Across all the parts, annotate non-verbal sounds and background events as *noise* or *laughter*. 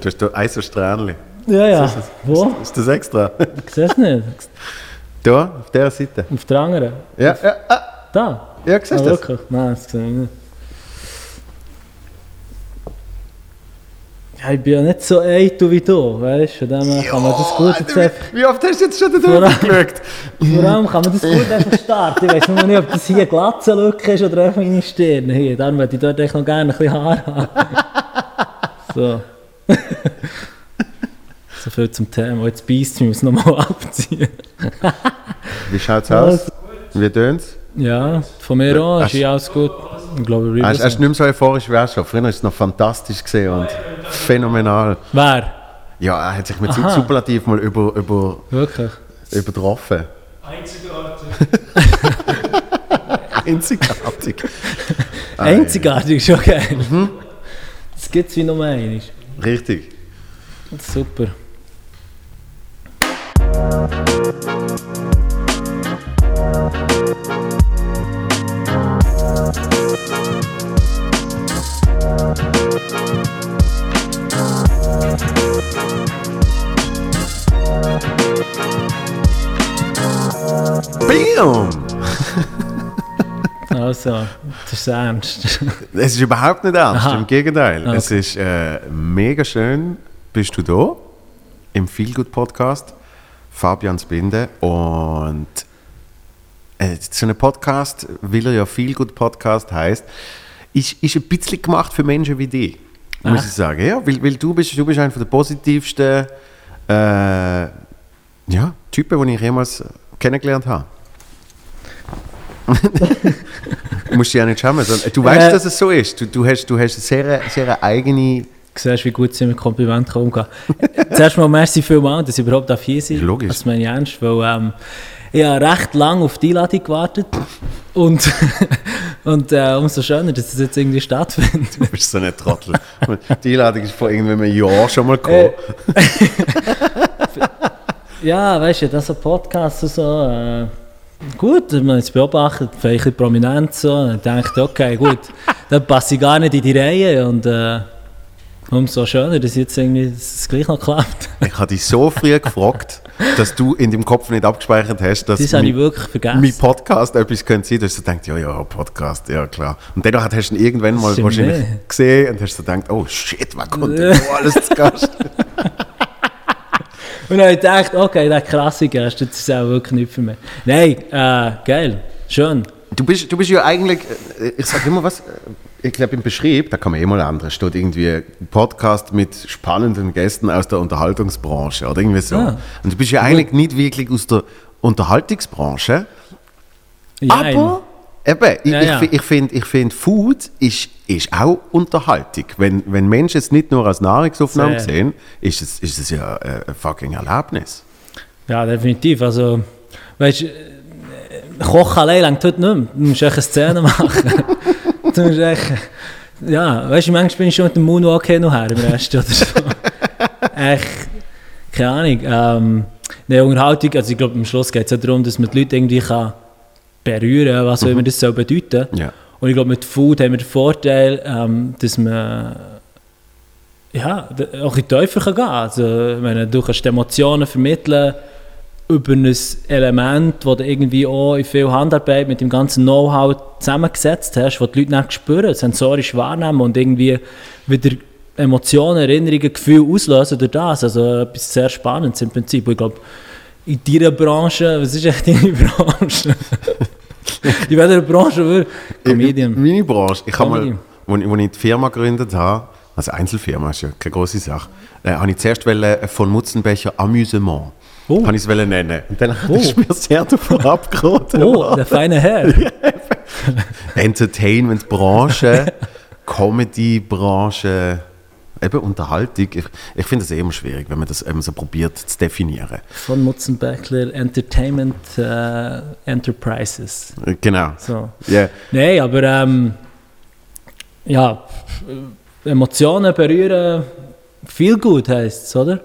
Du hast da ein so Strähnchen. Ja, ja. Ist das- Wo? Ist das extra? Ich sehe es nicht. Da, auf dieser Seite. Auf der anderen. Ja, ja, ah, Da. ja, siehst Ah, du das? wirklich? Nein, das sehe ich nicht. Ja, ich bin ja nicht so eitel wie du, weißt du? Von dem her kann man das gut jetzt einfach... wie, oft hast du jetzt schon da Vor allem- drüber geschaut? Vor allem kann man das gut einfach starten. Ich weiß nur nicht, ob das hier eine Glatzenlücke ist oder einfach meine Stirn. Hier, darum würde ich dort echt noch gerne ein bisschen Haar haben. So. *laughs* so viel zum Thema. Jetzt beißt es mich, ich muss nochmal *laughs* abziehen. Wie schaut's aus? Wie tönt's? Ja, von mir an ist ja alles gut. Ich glaube, wir Hast hast du nicht mehr so euphorisch wie er schon? Früher war es noch fantastisch gesehen und phänomenal. Wer? Ja, er hat sich mit Aha. Superlativ mal über, über, Wirklich? übertroffen. Einzigartig. *laughs* Einzigartig ist schon geil. Das gibt es wie nur einmal. Richtig. Super. Bam! *laughs* Also, das ist ernst. *laughs* Es ist überhaupt nicht ernst, Aha. im Gegenteil. Ah, Es ist äh, mega schön, bist du da im Feelgood Podcast, Fabian Spinde. Und äh, so ein Podcast, weil er ja Feelgood Podcast heißt, ist, ist ein bisschen gemacht für Menschen wie dich, muss ich sagen. Ja, weil, weil du bist, du bist einer der positivsten äh, ja, Typen, die ich jemals kennengelernt habe. *laughs* du musst dich ja nicht schämen. sondern Du weißt, Äh. dass es so ist. Du, du hast, du hast eine sehr, sehr eigene. Du siehst, wie gut sie mit Komplimenten umgehen Zuerst mal merci vielmals, dass ich überhaupt auf hier sein Logisch. Das meine ich ernst, weil ähm, ich habe recht lange auf die Einladung gewartet. Und, *laughs* und äh, umso schöner, dass es jetzt irgendwie stattfindet. Du bist so ein Trottel. Die Einladung ist vor irgendwann einem Jahr schon mal gekommen. *laughs* Ja, weißt du, das so Podcasts und so. Äh, gut, man jetzt beobachtet, vielleicht prominent so, dann denkt okay, gut, *laughs* dann passe ich gar nicht in die Reihe und äh, umso schöner, dass jetzt irgendwie dass es gleich noch klappt. Ich habe dich so früh gefragt, dass du in deinem Kopf nicht abgespeichert hast, dass Das mein, mein Podcast etwas könnte sein, dass du denkst, ja, ja, Podcast, ja klar. Und dann hast du ihn irgendwann mal wahrscheinlich nicht. gesehen und hast so gedacht, oh shit, was kommt denn *laughs* da alles zu Gast? Und dann habe ich gedacht, okay, der Klassiker, das ist auch wirklich nicht für mich. Nein, äh, geil, schön. Du bist, du bist ja eigentlich, äh, ich sage immer was, äh, ich glaube im Beschrieb, da kann man eh mal ändern, steht irgendwie Podcast mit spannenden Gästen aus der Unterhaltungsbranche oder irgendwie so. Ah. Und du bist ja eigentlich nicht wirklich aus der Unterhaltungsbranche, Jein. aber eben, ich, Ja, ich, ja. ich finde, ich find, Food ist, ist auch Unterhaltung. Wenn, wenn Menschen es nicht nur als Nahrungsaufnahme Sehr. sehen, ist es, ist es ja äh, ein fucking Erlebnis. Ja, definitiv. Also, weißt du, äh, Kochen allein langt heute nicht mehr. Du musst echt eine Szene *laughs* machen. du musst echt, ja, weißt du, manchmal bin ich schon mit dem Moonwalk hin und her im Rest oder so. *laughs* echt, keine Ahnung. Ähm, eine Unterhaltung, also ich glaube, am Schluss geht es ja darum, dass man die Leute irgendwie kann berühren kann, was auch immer das soll bedeuten. Ja. Und ich glaube, mit Food haben wir den Vorteil, ähm, dass man ja, auch in die kann gehen also, ich meine, Du kannst Emotionen vermitteln über ein Element, das du irgendwie auch in viel Handarbeit mit dem ganzen Know-how zusammengesetzt hast, das die Leute dann spüren, sensorisch wahrnehmen und irgendwie wieder Emotionen, Erinnerungen, Gefühle auslösen durch das. Also etwas sehr Spannendes im Prinzip. Und ich glaube, in deiner Branche, was ist echt deine Branche? in welcher Branche würde Comedian? Meine Branche. Ich habe mal, als ich, ich die Firma gegründet habe, also Einzelfirma ist ja keine große Sache, äh, habe ich zuerst wollen, von Mutzenbecher Amüsement. Oh. Habe ich es wollen nennen. Und dann Oh. ist mir sehr davon *laughs* abgeraten. Oh, der feine Herr. *laughs* Entertainment-Branche, *laughs* Comedy-Branche, eben Unterhaltung. Ich, ich finde es eh immer schwierig, wenn man das eben so probiert zu definieren. Von Mutzenbeckler Entertainment äh, Enterprises. Genau. So. Ja. Nein, aber ähm, ja, Emotionen berühren, viel gut heisst es, oder?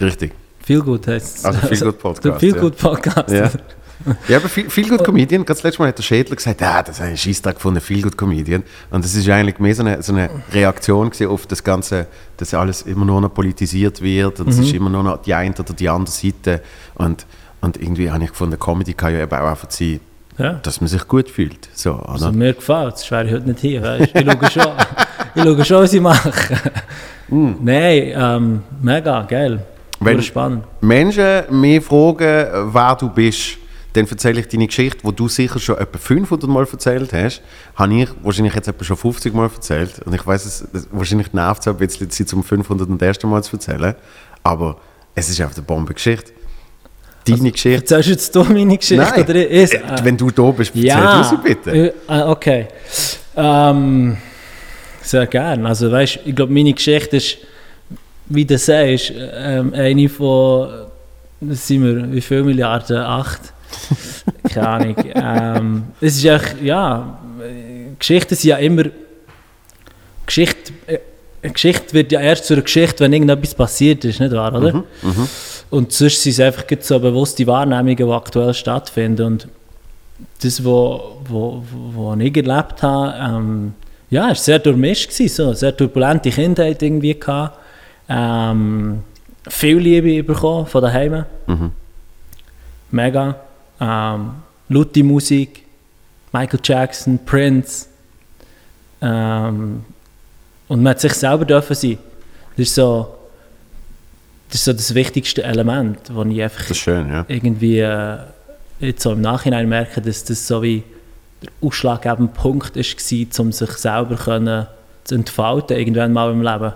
Richtig. Viel gut heisst es. Also Feel Good *laughs* Podcast, Der Feel ja. Good Podcast. Ja. *laughs* Ja, aber viel, viel gut Comedian. Ganz letztes Mal hat der Schädler gesagt, ja, das ist ein Scheisstag von einem viel gut Comedian. Und das ist eigentlich mehr so eine, so eine Reaktion auf das Ganze, dass alles immer nur noch politisiert wird und es ist immer nur noch die eine oder die andere Seite. Und, und irgendwie habe ich gefunden, Comedy kann ja eben auch einfach sein, Ja. dass man sich gut fühlt. So, oder? Also mir gefällt es, wäre ich heute nicht hier. Weißt? Ich schaue schon, ich schaue schon, was ich mache. Nein, ähm, mega, geil. Wenn- Wenn, spannend. Menschen mich fragen, wer du bist, dann erzähle ich deine Geschichte, die du sicher schon etwa 500 Mal erzählt hast, habe ich wahrscheinlich jetzt etwa schon 50 Mal erzählt. Und ich weiß es, wahrscheinlich nervt es ein bisschen, sie zum 501. Mal zu erzählen. Aber es ist einfach eine Bombengeschichte. Deine Geschichte. Erzählst du jetzt du meine Geschichte? Nein, Oder ist, äh, wenn du da bist, erzähl du sie bitte. äh, äh, okay. Ähm, sehr gern. Also weißt, ich glaube, meine Geschichte ist, wie du sagst, ähm, eine von, was sind wir, wie viele Milliarden? Acht? *laughs* Keine Ahnung. ähm, es ist echt, ja, Geschichten sind ja immer, Geschichte, äh, eine Geschichte wird ja erst zu einer Geschichte, wenn irgendetwas passiert ist, nicht wahr, oder? Und sonst sind es einfach so bewusste Wahrnehmungen, die aktuell stattfinden. Und das, was wo, wo, wo ich erlebt habe, ähm, ja, es war sehr durchmischt, gewesen, so, sehr turbulente Kindheit irgendwie gehabt. Ähm, viel Liebe bekommen von daheim. Mhm. Mega. Ähm, laute Musik, Michael Jackson, Prince. Ähm, und man hat sich selber dürfen sein. Das ist so das, ist so das wichtigste Element, das ich einfach schön, ja. irgendwie äh, jetzt so im Nachhinein merke, dass das so wie der ausschlaggebende Punkt war, um sich selber können zu entfalten, irgendwann mal im Leben.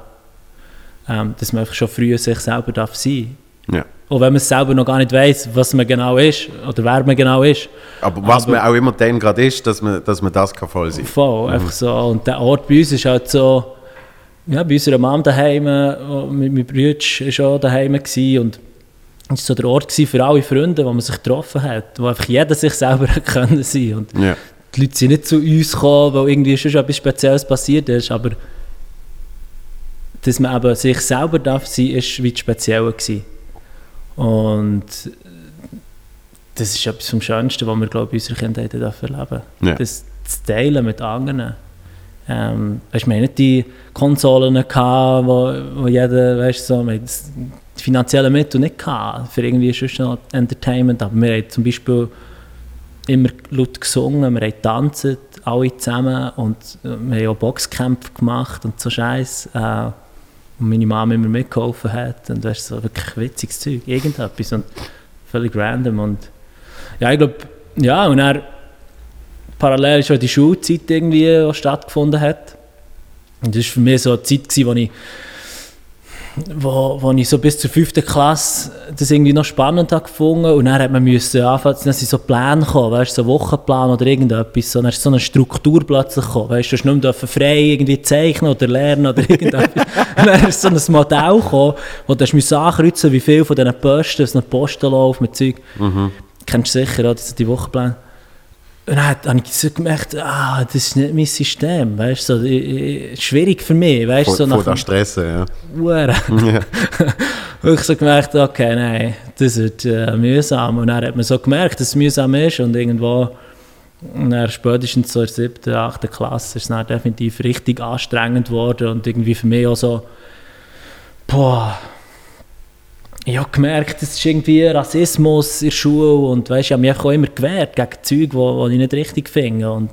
Ähm, dass man einfach schon früher sich selber darf sein ja. Auch wenn man selber noch gar nicht weiß, was man genau ist oder wer man genau ist. Aber was Aber- man auch immer dann gerade ist, dass man, dass man das kann voll sein Voll, einfach so. Und der Ort bei uns ist halt so, ja, bei unserer Mom daheim, äh, mit meinem Bruder war auch daheim gewesen und es war so der Ort für alle Freunde, wo man sich getroffen hat, wo einfach jeder sich selber *laughs* können sein und Ja. die Leute sind nicht zu uns gekommen, weil irgendwie schon etwas Spezielles passiert ist, aber dass man eben sich selber darf sein, ist wie das Spezielle gewesen. Und das ist etwas vom Schönsten, was wir, glaube ich, in unserer Kindheit dürfen erleben Ja. Das zu teilen mit anderen. Ähm, weißt, wir hatten nicht die Konsolen, gehabt, wo, wo jeder, weißt, so, wir das- die finanziellen Mittel nicht gehabt, für irgendwie noch Entertainment, aber wir haben zum Beispiel immer laut gesungen, wir haben getanzt, alle zusammen und äh, wir haben auch Boxkämpfe gemacht und so Scheiß. Äh, und meine Mama immer mitgeholfen hat. Und weißt, so wirklich witziges Zeug, irgendetwas. Und völlig random. Und ja, ich glaube, ja, und dann parallel ist auch die Schulzeit irgendwie, die stattgefunden hat. Und das war für mich so eine Zeit, wo ich, wo, wo ich so bis zur fünften Klasse das irgendwie noch spannend habe gefunden. Und dann hat man müssen anfangen, dann sind so Pläne gekommen, weißt, so Wochenplan oder irgendetwas, so, dann ist so eine Struktur plötzlich gekommen, weißt, du hast nicht mehr frei irgendwie zeichnen oder lernen oder *laughs* irgendetwas. und dann ist so ein Modell gekommen, wo du müssen ankreuzen, wie viel von diesen Posten, so ein Postenlauf mit Zeug, kennst du sicher, oder, die Wochenpläne. Und dann habe ich so gemerkt, ah, das ist nicht mein System, weißt so, ich- ich- schwierig für mich, weißt du, so nach der Stressen, ja. Hure. *laughs* ja. *laughs* wirklich so gemerkt, okay, nein, das wird äh, mühsam. Und dann hat man so gemerkt, dass es mühsam ist und irgendwo, und dann spätestens so in der siebten, achten Klasse ist es dann definitiv richtig anstrengend geworden und irgendwie für mich auch so, boah, ich habe gemerkt, es ist irgendwie Rassismus in der Schule und weißt, ich habe mich auch immer gewehrt gegen Zeug, wo, wo ich nicht richtig finde und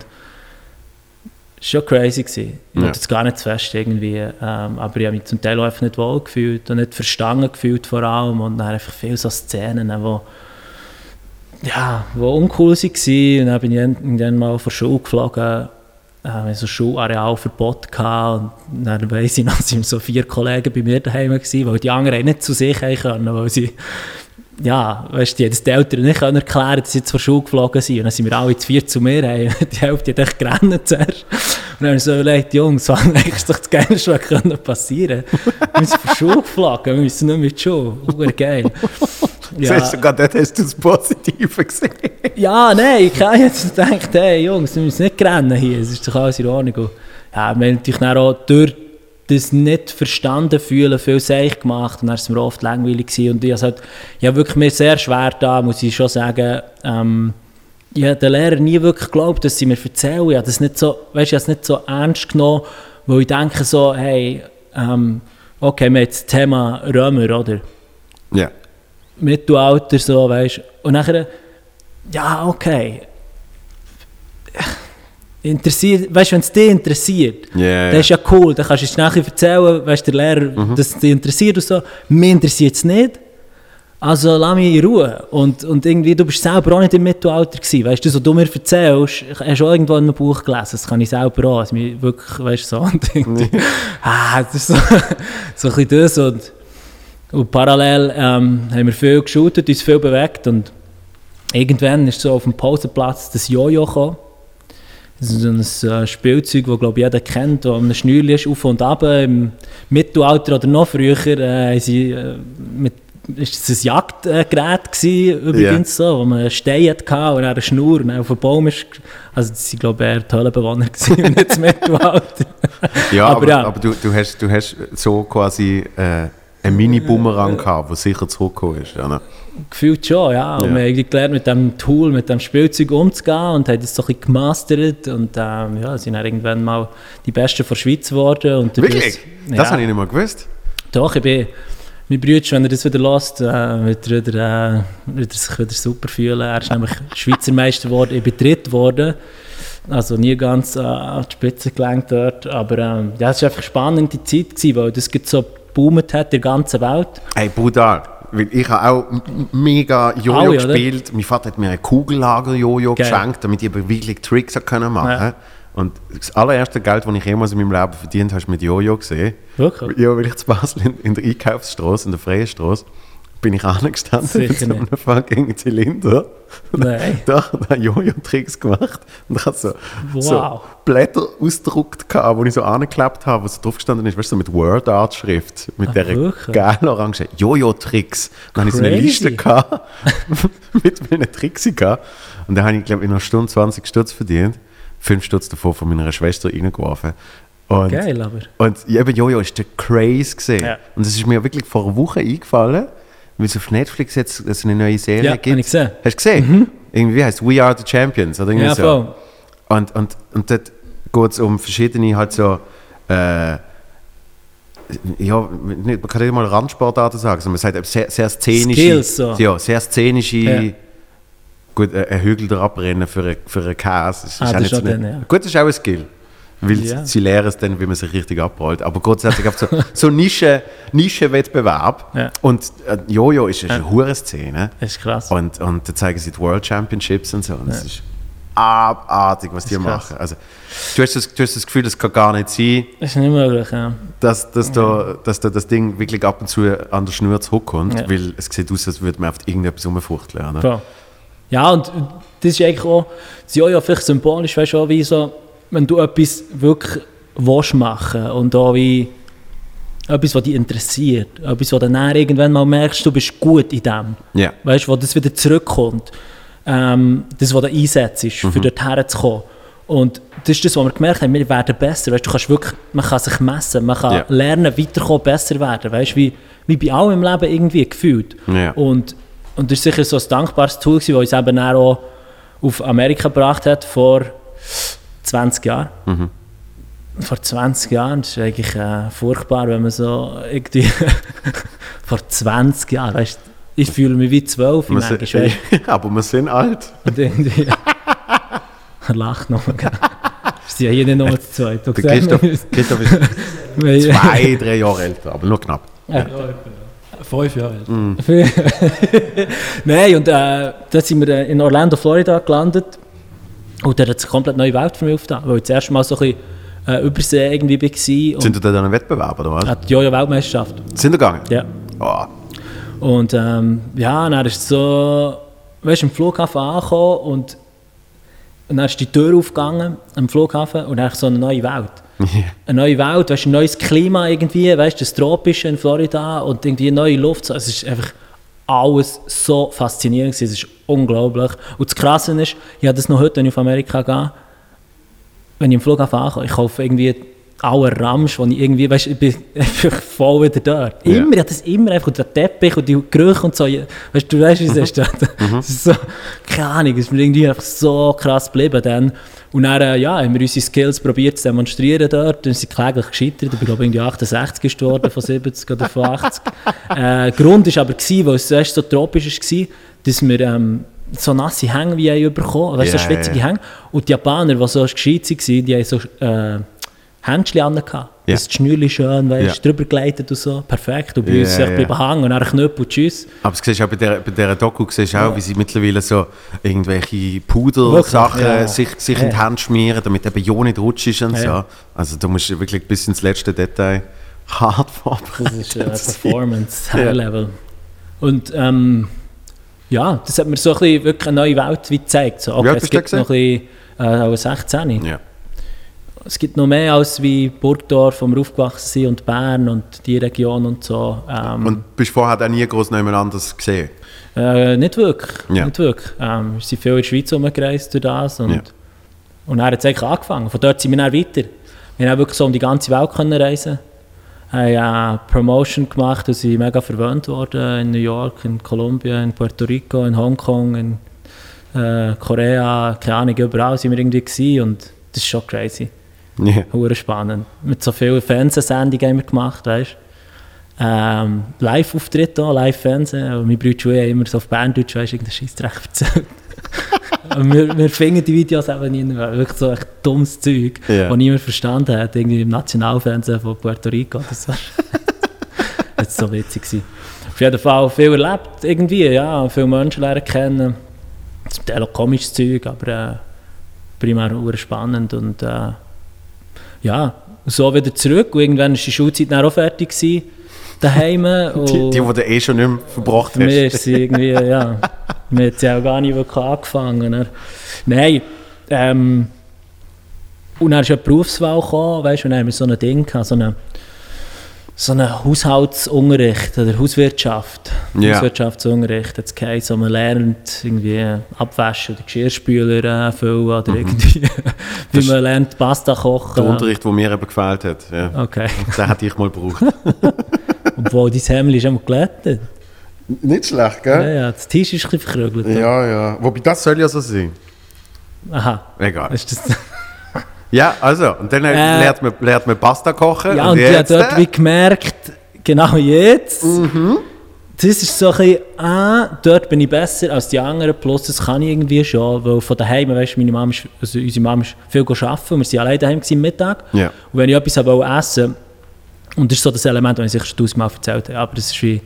es war schon crazy. Gewesen. Ich Ja. es gar nicht zu fest irgendwie, ähm, aber ich habe mich zum Teil auch einfach nicht wohl gefühlt und nicht verstanden gefühlt vor allem und dann einfach viele so Szenen, wo ja, wo uncool waren und dann bin ich irgendwann mal von der Schule geflogen äh, so Schularealverbot gehabt und dann weiss ich noch, *laughs* sind so vier Kollegen bei mir daheim gewesen, weil die anderen nicht zu sich haben können, weil sie ja, weißt du, die den Eltern nicht können erklären, dass sie zur Schule geflogen sind. Und dann sind wir alle zu vier zu mir, hey, *laughs* die Hälfte hat echt gerannt zuerst. Und dann haben wir so überlegt, Jungs, was *laughs* eigentlich doch das Geilste, was passieren Wir sind von Schule geflogen, wir müssen nicht mit Schule. Super geil. Ja. Sogar dort hast du das Positive gesehen. Ja, nein, ich habe jetzt gedacht, hey Jungs, wir müssen nicht rennen hier, es ist doch alles in Ordnung. Ja, wir haben natürlich dann auch durch das nicht verstanden fühlen, viel seich gemacht und dann war es mir oft langweilig gewesen. und ich habe halt, ja wirklich mir sehr schwer da, muss ich schon sagen, ähm, ich habe den Lehrer nie wirklich geglaubt, dass sie mir erzählen, ich habe das nicht so, weißt, ich habe es nicht so ernst genommen, weil ich denke so, hey, ähm, okay, wir haben jetzt das Thema Römer, oder? Ja. Mittelalter, so, weißt Und nachher, ja, okay. Interessiert, weißt du, wenn es dich interessiert, Ja, das ist ja cool, dann kannst du es nachher erzählen, weißt der Lehrer, dass es dich interessiert und so. Mir interessiert es nicht. Also lass mich in Ruhe. Und, und irgendwie, du bist selber auch nicht im Mittelalter gewesen, weißt du, so du mir erzählst, hast du auch irgendwo in einem Buch gelesen, das kann ich selber auch, also mich wirklich, weißt du, so, und *laughs* irgendwie, ah, das ist so, *laughs* so ein bisschen das und, und parallel ähm, haben wir viel geshootet, uns viel bewegt und irgendwann ist so auf dem Pausenplatz das Jojo gekommen. Das ist so ein äh, Spielzeug, das glaube ich jeder kennt, das am Schnürli ist, auf und ab. Im Mittelalter oder noch früher äh, sie, äh, mit, ist das ein Jagdgerät gewesen, übrigens so, wo man einen Stein hatte und eine Schnur und auf den Baum ist. Also das waren glaube ich eher die Höhlenbewohner *laughs* gewesen, und nicht das Mittelalter. Ja, Aber aber, ja. aber du, du, hast, du hast so quasi äh, einen Mini-Boomerang gehabt, der sicher zurückgekommen ist. Ja, ne? Gefühlt schon, ja. Und Ja. wir haben gelernt, mit dem Tool, mit dem Spielzeug umzugehen und haben das so ein bisschen gemastert und ähm, ja, sind dann irgendwann mal die Besten der Schweiz geworden. Und Wirklich? Ja. Das habe ich nicht mal gewusst. Doch, ich bin, mein Bruder, wenn er das wieder lässt, äh, wird, er wieder, äh, wird er sich wieder super fühlen. Er ist nämlich *laughs* Schweizer Meister geworden, ich bin Dritt geworden. Also nie ganz äh, an die Spitze gelenkt dort. Aber ähm, ja, es war einfach eine spannende Zeit, gewesen, weil das gerade so geboomt hat in der ganzen Welt. Hey. Weil ich habe auch mega Jojo Alle, oder? gespielt. Mein Vater hat mir ein Kugellager-Jojo geschenkt, damit ich wirklich Tricks machen können machen Ja. Und das allererste Geld, das ich jemals in meinem Leben verdient habe, ist mit Jojo gesehen. Wirklich? Ja, weil ich zu Basel in, in der Einkaufsstraße, in der Freien Straße, bin ich *laughs* angestanden mit Sicher so einem nicht. fucking Zylinder. *laughs* Nein. *laughs* Da hat er Jojo-Tricks gemacht. Und ich hatte so, so Wow. Blätter ausgedruckt, wo ich so angeklebt habe, wo so drauf gestanden ist, weißt du, so mit Word-Art-Schrift, mit Ah, der geilen Orange Jojo-Tricks. Dann habe ich so eine. Liste gehabt, mit meinen Tricks gehabt. Und dann habe ich, glaube ich, in einer Stunde 20 Stutz verdient. Fünf Stutz davon von meiner Schwester reingeworfen. Und, Geil, aber. und eben Jojo ist der Craze gesehen. Ja. Und es ist mir wirklich vor einer Woche eingefallen, weil es auf Netflix jetzt es eine neue Serie Ja, gibt. habe ich gesehen. Hast du gesehen? Irgendwie heißt We Are the Champions oder irgendwie Ja, so. voll. Und, und, und dort geht es um verschiedene halt so, äh, ja, nicht, man kann nicht mal Randsportarten sagen, sondern man sagt eben sehr, sehr szenische, Skills, so. ja, sehr szenische, Ja. gut, äh, ein Hügel da abrennen für, eine- für einen Käse. Das ist Ah, auch das nicht ist auch eine- dann, ja. Gut, das ist auch ein Skill. Weil Ja. sie lehren es dann, wie man sich richtig abrollt. Aber grundsätzlich auf so, so Nische, Nischenwettbewerb. Ja. Und äh, Jojo ist, ist eine hure Szene. Das ist krass. Und, und da zeigen sie die World Championships und so. Und es ist abartig, was die ist krass. machen. Also, du, hast das, du hast das Gefühl, das kann gar nicht sein, Das ist nicht möglich, ja. dass, dass, da, dass da das Ding wirklich ab und zu an der Schnur zurückkommt, Ja. weil es sieht aus, als würde man auf irgendetwas rumfuchteln. Oder? Ja, und das ist eigentlich auch, das Jojo vielleicht symbolisch, weißt du, auch wie so, wenn du etwas wirklich willst machen und auch wie etwas, was dich interessiert, etwas, was du dann irgendwann mal merkst, du bist gut in dem. Ja. Weißt du, wo das wieder zurückkommt. Ähm, das, was du einsetzt, Mhm. für dort herzukommen. Und das ist das, was wir gemerkt haben, wir werden besser. Weißt, du kannst wirklich, man kann sich messen, man kann Ja. lernen, weiterkommen, besser werden. Weißt, wie, wie bei allem im Leben irgendwie gefühlt. Ja. Und, und das ist sicher so ein dankbares Tool, das uns eben auch auf Amerika gebracht hat, vor 20 Jahren. Mhm. Vor 20 Jahren, das ist eigentlich äh, furchtbar, wenn man so irgendwie *laughs* vor 20 Jahren, weißt, ich fühle mich wie 12 Wir manchmal, sind, weißt, *laughs* aber wir sind alt. und irgendwie, er lacht noch. sind ja hier nicht nur zu zweit. Du Der Christoph, ist *laughs* zwei, drei Jahre älter, aber nur knapp. Fünf Jahre alt. Mhm. Nein, und äh, dann sind wir äh, in Orlando, Florida gelandet. Und da hat sich eine komplett neue Welt für mich aufgetan. Weil ich das erste Mal so ein bisschen äh, Übersee irgendwie war. Sind du da dann ein Wettbewerb oder was? hat die Jojo-Weltmeisterschaft. Sind du gegangen? Ja. Oh, Und ähm, ja, dann ist so, weißt du, im Flughafen angekommen und, und dann ist die Tür aufgegangen am Flughafen und dann so eine neue Welt. Eine neue Welt, weißt, ein neues Klima irgendwie, weißt, du, das Tropische in Florida und irgendwie eine neue Luft. So, Es ist einfach alles so faszinierend. Es ist unglaublich. Und das Krasse ist, ich habe das noch heute, wenn ich auf Amerika gehe, wenn ich im Flughafen ankomme, ich kaufe irgendwie aller Ramsch, wo ich irgendwie, weißt, ich bin *laughs* einfach voll wieder dort. Ja. Immer, ich hatte das immer einfach, und der Teppich und die Gerüche und so, weißt du, weißt, wie es ist dort? Das ist so, keine Ahnung, es ist mir irgendwie einfach so krass geblieben dann. Und dann, äh, ja, haben wir unsere Skills probiert zu demonstrieren dort, dann sind kläglich gescheitert, ich bin glaube irgendwie 68 geworden von 70 oder von 80. *laughs* äh, Grund war aber, gewesen, weil es zuerst so tropisch war, dass wir ähm, so nasse Hänge wie haben bekommen, weißt, Ja, so schwitzige ja. Hänge. Und die Japaner, die so gescheit waren, die haben so äh, Händchen an. Ja. Das Schnürli schön, weißt, Ja. drüber geleitet und so, perfekt. Und bei Ja, uns yeah, bleiben hängen und dann Knüppel und tschüss. Aber du siehst auch bei dieser, bei dieser Doku, siehst du auch, Ja. wie sie mittlerweile so irgendwelche? Pudersachen Ja. sich, sich in die. Hände schmieren, damit eben ja nicht rutschig und so. Also da musst du wirklich bis ins letzte Detail *laughs* hart Das vorbereitet ist äh, sein. Performance. *laughs* High Level. Und ähm, ja, das hat mir so ein bisschen wirklich eine neue Welt wie gezeigt. So, okay, es du gibt noch ein bisschen, äh, auch 16. Ja. Es gibt noch mehr als wie Burgdorf, wo wir aufgewachsen sind und Bern und die Region und so. Ähm, Und bist vorher auch nie groß nebeneinander gesehen? Äh, nicht wirklich. Ja. Nicht wirklich. Ähm, wir sind viel in der Schweiz rumgereist durch das. Und, Ja. und dann hat es eigentlich angefangen. Von dort sind wir dann weiter. Wir haben wirklich so um die ganze Welt können reisen. Wir haben äh, Promotion gemacht und sind mega verwöhnt worden in New York, in Kolumbien, in Puerto Rico, in Hongkong, in äh, Korea, keine Ahnung, überall sind wir irgendwie gewesen und das ist schon crazy. Ja. Hure spannend. Mit so vielen Fernsehsendungen haben wir gemacht, weißt ähm, Live-Auftritt auch, Live-Fernsehen. Und Mein Bruder haben immer so auf Berndeutsch, weißt du, irgendeinen Scheissdreck erzählt. *laughs* Wir, wir finden die Videos eben nicht mehr. Wirklich so echt dummes Zeug, Ja. das niemand verstanden hat. Irgendwie im Nationalfernsehen von Puerto Rico oder so. *laughs* das war so witzig. Gewesen. Auf jeden Fall viel erlebt irgendwie, ja. Viele Menschen lernen kennen. Zum Teil auch komisches Zeug, aber äh, primär spannend. Und äh, ja, so wieder zurück. Und irgendwann war die Schulzeit dann auch fertig. Gewesen, daheim. *laughs* Die, und- die, die du eh schon nicht mehr verbracht hast. ist sie irgendwie, *laughs* ja, mir hat sie auch gar nicht wirklich angefangen. ne? Nein, ähm, und dann ist ja die Berufswahl gekommen, weißt du, und dann haben wir so ein Ding gehabt, so eine, so einen Haushaltsunterricht oder Hauswirtschaft. Ja. Hauswirtschaftsunterricht, jetzt geheißen, so man lernt irgendwie abwaschen oder Geschirrspüler äh, füllen oder irgendwie, *laughs* wie Mhm. Das- man lernt Pasta kochen. Der Unterricht, der mir eben gefällt hat. Ja. Okay, *laughs* Den hätte ich mal gebraucht. *laughs* obwohl dein Hemd ist immer glättet. Nicht schlecht, Ja, gell? ja, das Tisch ist ein bisschen verkrügelt. Ja, ja. Wobei, das soll ja so sein. Aha, Egal. ist das... Ja, also, und dann äh, Äh, lernt, man, lernt man Pasta kochen. Ja, und ich habe dort äh, wie gemerkt, genau jetzt, das ist so ein bisschen, ah, dort bin ich besser als die anderen, plus das kann ich irgendwie schon, weil von daheim, weißt du, meine Mama ist, also unsere Mama ist viel arbeiten und wir waren alleine daheim am Mittag. Ja. Und wenn ich etwas wollte essen und das ist so das Element, das ich sicher schon tausendmal erzählt habe, aber das ist wie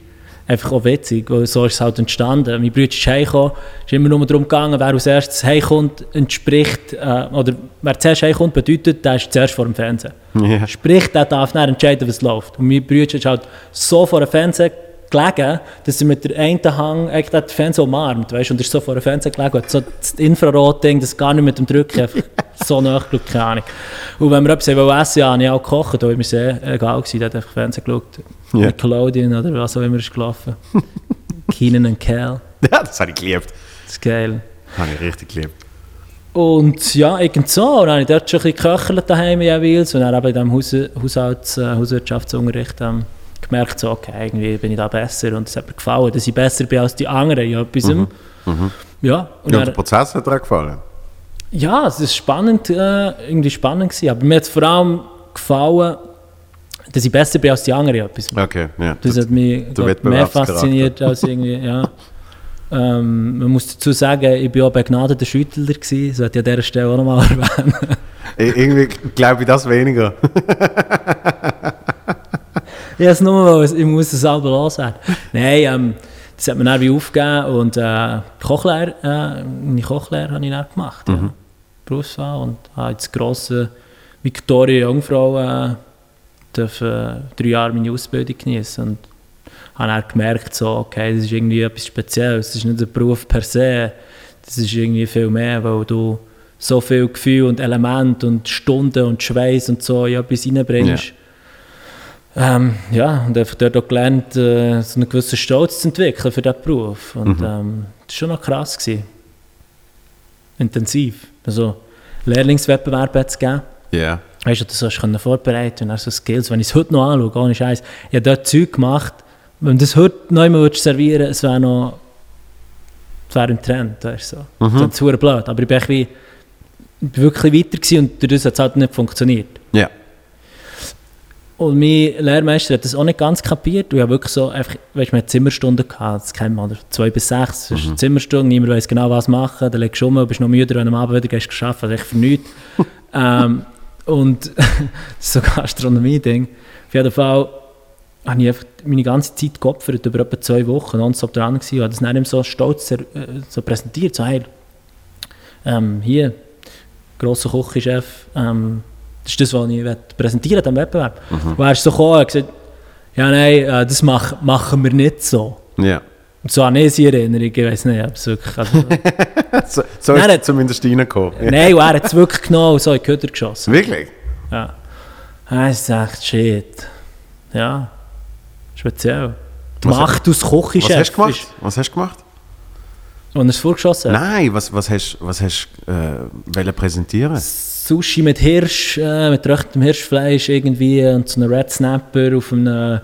einfach auch witzig, weil so ist es halt entstanden. Mein Bruder ist heimgekommen, ist immer nur darum gegangen, wer als erstes heimkommt, entspricht, äh, oder wer zuerst heimkommt, bedeutet, der ist zuerst vor dem Fernsehen. Ja. Sprich, der darf dann entscheiden, was läuft. Und mein Bruder ist halt so vor dem Fernseher gelegen, dass er mit der einen Hang eigentlich den Fernseher umarmt, weißt, und er ist so vor dem Fernseher gelegen und hat so das Infrarot-Ding, das gar nicht mit dem Drücken, einfach *laughs* so nachgeschaut, keine Ahnung. Und wenn wir etwas essen ja, habe ich auch gekocht, da war mir sehr egal gewesen, der hat einfach Fernsehen geschaut. Ja. Nickelodeon oder was auch immer ist gelaufen. *laughs* Keenan und Kel, *laughs* ja, das habe ich geliebt. das ist geil. Das habe ich richtig geliebt. Und ja, irgend so. Und dann habe ich dort schon ein bisschen geköchelt daheim jeweils. Und dann eben in diesem Haus, Haushalts, äh, Hauswirtschaftsunterricht ähm, gemerkt, so, okay, irgendwie bin ich da besser. Und es hat mir gefallen, dass ich besser bin als die anderen in etwas. Ja, und Ja, und der Prozess hat dir gefallen. ja, es ist spannend, äh, irgendwie spannend gewesen. Aber mir hat es vor allem gefallen, dass ich besser bin als die anderen in etwas. Okay, ja. Das hat mich glaub, mehr fasziniert als irgendwie, ja. Ähm, man muss dazu sagen, ich war auch begnadeter Schüttler, gewesen, sollte ich an dieser Stelle auch nochmal *laughs* erwähnen. Ir- Irgendwie glaube ich das weniger. *laughs* Ja, es nur ich muss es selber loswerden. Nein, ähm, das hat mir dann wie aufgegeben und äh, Kochlehre, äh, meine Kochlehre habe ich dann gemacht. Ja. Berufswahl und habe jetzt grosse Victoria Jungfrau äh, dürfen, äh, drei Jahre meine Ausbildung genießen und habe dann gemerkt, so, okay, das ist irgendwie etwas Spezielles, das ist nicht ein Beruf per se, das ist irgendwie viel mehr, weil du so viel Gefühl und Element und Stunden und Schweiß und so in etwas reinbringst. Ähm, ja, und einfach dort auch gelernt, äh, so einen gewissen Stolz zu entwickeln für diesen Beruf. Und ähm, das war schon noch krass. Gewesen. Intensiv. Also Lehrlingswettbewerbe hat es gegeben. Ja. weißt du, das hast du vorbereiten und dann so Skills, wenn ich es heute noch anschaue, ohne Scheiß, ich habe dort Zeug gemacht, wenn du das heute noch einmal servieren würdest, es wäre noch, es wäre im Trend, weißt so. Mhm. Das ist blöd, aber ich bin, wie, ich bin wirklich weiter und durch das hat es halt nicht funktioniert. Ja. Und mein Lehrmeister hat das auch nicht ganz kapiert. Und ich habe wirklich so, einfach, weißt, man hat Zimmerstunden gehabt, das kennt man, zwei bis sechs, das ist eine Zimmerstunde, niemand weiß genau, was machen, dann legst du um, bist noch müde, wenn du am Abend wieder gehst, geschafft, also echt für nichts. *laughs* ähm, und das *laughs* ist so ein Gastronomie-Ding. Auf jeden Fall habe ich einfach meine ganze Zeit geopfert, über etwa zwei Wochen, nonstop dran gewesen, und habe das dann eben so stolz äh, so präsentiert, so, hey, ähm, hier, grosser Küchenchef, ähm, das ist das, was ich präsentieren am Wettbewerb. Mhm. Und er ist so gekommen und gesagt, ja nein, äh, das mach, machen wir nicht so. Ja. Und so an eine Erinnerung, ich weiß nicht, ob es wirklich... Also, *laughs* so so ist es zumindest reingekommen. Nein, und er hat es wirklich genommen und so in die Köder geschossen. Wirklich? Ja. Er echt shit. Ja, speziell. Die Was- Macht aus Was Küchenchef. hast du gemacht? Was hast du gemacht? Und er es vorgeschossen hat. Nein, was, was hast du was hast, äh, präsentieren? Sushi mit Hirsch, äh, mit röchtem Hirschfleisch irgendwie und so einem Red Snapper auf einem,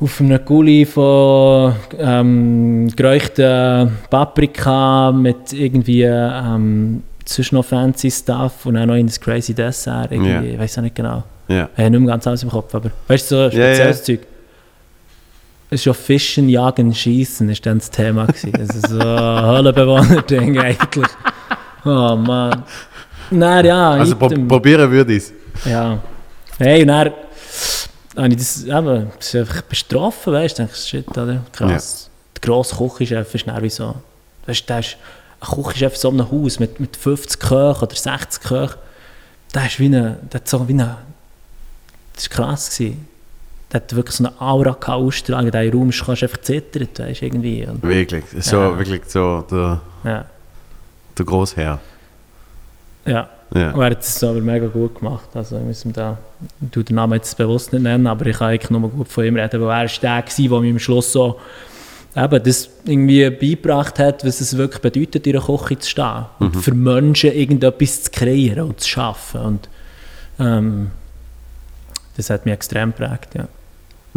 auf einem Gulli von ähm, geräuchter Paprika mit irgendwie ähm, sonst noch fancy Stuff und auch noch in das crazy Dessert. Irgendwie, Ja. Ich weiß auch nicht genau. Ja. Ich habe nicht mehr ganz alles im Kopf, aber weißt du, so ein Ja, ja. spezielles Zeug. Es ist ja Fischen, Jagen, Schießen ist dann das Thema gewesen. Das ist so ein Höhlenbewohner-Ding eigentlich. Oh Mann. Nein, ja, Also item. probieren würde ich es. Ja. Hey, und dann habe ich das eben, das ist einfach bestrafen, weißt du, denkst du, shit, oder? Krass. Der grosse Küchenchef ist dann wie so, weißt du, der ist ein Küchenchef in so einem Haus mit, mit 50 Köchen oder 60 Köchen, der ist wie der hat so wie eine, das war krass gewesen. Der hat wirklich so eine Aura ausstrahlen, in diesem Raum kannst du einfach zittern, weißt irgendwie. Und, Wirklich. So, Ja. wirklich so der, ja, der Großherr. ja. Ja. Und er hat es aber mega gut gemacht. Also ich muss ihm da, ich tue den Namen jetzt bewusst nicht nennen, aber ich kann eigentlich nur gut von ihm reden, weil er ist der gewesen, der mir am Schluss so eben das irgendwie beigebracht hat, was es wirklich bedeutet, in einer Küche zu stehen. Und für Menschen irgendetwas zu kreieren und zu schaffen. Und ähm, das hat mich extrem geprägt, ja.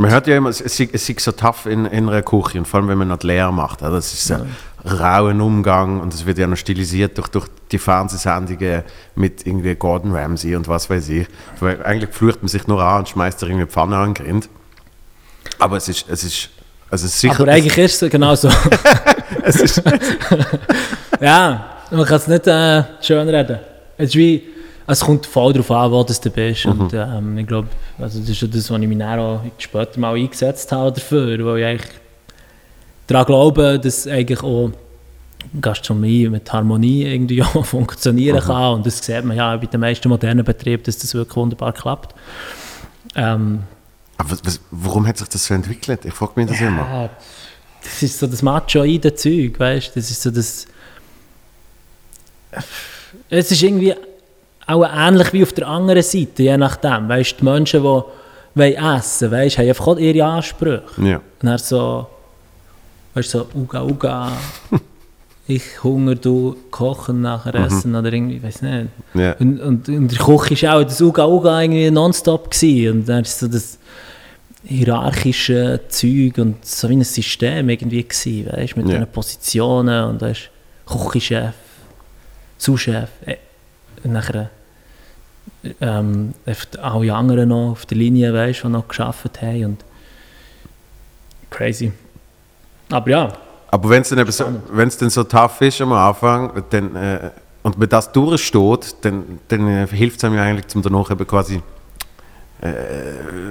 Man hört ja immer, es, es, es sei so tough in, in einer Küche und vor allem, wenn man noch die Lehre macht. Also es ist so ein rauer Umgang und es wird ja noch stilisiert durch, durch die Fernsehsendungen mit irgendwie Gordon Ramsay und was weiß ich. Weil eigentlich flucht man sich nur an und schmeißt da irgendwie Pfanne an den Grind. Aber es ist, es ist, also es ist sicher... Aber eigentlich ist es genau so. *laughs* es ist, *laughs* ja, man kann es nicht äh, schön reden. Es, ist wie, es kommt voll darauf an, wo das du bist. Und ähm, ich glaube, also das ist ja das, was ich mich auch später mal eingesetzt habe dafür, weil ich eigentlich daran glaube, dass eigentlich auch Gastronomie mit Harmonie irgendwie *laughs* auch funktionieren kann. Und das sieht man ja bei den meisten modernen Betrieben, dass das wirklich wunderbar klappt. Ähm, aber was, warum hat sich das so entwickelt? Ich frage mich das immer. ja, das ist so das machoide Zeug, weißt du? Das ist so das. Es ist irgendwie auch ähnlich wie auf der anderen Seite, je nachdem. Weißt die Menschen, die wollen essen weißt, haben einfach auch ihre Ansprüche. Ja. Und dann so, weißt so, Uga, Uga, *laughs* ich Hunger, du kochen nachher essen oder irgendwie, ich weiß nicht. Ja. Und, und, und der Koch war auch das Uga Uga irgendwie nonstop gewesen. und dann ist so das hierarchische Zeug und so wie ein System irgendwie gewesen, weißt, mit Ja. den Positionen und da ist Küchenchef, Zuschef, äh, und nachher ähm, alle anderen noch auf der Linie, weißt, die noch geschafft haben und crazy. Aber ja, Aber wenn es dann, so, dann so tough ist am Anfang dann, äh, und man das durchsteht, dann, dann äh, hilft es einem ja eigentlich, zum danach eben quasi äh,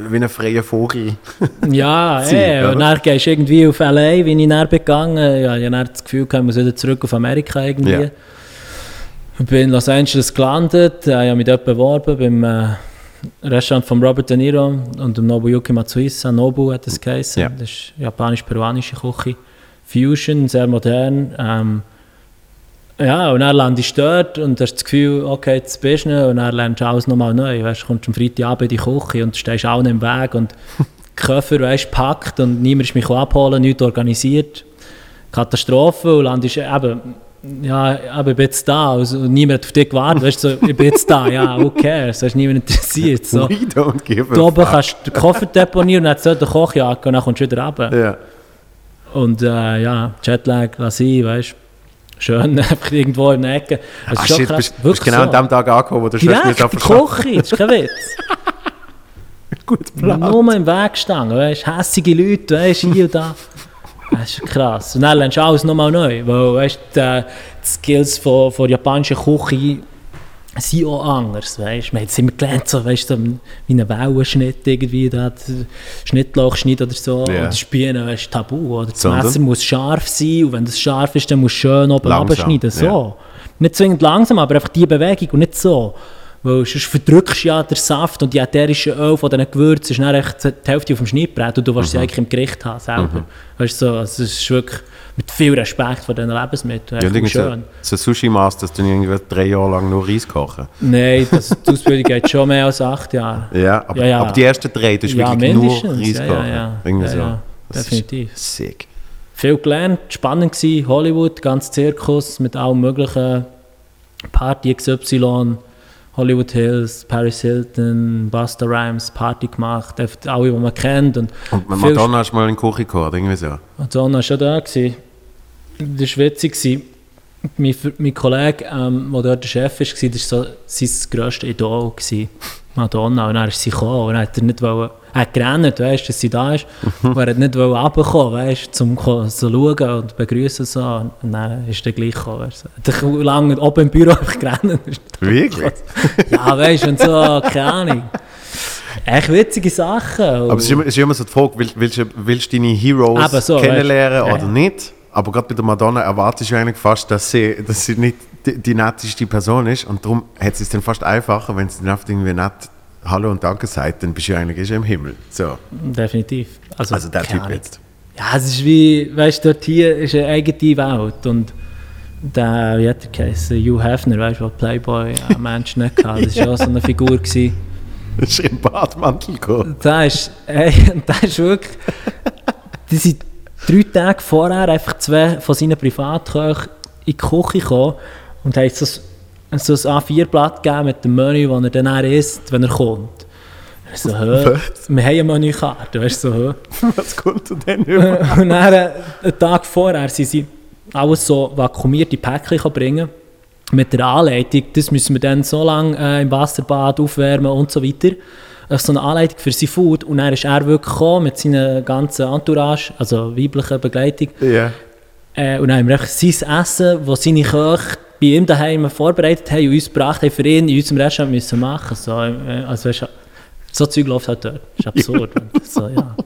wie ein freier Vogel. *laughs* Ja, Ziel, ey, oder? und dann gehst du irgendwie auf L.A., wie ich dann bin gegangen. Ja, ich habe dann das Gefühl, ich muss wieder zurück auf Amerika irgendwie. Ja. Ich bin in Los Angeles gelandet, äh, ich habe mich dort beworben beim äh, Restaurant von Robert De Niro und dem Nobuyuki Matsuhisa. Nobu hat das geheißen. Ja. Das ist japanisch-peruanische Küche. Fusion, sehr modern. Ähm, ja, und dann landest du dort und hast das Gefühl, okay, jetzt bist du nicht. und dann lernst du alles nochmal neu. Weißt, du kommst am Freitagabend in die Küche und stehst auch im Weg und *laughs* Koffer weißt, packt und niemand ist mich abholen, nichts organisiert. Katastrophe und landest eben ja, aber ich bin jetzt da, also niemand hat auf dich gewartet, weißt du, so, ich bin jetzt da, ja, okay, das ist niemand interessiert. So. We don't give Da a oben fuck. kannst du den Koffer deponieren, dann soll der Kochjacke und dann kommst du wieder runter. Ja. Und äh, ja, Jetlag, lass sein, weißt du. Schön, *laughs* einfach irgendwo in der Ecke. Es Ah, shit, krass, bist, bist wirklich genau so. an dem Tag angekommen, wo du Direkt, nicht die Küche, das ist kein Witz. *laughs* gut geplant. Nur im Weg gestanden, weißt du, hässige Leute, weißt hier und da. *laughs* Das ist krass. Und dann lernst du alles nochmal neu, weil, weißt die, die Skills von, von der japanischen Küche sind auch anders, weißt. Man hat es immer gelernt, so, weißt so wie ein Wellenschnitt irgendwie, da, der Schnittlauchschnitt oder so, Ja. oder Spielen, du, tabu, oder das Sondern? Messer muss scharf sein und wenn das scharf ist, dann musst du schön oben abschneiden, so. ja. Nicht zwingend langsam, aber einfach die Bewegung und nicht so. Weil sonst verdrückst du ja den Saft und die ätherischen Öl von diesen Gewürzen ist dann echt die Hälfte auf dem Schnittbrett und du willst sie Mhm. eigentlich im Gericht haben selber. Weißt du, so, also es ist wirklich mit viel Respekt vor diesen Lebensmitteln. Ja, schön. so, so Sushi-Master, dass du irgendwie drei Jahre lang nur Reis kochen. Nein, das, *laughs* die Ausbildung geht schon mehr als acht Jahre. Ja, aber, Ja, ja. aber die ersten drei, du hast Ja, wirklich nur. Reis Ja, kochen. ja, ja. Irgendwie Ja, so. definitiv. Sick. Viel gelernt, spannend gewesen, Hollywood, ganz Zirkus mit allem möglichen Party XY, Hollywood Hills, Paris Hilton, Busta Rhymes, Party gemacht, einfach alle, die man kennt. Und Und Madonna hast du mal in die Küche gekocht, irgendwie so. Madonna war schon da. Gewesen. Das war witzig. gewesen. Mein, mein Kollege, ähm, der dort der Chef war, war so sein grösstes Idol. Gewesen. Madonna. Und dann ist sie gekommen. Und dann hat er nicht wollen, er hat gerannt, weißt, dass sie da ist. Und er hat nicht runterkommen, weißt, um so schauen und begrüßen. So. Und dann ist er gleich gekommen. Weißt. Er hat lange oben im Büro *laughs* einfach gerannt. Wirklich? *laughs* ja, weißt du, und so, keine Ahnung. Echt witzige Sachen. Aber es ist immer, es ist immer so die Frage, willst, du- willst du deine Heroes so, kennenlernen weißt oder Ja. nicht? Aber gerade bei der Madonna erwartest du eigentlich fast, dass sie, dass sie nicht die, die netteste Person ist. Und darum hat sie es dann fast einfacher, wenn sie dann einfach irgendwie nett Hallo und Danke sagt, dann bist du eigentlich schon im Himmel. So, Definitiv. Also, also der Typ Ahnung. jetzt. Ja, es ist wie, weißt du, dort hier ist eine eigene Welt und der, wie hat er geheißen, Hugh Hefner, weißt du, der Playboy ein *laughs* Mensch nicht hatte, das war auch so eine Figur. Gewesen. Das *laughs* ist im Badmantel gekommen. Der ist, ey, *laughs* der ist wirklich, die sind drei Tage vorher einfach zwei von seinen Privatköchen in die Küche gekommen und haben so, so ein A4-Blatt gegeben mit dem Menü, das er dann isst, wenn er kommt. So? Was? Wir haben eine Menükarte, weißt du, so? *laughs* Was kommt denn über? *laughs* Und dann, äh, einen Tag vorher, sind sie alles so vakuumierte Päckchen bringen mit der Anleitung, das müssen wir dann so lange äh, im Wasserbad aufwärmen und so weiter. Äh, So eine Anleitung für sein Food. Und dann ist er wirklich gekommen mit seiner ganzen Entourage, also weiblicher Begleitung. Ja. Äh, und dann haben wir sein Essen, das seine Köche bei ihm daheim vorbereitet haben und uns gebracht haben, für ihn in unserem Restaurant müssen machen. So, äh, also, weißt, so Zeug läuft halt dort. Das ist absurd. So, ja.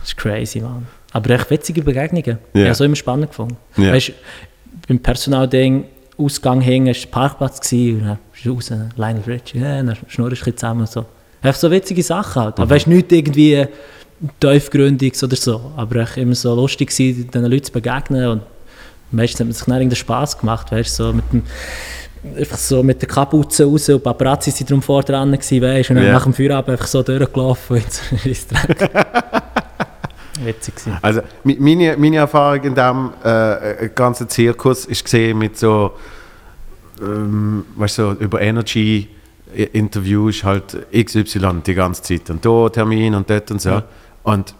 Das ist crazy, man. Aber echt witzige Begegnungen. Ja. Ich habe es immer spannend gefunden. Ja. Weißt, beim Personalding, Ausgang hing, war Parkplatz gewesen, und dann raus, Lionel Richie, ja, dann schnurrst du ein zusammen. So. Einfach so witzige Sachen halt. Aber weißt, nicht irgendwie tiefgründiges oder so. Aber echt immer so lustig gewesen, diesen Leuten zu begegnen. Und meistens hat man sich dann irgendeinen Spass gemacht, weißt so mit dem einfach so mit der Kapuze raus und Paparazzi sind drum vor dran gewesen, weißt, und dann Ja. nach dem Feierabend einfach so durchgelaufen und so. *laughs* *laughs* Witzig gewesen. Also meine, meine Erfahrung in diesem äh, ganzen Zirkus ist gesehen mit so, ähm, weißt so über Energy Interview ist halt XY die ganze Zeit und da Termin und dort und so. Ja. Und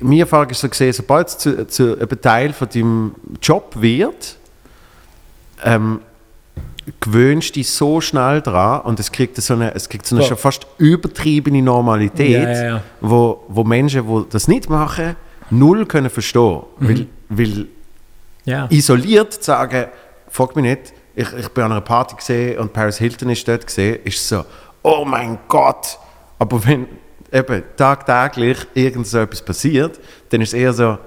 meine Erfahrung ist so gesehen, sobald es zu, zu einem Teil von deinem Job wird, ähm, gewöhnst du dich so schnell dran und es kriegt so eine, es kriegt so eine schon fast übertriebene Normalität, Ja, ja, ja. Wo, wo Menschen, die das nicht machen, null können verstehen. Mhm. Weil, weil isoliert zu sagen, frag mich nicht, ich, ich bin an einer Party gesehen und Paris Hilton ist dort gesehen, ist so, oh mein Gott. Aber wenn eben tagtäglich irgend so etwas passiert, dann ist es eher so,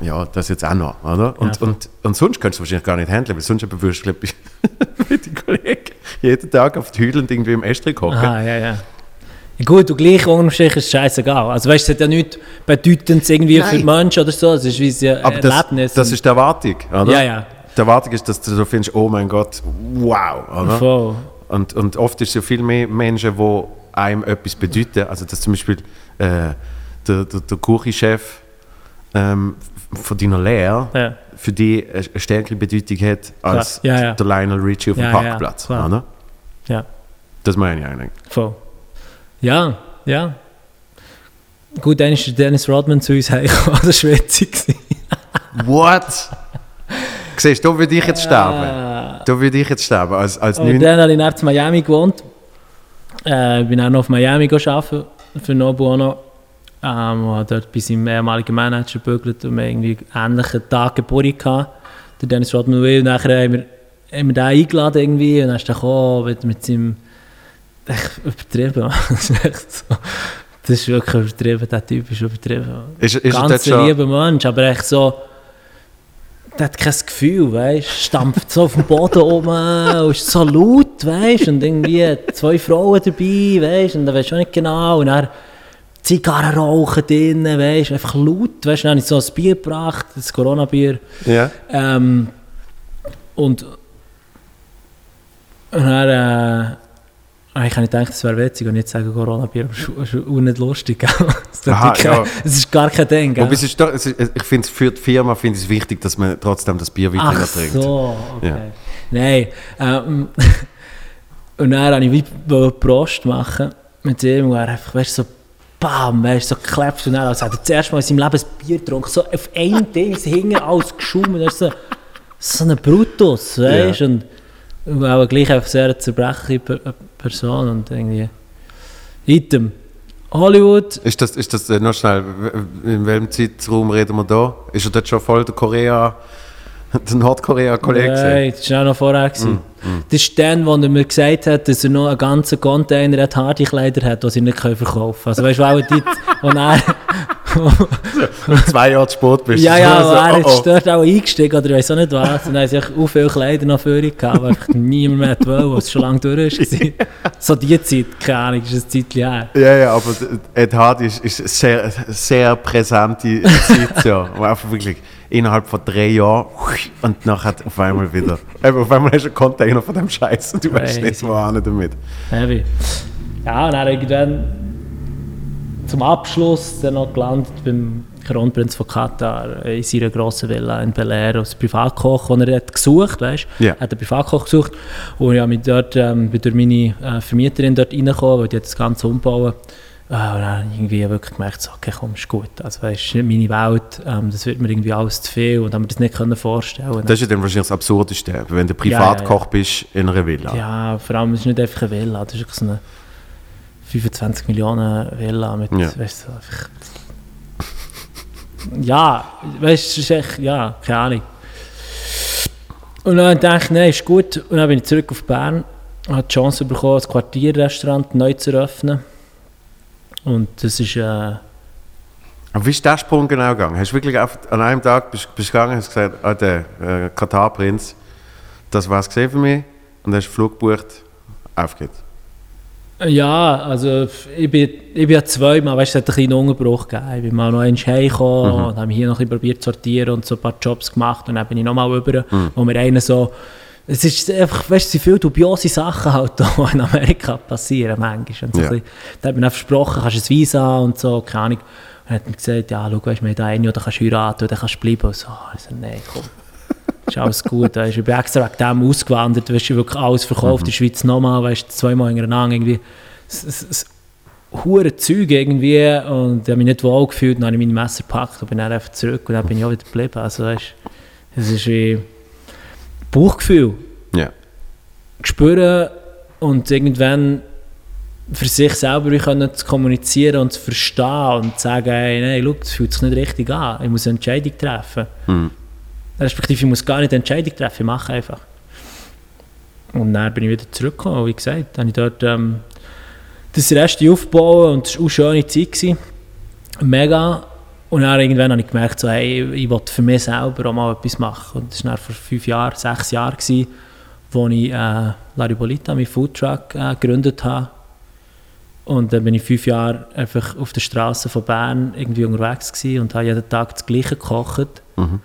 ja, das jetzt auch noch, oder? Und, voll. und, und sonst könntest du wahrscheinlich gar nicht handeln, weil sonst eben würdest du, mit *laughs* den Kollegen jeden Tag auf die Hüdeln irgendwie im Estrich hocken. Aha, ja, ja. Ja, gut, und gleich unterm Strich ist es scheißegal. Also weißt du, es hat ja nichts Bedeutendes irgendwie für die Menschen oder so. Es ist wie ein Aber das, Erlebnis. das ist die Erwartung, oder? Ja, ja. Die Erwartung ist, dass du so findest, oh mein Gott, wow, oder? Voll. Und, und oft ist es ja viel mehr Menschen, die einem etwas bedeuten. Also dass zum Beispiel äh, der, der, der Küchenchef ähm, von deiner Lehre Ja. für dich eine stärkere Bedeutung hat als Ja, ja. der Lionel Richie auf dem Parkplatz. oder? Ja. Das meine ich eigentlich. Voll. Ja, ja. Gut, dann ist Dennis Rodman zu uns heimgekommen, *laughs* der Schweizer. gewesen. What? Siehst du, da würde ich jetzt sterben. Äh, Da würde ich jetzt sterben. Als, als Und dann habe ich in Miami gewohnt. Äh, bin auch noch auf Miami arbeiten für Nobuono. Ähm, und habe dort bei seinem ehemaligen Manager gebügelt und wir irgendwie ähnlichen Tag Geburt gehabt. Der Dennis Rodman nachher haben wir, haben wir den eingeladen irgendwie und dann ist er gekommen mit, mit seinem... Echt übertrieben. *laughs* das, ist echt so, das ist wirklich übertrieben, der Typ ist übertrieben. ist, ist Ganz lieber Mensch, aber echt so... Der hat kein Gefühl, weißt du? Stampft so auf dem Boden rum und ist so laut, weißt du? Und irgendwie zwei Frauen dabei, weißt du? Und dann weißt du auch nicht genau. Und dann Zigarren rauchen drinnen, weißt? Einfach laut, weißt du? Dann habe ich so ein Bier gebracht, das Corona-Bier. Ja? Ähm, und, und dann, äh, eigentlich habe ich gedacht, das wäre witzig und nicht sagen Corona-Bier, aber es ist- es auch nicht lustig. *laughs* Es ja. es ist gar kein Ding. gell? Es ist doch, es ist, ich finde, für die Firma finde ich es wichtig, dass man trotzdem das Bier weiter Ach trinkt. so, okay. Ja. Nein. Ähm, *laughs* und dann wollte ich wie Prost machen mit ihm und er einfach, weißt du, so bam, weißt du, so geklebt und dann, als hätte er das erste Mal in seinem Leben ein Bier getrunken, so auf ein Ding, es hing alles geschoben, das ist so, so ein Brutus, weißt du, und, auch gleich einfach sehr eine zerbrechliche Per- Person und irgendwie, Item, Hollywood, Ist das, ist das äh, noch schnell, in welchem Zeitraum reden wir da? Ist er dort schon voll der Korea, *laughs* der Nordkorea-Kollege? Nein, das war auch noch vorher. gewesen. Das ist dann, wo er mir gesagt hat, dass er noch einen ganzen Container hat Hardy-Kleider hat, die sie nicht verkaufen können. Also weißt du, auch die, wo er... *laughs* Zwei Jahre spät bist. ja, ja, ist wo so, er oh, ist dort auch eingestiegen oder ich weiß auch nicht was. Und dann haben sie auch viele Kleider noch ihn gehabt, weil einfach niemand mehr wollte, was schon lange durch war. *laughs* *laughs* so die Zeit, keine Ahnung, ist ein Zeitchen her. oh. Ja, ja, aber Ed Hardy ist, ist sehr, sehr präsente Zeit, ja. Einfach wirklich innerhalb von drei Jahren und nachher auf einmal wieder. Eben, auf einmal hast du einen Container von dem Scheiß und du weißt Crazy. nicht, wohin damit. Heavy. Ja, und dann irgendwann zum Abschluss dann noch gelandet beim Kronprinz von Katar in seiner grossen Villa in Bel Air als Privatkoch, den er hat gesucht weißt Ja. Er hat einen Privatkoch gesucht und ich mich dort, ähm, bin durch meine äh, Vermieterin dort reingekommen, weil die hat das Ganze umbauen. Äh, und dann irgendwie wirklich gemerkt, so, okay, komm, ist gut. Also, weißt, meine Welt, ähm, das wird mir irgendwie alles zu viel und habe mir das nicht können vorstellen Das ist ja dann wahrscheinlich das Absurdeste, wenn du Ja, ja, Privatkoch bist in einer Villa. Ja, vor allem, es ist nicht einfach eine Villa, das ist so eine 25 Millionen Villa mit, Ja. weißt du, einfach... *laughs* Ja, weißt du, ist echt, ja, keine Ahnung. Und dann dachte ich, nein, ist gut. Und dann bin ich zurück auf Bern, habe die Chance bekommen, das Quartierrestaurant neu zu eröffnen. Und das ist, äh, Aber wie ist der Sprung genau gegangen? Hast du wirklich auf, an einem Tag bist, bist gegangen und hast gesagt, ah, der äh, Katar-Prinz, das war es für mich und hast Flug gebucht, auf geht's. Ja, also ich bin, ich bin ja zweimal, weißt du, es hat einen kleinen Unterbruch gegeben. Ich bin mal noch einmal heimgekommen und habe hier noch ein bisschen probiert zu sortieren und so ein paar Jobs gemacht und dann bin ich nochmal rüber, wo mir einer so... Es ist einfach, weißt du, viele dubiose Sachen halt *laughs* die in Amerika passieren manchmal. Und so Ja. bisschen, da hat mir auch versprochen, kannst du ein Visa und so, keine Ahnung. Und dann hat mir gesagt, ja, schau, weißt, wir haben da einen, oder kannst du heiraten oder kannst du bleiben. Und so, ich so, nein, komm. Ist alles gut. Weißt. Ich bin extra wegen dem ausgewandert, weißt, ich habe wirklich alles verkauft, in der Schweiz nochmal, weißt, zweimal hintereinander irgendwie. Es, es, es, hure Zeug irgendwie und ich habe mich nicht wohl gefühlt, dann habe ich meine Messer gepackt und bin dann einfach zurück und dann bin ich auch wieder geblieben. Also weißt, es ist wie Bauchgefühl, Ja. spüren und irgendwann für sich selber wie können zu kommunizieren und zu verstehen und zu sagen, hey, nein, schau, das fühlt sich nicht richtig an, ich muss eine Entscheidung treffen. Hm. Respektive, ich muss gar nicht eine Entscheidung treffen, ich mache einfach. Und dann bin ich wieder zurückgekommen, wie gesagt, habe ich dort ähm, das Rest aufbauen und es war eine schöne Zeit. Gewesen. Mega. Und dann irgendwann habe ich gemerkt, so, hey, ich will für mich selber auch mal etwas machen. Und das war vor fünf Jahren, sechs Jahren, gewesen, wo ich äh, Larry Bolita, meinen Foodtruck, äh, gegründet habe. Und dann bin ich fünf Jahre einfach auf der Straße von Bern irgendwie unterwegs gewesen und habe jeden Tag das Gleiche gekocht. Mhm.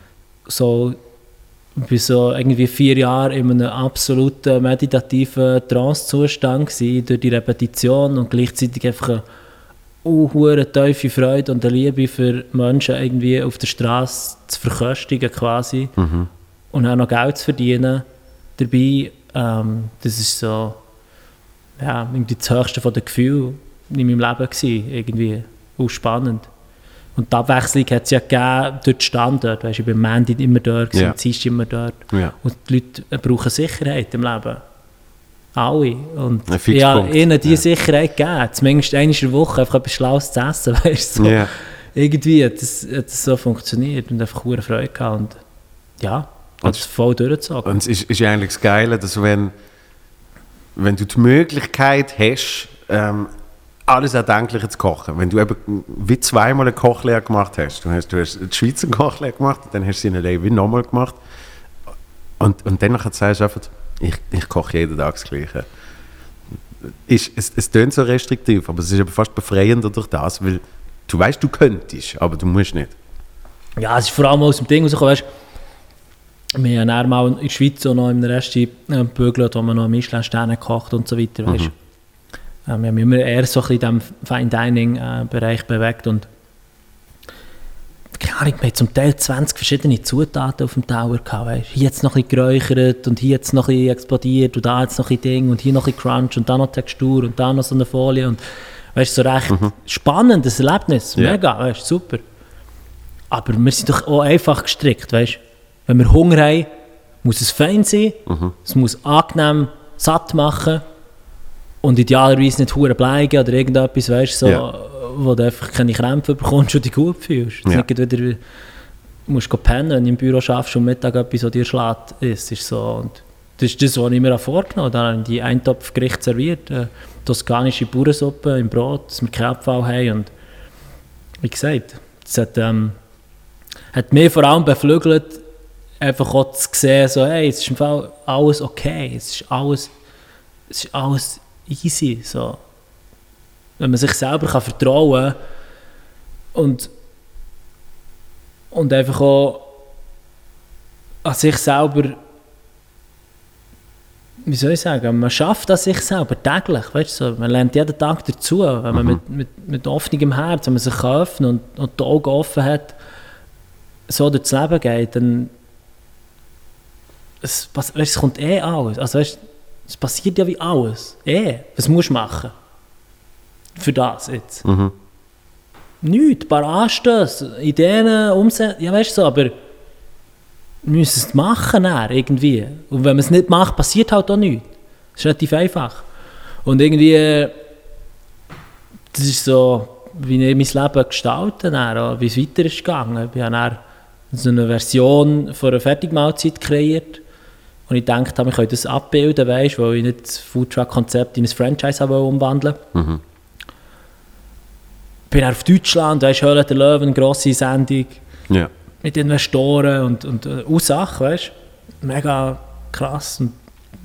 So, ich war so irgendwie vier Jahre in einem absoluten meditativen Trance-Zustand gewesen, durch die Repetition und gleichzeitig einfach eine eine tiefe Freude und eine Liebe für Menschen irgendwie auf der Straße zu verköstigen quasi Mhm. und auch noch Geld zu verdienen dabei. Ähm, das ist so ja, das höchste von den Gefühlen in meinem Leben gewesen, irgendwie auch spannend. Und die Abwechslung hat es ja gegeben durch den Standort. Weißt, ich bin am Montag immer dort, Ja. am Dienstag immer dort. Ja. Und die Leute brauchen Sicherheit im Leben. Alle. Und ja, Fixpunkt. ihnen diese Ja. Sicherheit gegeben. Zumindest einmal in der Woche einfach etwas Schlaues zu essen. *laughs* Weißt, so. Ja. Irgendwie hat das, hat das so funktioniert und einfach hohe Freude gehabt. Und ja, hat es voll durchgezogen. Und es ist, ist eigentlich das Geile, dass wenn, wenn du die Möglichkeit hast, ähm, alles Erdenkliche zu kochen, wenn du eben wie zweimal eine Kochlehre gemacht hast, du hast, du hast die Schweizer Kochlehre gemacht, dann hast du sie in LA wie nochmal gemacht und, und dann sagst du einfach, ich, ich koche jeden Tag das Gleiche. Ist, es, es klingt so restriktiv, aber es ist eben fast befreiender durch das, weil du weißt, du könntest, aber du musst nicht. Ja, es ist vor allem aus dem Ding rausgekommen, weißt wir haben mal in der Schweiz auch noch im Restaurant äh, gebügelt, wo man noch Michelin-Sterne kocht und so weiter, weißt äh, Wir haben immer eher so ein bisschen in diesem Fine-Dining-Bereich bewegt und keine Ahnung, wir haben zum Teil 20 verschiedene Zutaten auf dem Tower gehabt, weißt Hier jetzt noch ein bisschen geräuchert und hier jetzt noch ein bisschen explodiert und da jetzt noch ein Ding und hier noch ein Crunch und da noch Textur und da noch so eine Folie und weißt so recht spannendes Erlebnis, mega, weißt super. Aber wir sind doch auch einfach gestrickt, weißt Wenn wir Hunger haben, muss es fein sein, es muss angenehm satt machen und idealerweise nicht hure bleiben oder irgendetwas, weißt so, Ja. wo du einfach keine Krämpfe bekommst und dich gut fühlst. Ja. Nicht wieder, du musst go pennen, wenn du im Büro schaffst und Mittag etwas, das dir schlägt, ist, ist so. Und das ist das, was ich mir vorgenommen habe. Dann habe ich die Eintopfgericht serviert, äh, toskanische Bauernsuppe im Brot, dass wir keinen Abfall haben und wie gesagt, das hat, ähm, hat mich vor allem beflügelt, einfach auch zu sehen, so, hey, es ist im Fall alles okay, es ist alles, es ist alles easy, so. Wenn man sich selber kann vertrauen und, und einfach auch an sich selber, wie soll ich sagen, man schafft an sich selber täglich, weißt du, so. man lernt jeden Tag dazu, wenn man mit, mit, mit offenem Herz, wenn man sich kann öffnen und, und die Augen offen hat, so durchs Leben geht, dann es, weißt, es kommt eh alles. Also, weißt, es passiert ja wie alles. Eh. Was musst du machen? Für das jetzt. Mhm. Nichts. Ein paar Anstöße, Ideen umsetzen. Ja, weißt du so, aber wir müssen es machen dann, irgendwie. Und wenn man es nicht macht, passiert halt auch nichts. Das ist relativ einfach. Und irgendwie, das ist so, wie ich mein Leben gestalte, dann, auch, wie es weiter ist gegangen. Ich habe dann so eine Version von einer Fertigmahlzeit kreiert. Und ich dachte, ich könnte das abbilden, weißt, weil ich nicht das Foodtruck-Konzept in ein Franchise umwandeln Mhm. Bin auf Deutschland, weißt, Höhle der Löwen, eine grosse Sendung Ja. mit Investoren und, und äh, Ursachen, weißt Mega krass und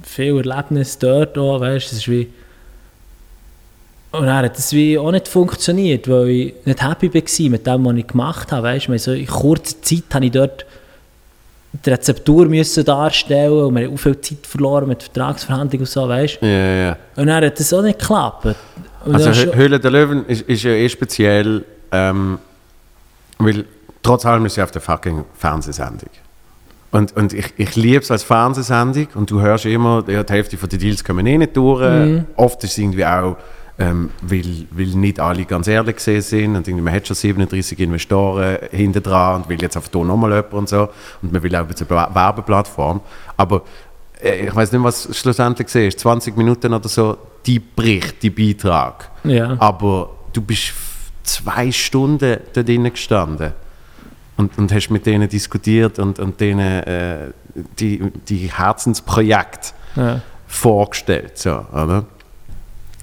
viel Erlebnis dort auch, weißt Es ist wie... Und dann hat das wie auch nicht funktioniert, weil ich nicht happy war mit dem, was ich gemacht habe, weißt. So in kurzer Zeit habe ich dort die Rezeptur müssen darstellen und wir haben auch viel Zeit verloren mit Vertragsverhandlungen und so, weißt Ja, ja. Und dann hat das auch nicht geklappt. Und Also Höhle der Löwen ist, ist ja eh speziell, ähm, weil trotz allem ist sie auf der fucking Fernsehsendung. Und, und ich, ich liebe es als Fernsehsendung und du hörst immer, ja, die Hälfte den Deals kommen eh nicht durch. Mhm. Oft ist es irgendwie auch, ähm, weil, weil nicht alle ganz ehrlich gesehen sind und irgendwie, man hat schon 37 Investoren hinter dran und will jetzt auf hier nochmal jemanden und so und man will auch eine Be- Werbeplattform. Aber äh, ich weiß nicht, was schlussendlich gesehen ist, 20 Minuten oder so, die Bericht, die Beitrag. Ja. Aber du bist zwei Stunden da drinnen gestanden und, und hast mit denen diskutiert und, und denen äh, die, die Herzensprojekte ja. vorgestellt. So, oder?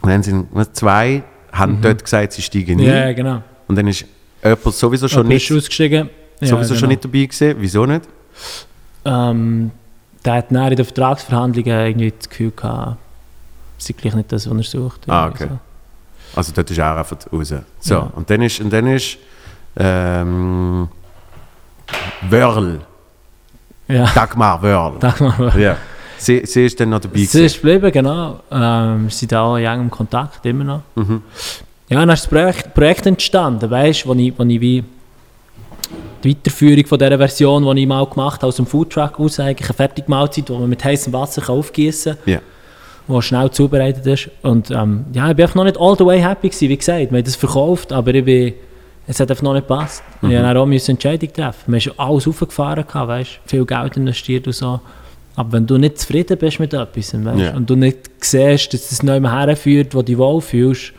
Und dann sind zwei haben dort gesagt, sie steigen. Mhm. ja, genau. Und dann ist jemand sowieso schon, bist nicht, ausgestiegen? Ja, sowieso schon genau. nicht dabei gewesen. Wieso nicht? Ähm, der hat dann in den Vertragsverhandlungen irgendwie das Gefühl gehabt, ist gleich nicht das, was er sucht. Ah, okay. so. Also dort ist er einfach raus. So, Ja. und dann ist, und dann ist ähm, Wörl, Ja, Dagmar Wörl. *laughs* sag mal. Ja. Sie, sie ist dann noch dabei. Sie gewesen. ist geblieben, genau. Ähm, wir sind auch in engem Kontakt, immer noch. Mhm. ja, dann ist das Projekt, Projekt entstanden, weißt du, wo ich, wo ich wie die Weiterführung von dieser Version, die ich mal gemacht habe, aus dem Foodtruck aus, eigentlich eine fertige Mahlzeit, die man mit heißem Wasser aufgießen kann, Ja. die schnell zubereitet ist. Und ähm, ja, ich bin einfach noch nicht all the way happy gewesen, wie gesagt. Wir haben das verkauft, aber ich bin, es hat einfach noch nicht gepasst. Mhm. Ich musste auch eine Entscheidung treffen. Wir haben schon alles aufgefahren, gehabt, weißt, viel Geld investiert und so. Aber wenn du nicht zufrieden bist mit etwas weißt, Ja. und du nicht siehst, dass es nicht mehr herführt, wo du dich wohlfühlst,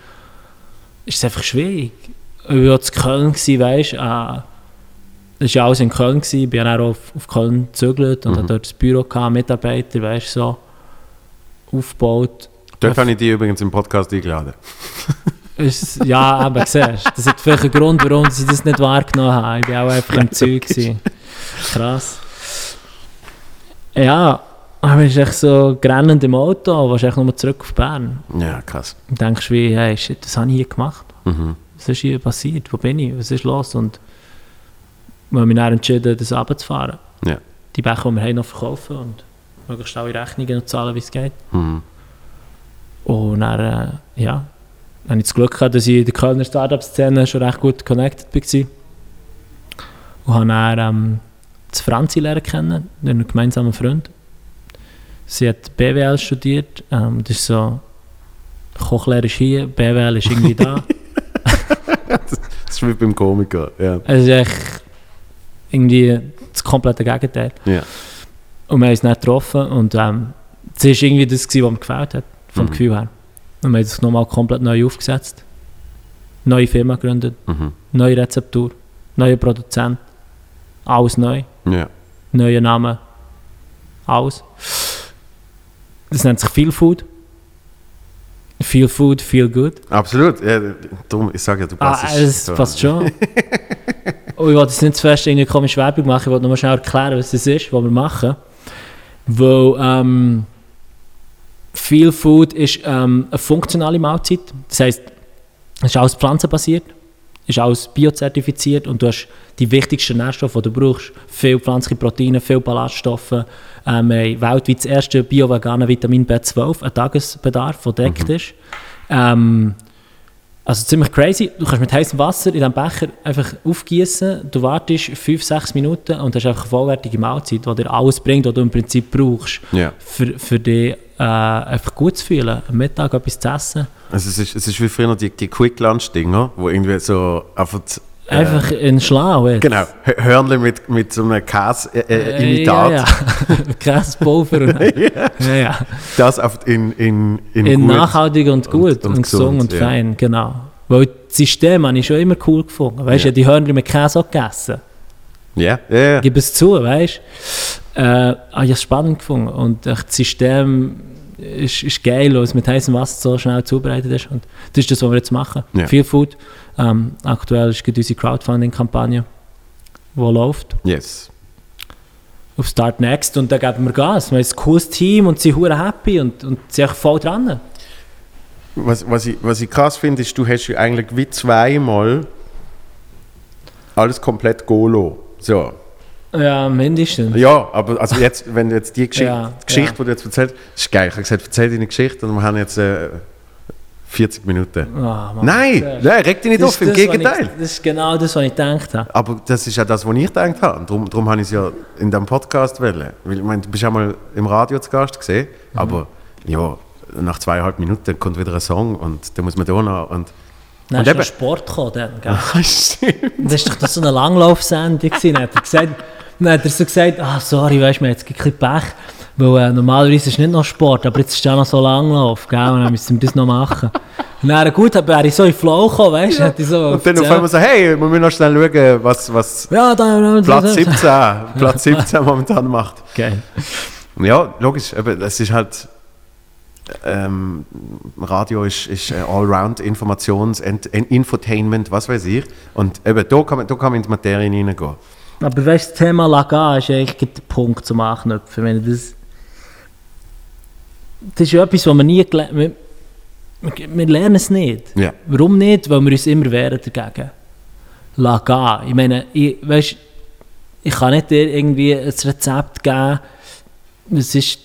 ist es einfach schwierig. Ich war in Köln, weißt, äh, das war ja alles in Köln, ich bin dann auch auf, auf Köln gezögert und Mhm. hatte dort das Büro, gehabt, Mitarbeiter, weißt, so aufgebaut. Dort Ja. habe ich dich übrigens im Podcast eingeladen. *laughs* Ist, ja, aber siehst das hat vielleicht einen Grund, warum sie das nicht wahrgenommen haben. Ich war auch einfach im Zeug. gewesen. *laughs* Krass. Ja, aber es ist echt so grennend im Auto, warst echt nochmal zurück auf Bern. Ja, krass. Und denkst wie, hey, shit, das habe ich hier gemacht. Mhm. Was ist hier passiert? Wo bin ich? Was ist los? Und wir haben mich dann entschieden, das runterzufahren. Ja. Die Becher, die wir haben, noch verkaufen und möglichst alle Rechnungen noch zahlen, wie es geht. Mhm. Und dann, äh, ja, habe ich das Glück gehabt, dass ich in der Kölner Startup-Szene schon recht gut connected war. Und habe dann ähm, das Franzi lernen kennen, durch einen gemeinsamen Freund. Sie hat BWL studiert, ähm, das ist so, Kochlehrer ist hier, BWL ist irgendwie da. *laughs* Das ist wie beim Komiker. Ja. Es ist echt irgendwie das komplette Gegenteil. Ja. Und wir haben uns dann getroffen und ähm, das war irgendwie das, gewesen, was mir gefällt hat, vom Mhm. Gefühl her. Und wir haben es nochmal komplett neu aufgesetzt. Neue Firma gegründet, Mhm. neue Rezeptur, neuer Produzent, alles neu, Ja. neuer Name, alles. Das nennt sich Feel Food. Feel Food, Feel Good. Absolut. Ja, darum, ich sage ja, du Ah, passt. es passt schon. Und *laughs* ich wollte jetzt nicht zu fest irgendwie komische Werbung machen, ich wollte nur schnell erklären, was das ist, was wir machen. Weil ähm, Feel Food ist ähm, eine funktionale Mahlzeit. Das heisst, es ist alles pflanzenbasiert, ist alles biozertifiziert und du hast die wichtigsten Nährstoffe, die du brauchst. Viel pflanzliche Proteine, viel Ballaststoffe. Ähm, wir haben weltweit das erste bio-vegane Vitamin B12, ein Tagesbedarf, der deckt ist. Ähm, also ziemlich crazy. Du kannst mit heißem Wasser in diesem Becher einfach aufgießen. Du wartest 5-6 Minuten und hast einfach eine vollwertige Mahlzeit, die dir alles bringt, was du im Prinzip brauchst, Ja. für, für dich äh, einfach gut zu fühlen. Am Mittag etwas zu essen. Also es, ist, es ist wie früher die, die Quick Lunch Dinger, wo irgendwie so einfach. Äh, Einfach in Schlau. jetzt. Genau, Hö- Hörnli mit, mit so einem Käse-Imitat. Äh, Äh, Imitat. Ja, ja. *laughs* Käsepulver. und- *laughs* ja, ja. Das auf in, in, in, In nachhaltig und gut und, und gesund und gesund, ja. fein, genau. Weil das System habe ich schon immer cool gefunden. Weißt du, Ja. die Hörnli mit Käse auch gegessen. Ja, ja, ja. Gib es zu, weißt du? Äh, ah, ich habe es spannend gefunden. Und echt, das System ist, ist geil, weil es mit heißem Wasser so schnell zubereitet ist. Und das ist das, was wir jetzt machen. Ja. Viel Food. Ähm, aktuell ist unsere Crowdfunding-Kampagne, die läuft. Yes. Auf Start Next. Und da geben wir Gas. Wir haben ein cooles Team und sie sind hure happy und, und sind echt voll dran. Was, was, ich, was ich krass finde, ist, du hast eigentlich wie zweimal alles komplett Golo. So. Ja, mindestens. Ja, aber also jetzt, wenn jetzt die Geschichte, Ja, die Geschichte ja. die du jetzt erzählst, das ist geil. Ich habe gesagt, erzähl deine Geschichte und wir haben jetzt äh, 40 Minuten. Ah, Mann. Nein, nein, reg dich nicht das auf, im das, Gegenteil. Ich, das ist genau das, was ich gedacht habe. Aber das ist ja das, was ich gedacht habe. Darum, darum habe ich es ja in diesem Podcast wählen. Weil ich meine, du bist ja mal im Radio zu Gast gesehen, Mhm. aber ja, nach zweieinhalb Minuten kommt wieder ein Song und da muss man da noch. Und, Dann Und eben- ja Sport gekommen. Dann, gell? *laughs* Stimmt. Das war doch so eine Langlaufsendung. Dann hat er gesagt, dann hat er so gesagt, ah, sorry, weißt du, wir haben jetzt ein bisschen Pech. Weil äh, normalerweise ist es nicht noch Sport, aber jetzt ist ja noch so Langlauf, gell? Und dann müssen wir das noch machen. Und dann, gut, dann wäre ich so in den Flow gekommen, weißt du? hätte ich So Und dann auf einmal so, hey, wir müssen noch schnell schauen, was, was ja, da, Platz 17, Platz *laughs* 17 momentan macht. Geil. Ja, logisch, aber es ist halt. Ähm, Radio ist, ist äh, Allround Informations-, Ent- En- Infotainment, was weiß ich. Und eben, da kann man, da kann man in die Materie hineingehen. Aber weißt das Thema Laga ist eigentlich der Punkt zum Anknüpfen. Wenn das, das ist etwas, was wir nie gelernt wir, wir, lernen es nicht. Ja. Warum nicht? Weil wir uns immer wehren dagegen. Laga. Ich meine, ich, weißt, ich kann nicht dir irgendwie ein Rezept geben, es ist,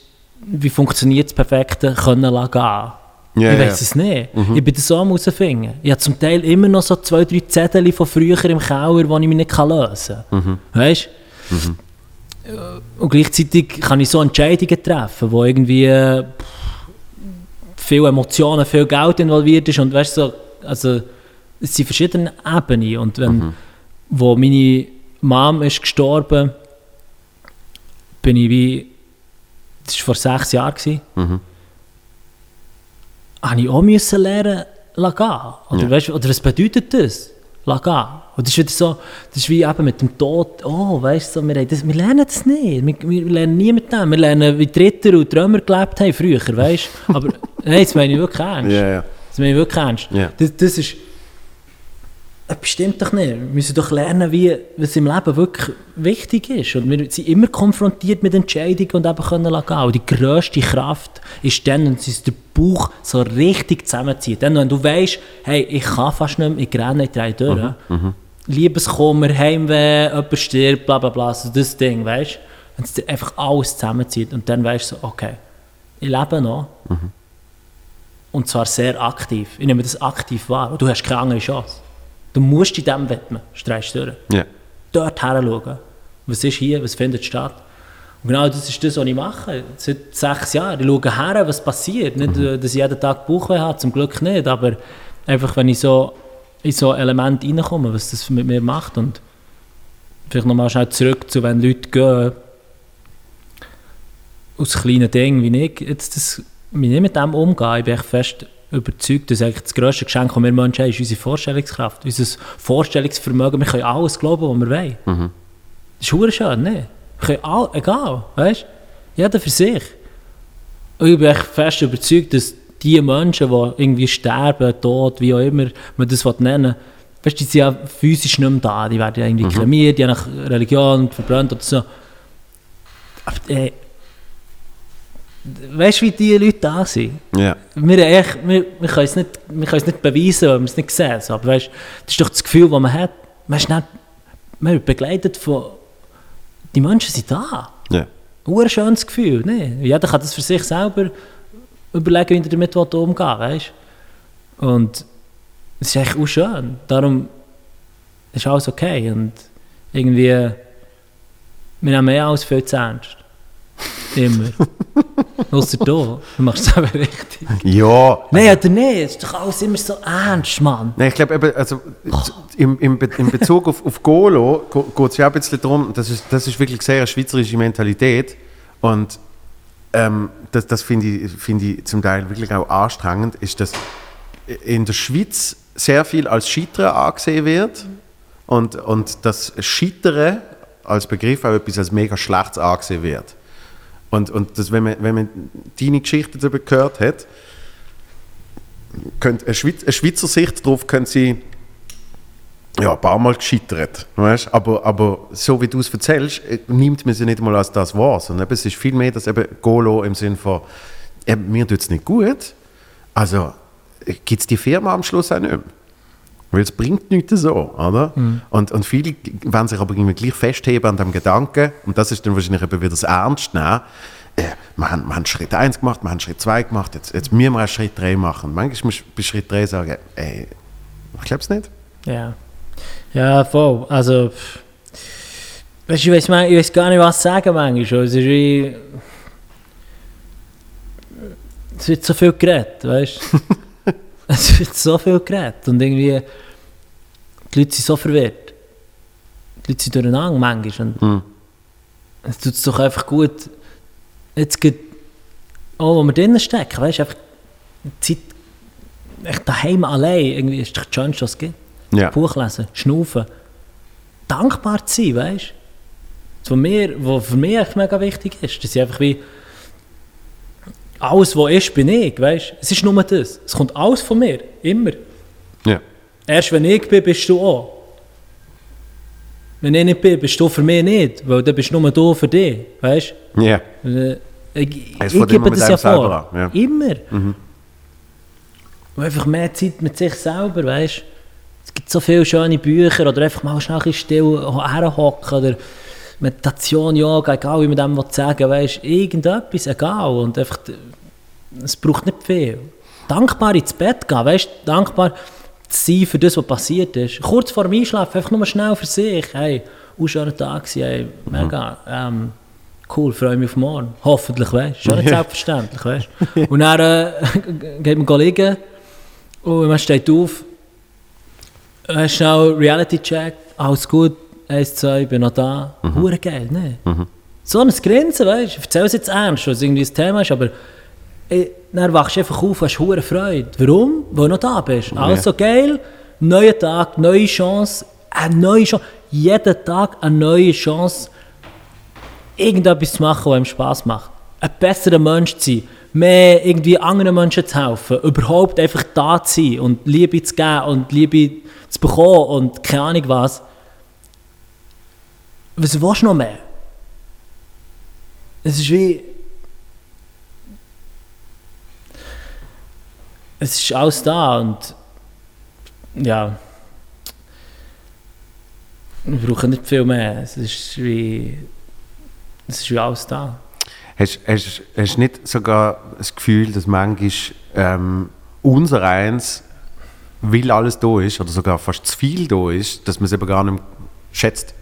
wie funktioniert das perfekte Können Laga. Ja, ich ja. weiß es nicht. Ich bin das so am herausfinden. Ich habe zum Teil immer noch so zwei, drei Zettel von früher im Keller, die ich mich nicht lösen kann. Weißt du? Und gleichzeitig kann ich so Entscheidungen treffen, wo irgendwie äh, viel Emotionen, viel Geld involviert ist und weißt du, so, also es sind verschiedene Ebenen und wenn, wo meine Mom ist gestorben, bin ich wie, das war vor sechs Jahren, gewesen, habe ich auch müssen lernen lassen. Oder, Ja. weißt, oder was bedeutet das? Lassen. Und das ist wieder so, das ist wie eben mit dem Tod, oh, weißt du, so, wir, das, wir lernen das nicht. Wir, wir lernen nie mit dem. Wir lernen, wie die Ritter und die Römer gelebt haben früher, weißt du. *laughs* Aber nein, das meine ich wirklich ernst. Ja, ja. Das meine ich wirklich ernst. Das, das ist. Das bestimmt doch nicht. Wir müssen doch lernen, wie, was im Leben wirklich wichtig ist. Und wir sind immer konfrontiert mit Entscheidungen und eben können lassen gehen. Und die grösste Kraft ist dann, wenn es der Bauch so richtig zusammenzieht. Dann, wenn du weißt, hey, ich kann fast nicht mehr, ich renne, ich drehe durch. Liebeskummer, Heimweh, jemand stirbt, bla bla bla, so das Ding, weißt du? Wenn es dir einfach alles zusammenzieht und dann weißt du so, okay, ich lebe noch. Und zwar sehr aktiv. Ich nehme das aktiv wahr. Du hast keine andere Chance. Du musst in dem widmen, streich durch. Ja. Dort her schauen. Was ist hier, was findet statt. Und genau das ist das, was ich mache. Seit sechs Jahren. Ich schaue her, was passiert. Nicht, äh, dass ich jeden Tag Bauchweh habe, zum Glück nicht. Aber einfach, wenn ich so in so Elemente reinkomme, was das mit mir macht. Und vielleicht nochmal schnell zurück zu, wenn Leute gehen, aus kleinen Dingen, wie ich jetzt das, wie ich mit dem umgehe, ich bin echt fest überzeugt, dass eigentlich das grösste Geschenk, das wir Menschen haben, ist unsere Vorstellungskraft, unser Vorstellungsvermögen. Wir können alles glauben, was wir wollen. Das ist schön, ne? Wir können all, egal, weißt du? Jeder für sich. Und ich bin echt fest überzeugt, dass die Menschen, die irgendwie sterben, tot, wie auch immer man das nennen will, weißt, du, die sind ja physisch nicht mehr da. Die werden ja irgendwie kremiert, je nach Religion verbrannt oder so. Aber, äh, weißt du, wie die Leute da sind? Ja. Wir, echt, wir, wir können es nicht, wir können es nicht beweisen, weil wir es nicht sehen. Aber weißt, das ist doch das Gefühl, das man hat. Man, ist nicht, man wird begleitet von... Die Menschen sind da. Ja. Ein schönes Gefühl. Ne? Jeder kann das für sich selber überlegen, wie er damit umgehen will. Weißt? Und es ist echt auch schön. Darum ist alles okay. Und irgendwie... Wir nehmen mehr als viel zu ernst. Immer. Außer du. Du machst es aber richtig. Ja. Nein, oder nicht? Es ist doch alles immer so ernst, Mann. Nein, ich glaube, also, im, im, Be- in Bezug auf, auf Golo geht es ja auch ein bisschen darum, das ist, das ist wirklich sehr eine schweizerische Mentalität. Und ähm, das, das finde ich, find ich zum Teil wirklich auch anstrengend, ist, dass in der Schweiz sehr viel als Scheitern angesehen wird und, und das Scheitern als Begriff auch etwas als mega Schlechtes angesehen wird. Und, und das, wenn, man, wenn man deine Geschichte darüber gehört hat, könnte eine, Schweiz, eine Schweizer Sicht darauf könnte sie ja, ein paar Mal gescheitert. Weißt? Aber, aber so wie du es erzählst, äh, nimmt man sie nicht mal als das wahr. Es ist viel mehr, dass eben Golo im Sinn von, eben, mir tut es nicht gut. Also gibt es die Firma am Schluss auch nicht mehr. Weil es bringt nichts so, oder? Und, und viele werden sich aber irgendwie gleich festheben an dem Gedanken, und das ist dann wahrscheinlich eben wieder das Ernst nehmen, äh, haben, wir haben Schritt 1 gemacht, wir haben Schritt 2 gemacht, jetzt, jetzt müssen wir auch Schritt 3 machen. Manchmal musst du bei Schritt 3 sagen, ey, ich glaube es nicht. Ja. Ja, voll. Also, weißt du, ich weiß, man- ich weiß gar nicht, was sagen manchmal. Es ist wie. Es wird so viel geredet, weißt du? *laughs* es wird so viel geredet. Und irgendwie. Die Leute sind so verwirrt. Die Leute sind durcheinander manchmal. Und Hm. es tut es doch einfach gut. Jetzt geht. Oh, wo wir drinnen stecken, weißt du, einfach. Die Zeit. Echt daheim allein. Irgendwie ist das Schönste, was es gibt. Ja. Buch lesen, schnaufen. Dankbar zu sein, weißt du? Was mir, was für mich echt mega wichtig ist, dass ich einfach wie. Alles, was ist, bin ich, weißt? Es ist nur das. Es kommt alles von mir, immer. Ja. Erst wenn ich bin, bist du auch. Wenn ich nicht bin, bist du für mich nicht, weil dann bist du nur du für dich, weißt Ja. du? Äh, Ich, ich immer gebe das ja vor. ja. Immer. Und einfach mehr Zeit mit sich selber, weißt? Es gibt so viele schöne Bücher oder einfach mal schnell ein bisschen still herhocken oder Meditation, Yoga, egal wie man dem will sagen weißt du? Irgendetwas, egal. Und einfach, es braucht nicht viel. dankbar ins Bett gehen, weißt dankbar zu sein für das, was passiert ist. Kurz vor dem Einschlafen, einfach nur schnell für sich, hey, auch schon ein Tag gewesen, hey, mega, ähm, cool, freue mich auf morgen. Hoffentlich, weißt du, schon nicht *laughs* selbstverständlich, weißt du. Und dann äh, *laughs* geht man liegen und man steht auf, äh, schnell Reality-Check, alles gut, eins, zwei, ich bin noch da. Mhm. geil, ne? So ein Grinsen, weißt du, ich erzähle es jetzt ernst, was irgendwie das Thema ist, aber ey, dann wachst du einfach auf hast hohe Freude. Warum? Weil du noch da bist. Also geil, neuer Tag, neue Chance, eine neue Chance, jeden Tag eine neue Chance, irgendetwas zu machen, was einem Spass macht. Ein besserer Mensch zu sein, mehr irgendwie anderen Menschen zu helfen, überhaupt einfach da zu sein und Liebe zu geben und Liebe zu bekommen und keine Ahnung was. Was willst du noch mehr? Es ist wie. Es ist alles da und. Ja. Wir brauchen nicht viel mehr. Es ist wie. Es ist wie alles da. Hast du nicht sogar das Gefühl, dass manchmal ähm, unser Eins, weil alles da ist, oder sogar fast zu viel da ist, dass man es eben gar nicht schätzt?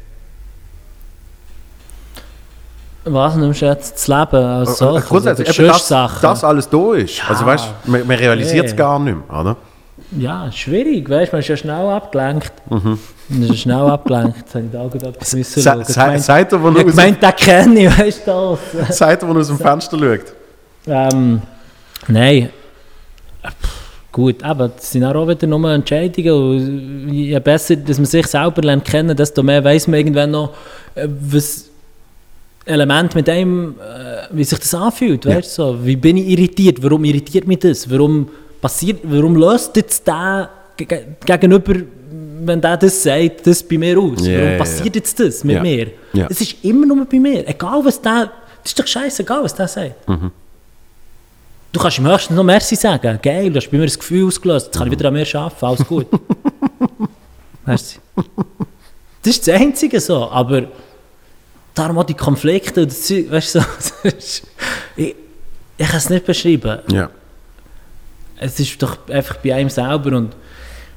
Was nimmst du jetzt das Leben als so? Äh, grundsätzlich, also, das, das alles da ist. Ja. Also weißt man, man realisiert es gar nicht mehr, oder? Ja, schwierig, weißt man ist ja schnell abgelenkt. Mhm. Man ist ja schnell abgelenkt. Jetzt habe ich da gut etwas müssen schauen. Seid ihr, wo ich meinte, den kenne ich, weißt du das? Seid ihr, wo aus dem Fenster schaut? Ähm, nein. Gut, aber das sind auch wieder nur Entscheidungen. Und je besser, dass man sich selber lernt kennen, desto mehr weiß man irgendwann noch, äh, was Element mit dem, äh, wie sich das anfühlt. Ja. Weißt, so. Wie bin ich irritiert? Warum irritiert mich das? Warum, passiert, warum löst jetzt der gegenüber, wenn der das sagt, das bei mir aus? Yeah, warum passiert yeah. jetzt das mit yeah. mir? Es ist immer nur bei mir. Egal was der, das ist doch scheißegal, was der sagt. Mhm. Du kannst im höchsten noch Merci sagen. Geil, du hast bei mir das Gefühl ausgelöst. Jetzt kann ich wieder an mir arbeiten. Alles gut. *laughs* Merci. Das ist das Einzige so. Aber darum auch die Konflikte und das weißt du, *laughs* ich, ich kann es nicht beschreiben. Ja. Es ist doch einfach bei einem selber und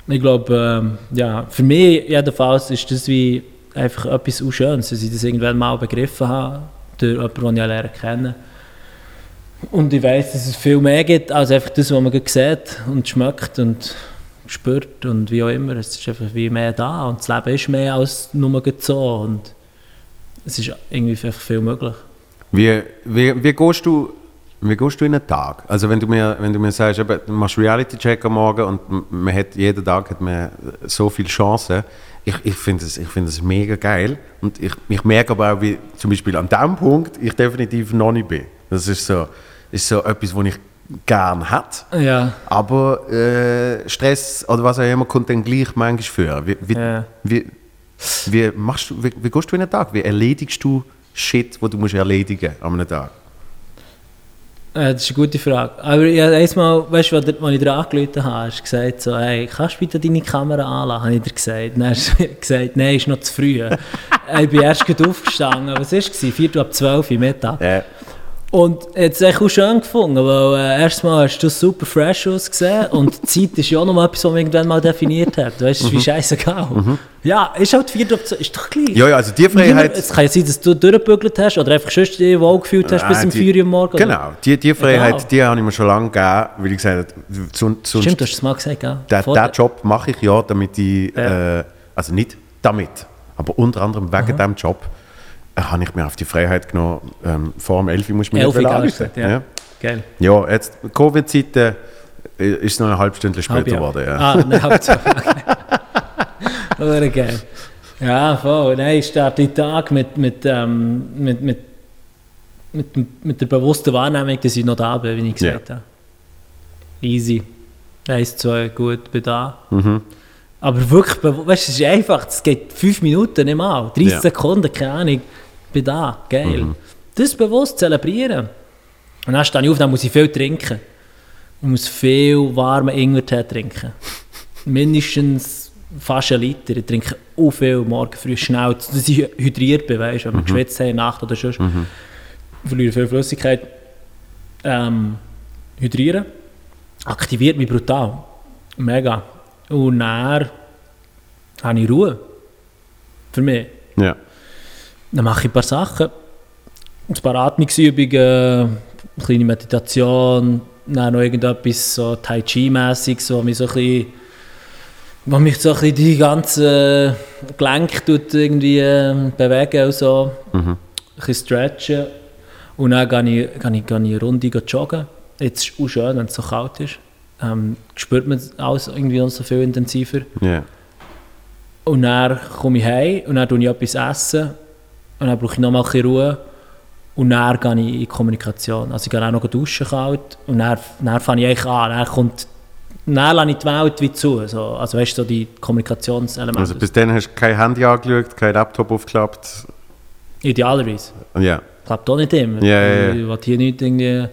ich glaube, ähm, ja, für mich jedenfalls ist das wie einfach etwas Schönes, dass ich das irgendwann mal begriffen habe, durch jemanden, den ich lernen kenne. Und ich weiß, dass es viel mehr gibt, als einfach das, was man sieht und schmeckt und spürt und wie auch immer. Es ist einfach wie mehr da und das Leben ist mehr als nur so. Und es ist irgendwie einfach viel möglich. Wie, wie, wie, gehst du, wie gehst du in einen Tag? Also wenn du mir, wenn du mir sagst, eben, du machst Reality-Check am Morgen und man hat, jeden Tag hat man so viele Chancen. Ich, ich finde es find mega geil. Und ich, ich merke aber auch, wie zum Beispiel an diesem Punkt ich definitiv noch nicht bin. Das ist so, ist so etwas, was ich gerne hat. Ja. Aber äh, Stress oder was auch immer kommt dann gleich manchmal für. Wie, wie, ja. wie, wie, machst du, wie, wie gehst du in den Tag? Wie erledigst du Shit, wo du musst erledigen an einem Tag? Äh, das ist eine gute Frage. Aber ja, einmal, weißt du, als ich dir angerufen habe, hast du gesagt, so, hey, kannst du bitte deine Kamera anlassen, habe ich dir gesagt. Dann hast du *laughs* gesagt, nein, ist noch zu früh. *laughs* ich bin erst aufgestanden. Was war es? Viertel ab zwölf Uhr Mittag. Yeah. Und jetzt habe ich auch schön gefunden, weil äh, erstmal hast du super fresh ausgesehen und die Zeit ist ja auch noch mal etwas, was man irgendwann mal definiert hat. Weißt du, mhm. wie scheißegal. Mhm. Ja, ist halt vier ist doch gleich. Ja, ja, also die Freiheit... Es kann ja sein, dass du durchgebügelt hast oder einfach schon dich wohl gefühlt hast äh, bis um 4 Uhr morgens. Genau, die, die Freiheit, Egal. die habe ich mir schon lange gegeben, weil ich gesagt habe, sonst, Stimmt, du hast es mal gesagt, ja. Den, Job mache ich ja, damit ich, ja. Äh, also nicht damit, aber unter anderem wegen diesem Job, habe ich mir auf die Freiheit genommen, ähm, vor dem 11 Uhr muss ich mich nicht anrufen. Ja. Ja. Geil. ja, jetzt Covid-Zeiten äh, ist es noch eine halbe Stunde später geworden. Ja. Ah, eine halbe Stunde. *laughs* Geil. Ja, voll. Nein, ich starte den Tag mit, mit, ähm, mit, mit, mit, mit der bewussten Wahrnehmung, dass ich noch da bin, wie ich gesagt ja. habe. Easy. Eins, zwei, gut, bin da. Mhm. Aber wirklich, weißt du, es ist einfach, es geht fünf Minuten nicht mal, 30 ja. Sekunden, keine Ahnung bin da, geil. Mhm. Das bewusst zelebrieren. Und dann stehe ich auf, dann muss ich viel trinken. Ich muss viel warmen Ingwertee trinken. *laughs* Mindestens fast einen Liter. Ich trinke auch viel morgen früh schnell, dass ich hydriert bin, weißt, wenn wir mhm. geschwitzt haben, Nacht oder sonst. Mhm. Ich verliere viel Flüssigkeit. Ähm, hydrieren. aktiviert mich brutal. Mega. Und dann habe ich Ruhe. Für mich. Ja. Dann mache ich ein paar Sachen. Ein paar Atmungsübungen, eine kleine Meditation, dann noch irgendetwas so Tai Chi-mässig, so mich so ein bisschen, mich so ein bisschen die ganzen Gelenke tut irgendwie äh, bewegen und so. Mhm. Ein bisschen stretchen. Und dann gehe ich, gehe ich, gehe ich eine Runde joggen. Jetzt ist es auch schön, wenn es so kalt ist. Ähm, spürt man alles irgendwie noch so viel intensiver. Ja. Und dann komme ich heim und dann tue ich etwas essen. Und dann brauche ich nochmal ein bisschen Ruhe. Und dann gehe ich in die Kommunikation. Also ich gehe auch noch duschen kalt. Und dann, dann fange ich eigentlich an. Dann kommt... Dann lasse ich die Welt wie zu. So, also weißt du, so die Kommunikationselemente. Also bis dann hast du kein Handy angeschaut, kein Laptop aufgeklappt. Idealerweise. Ja. Klappt auch nicht immer. Ja, ja, ja. Ich will hier nicht irgendwie...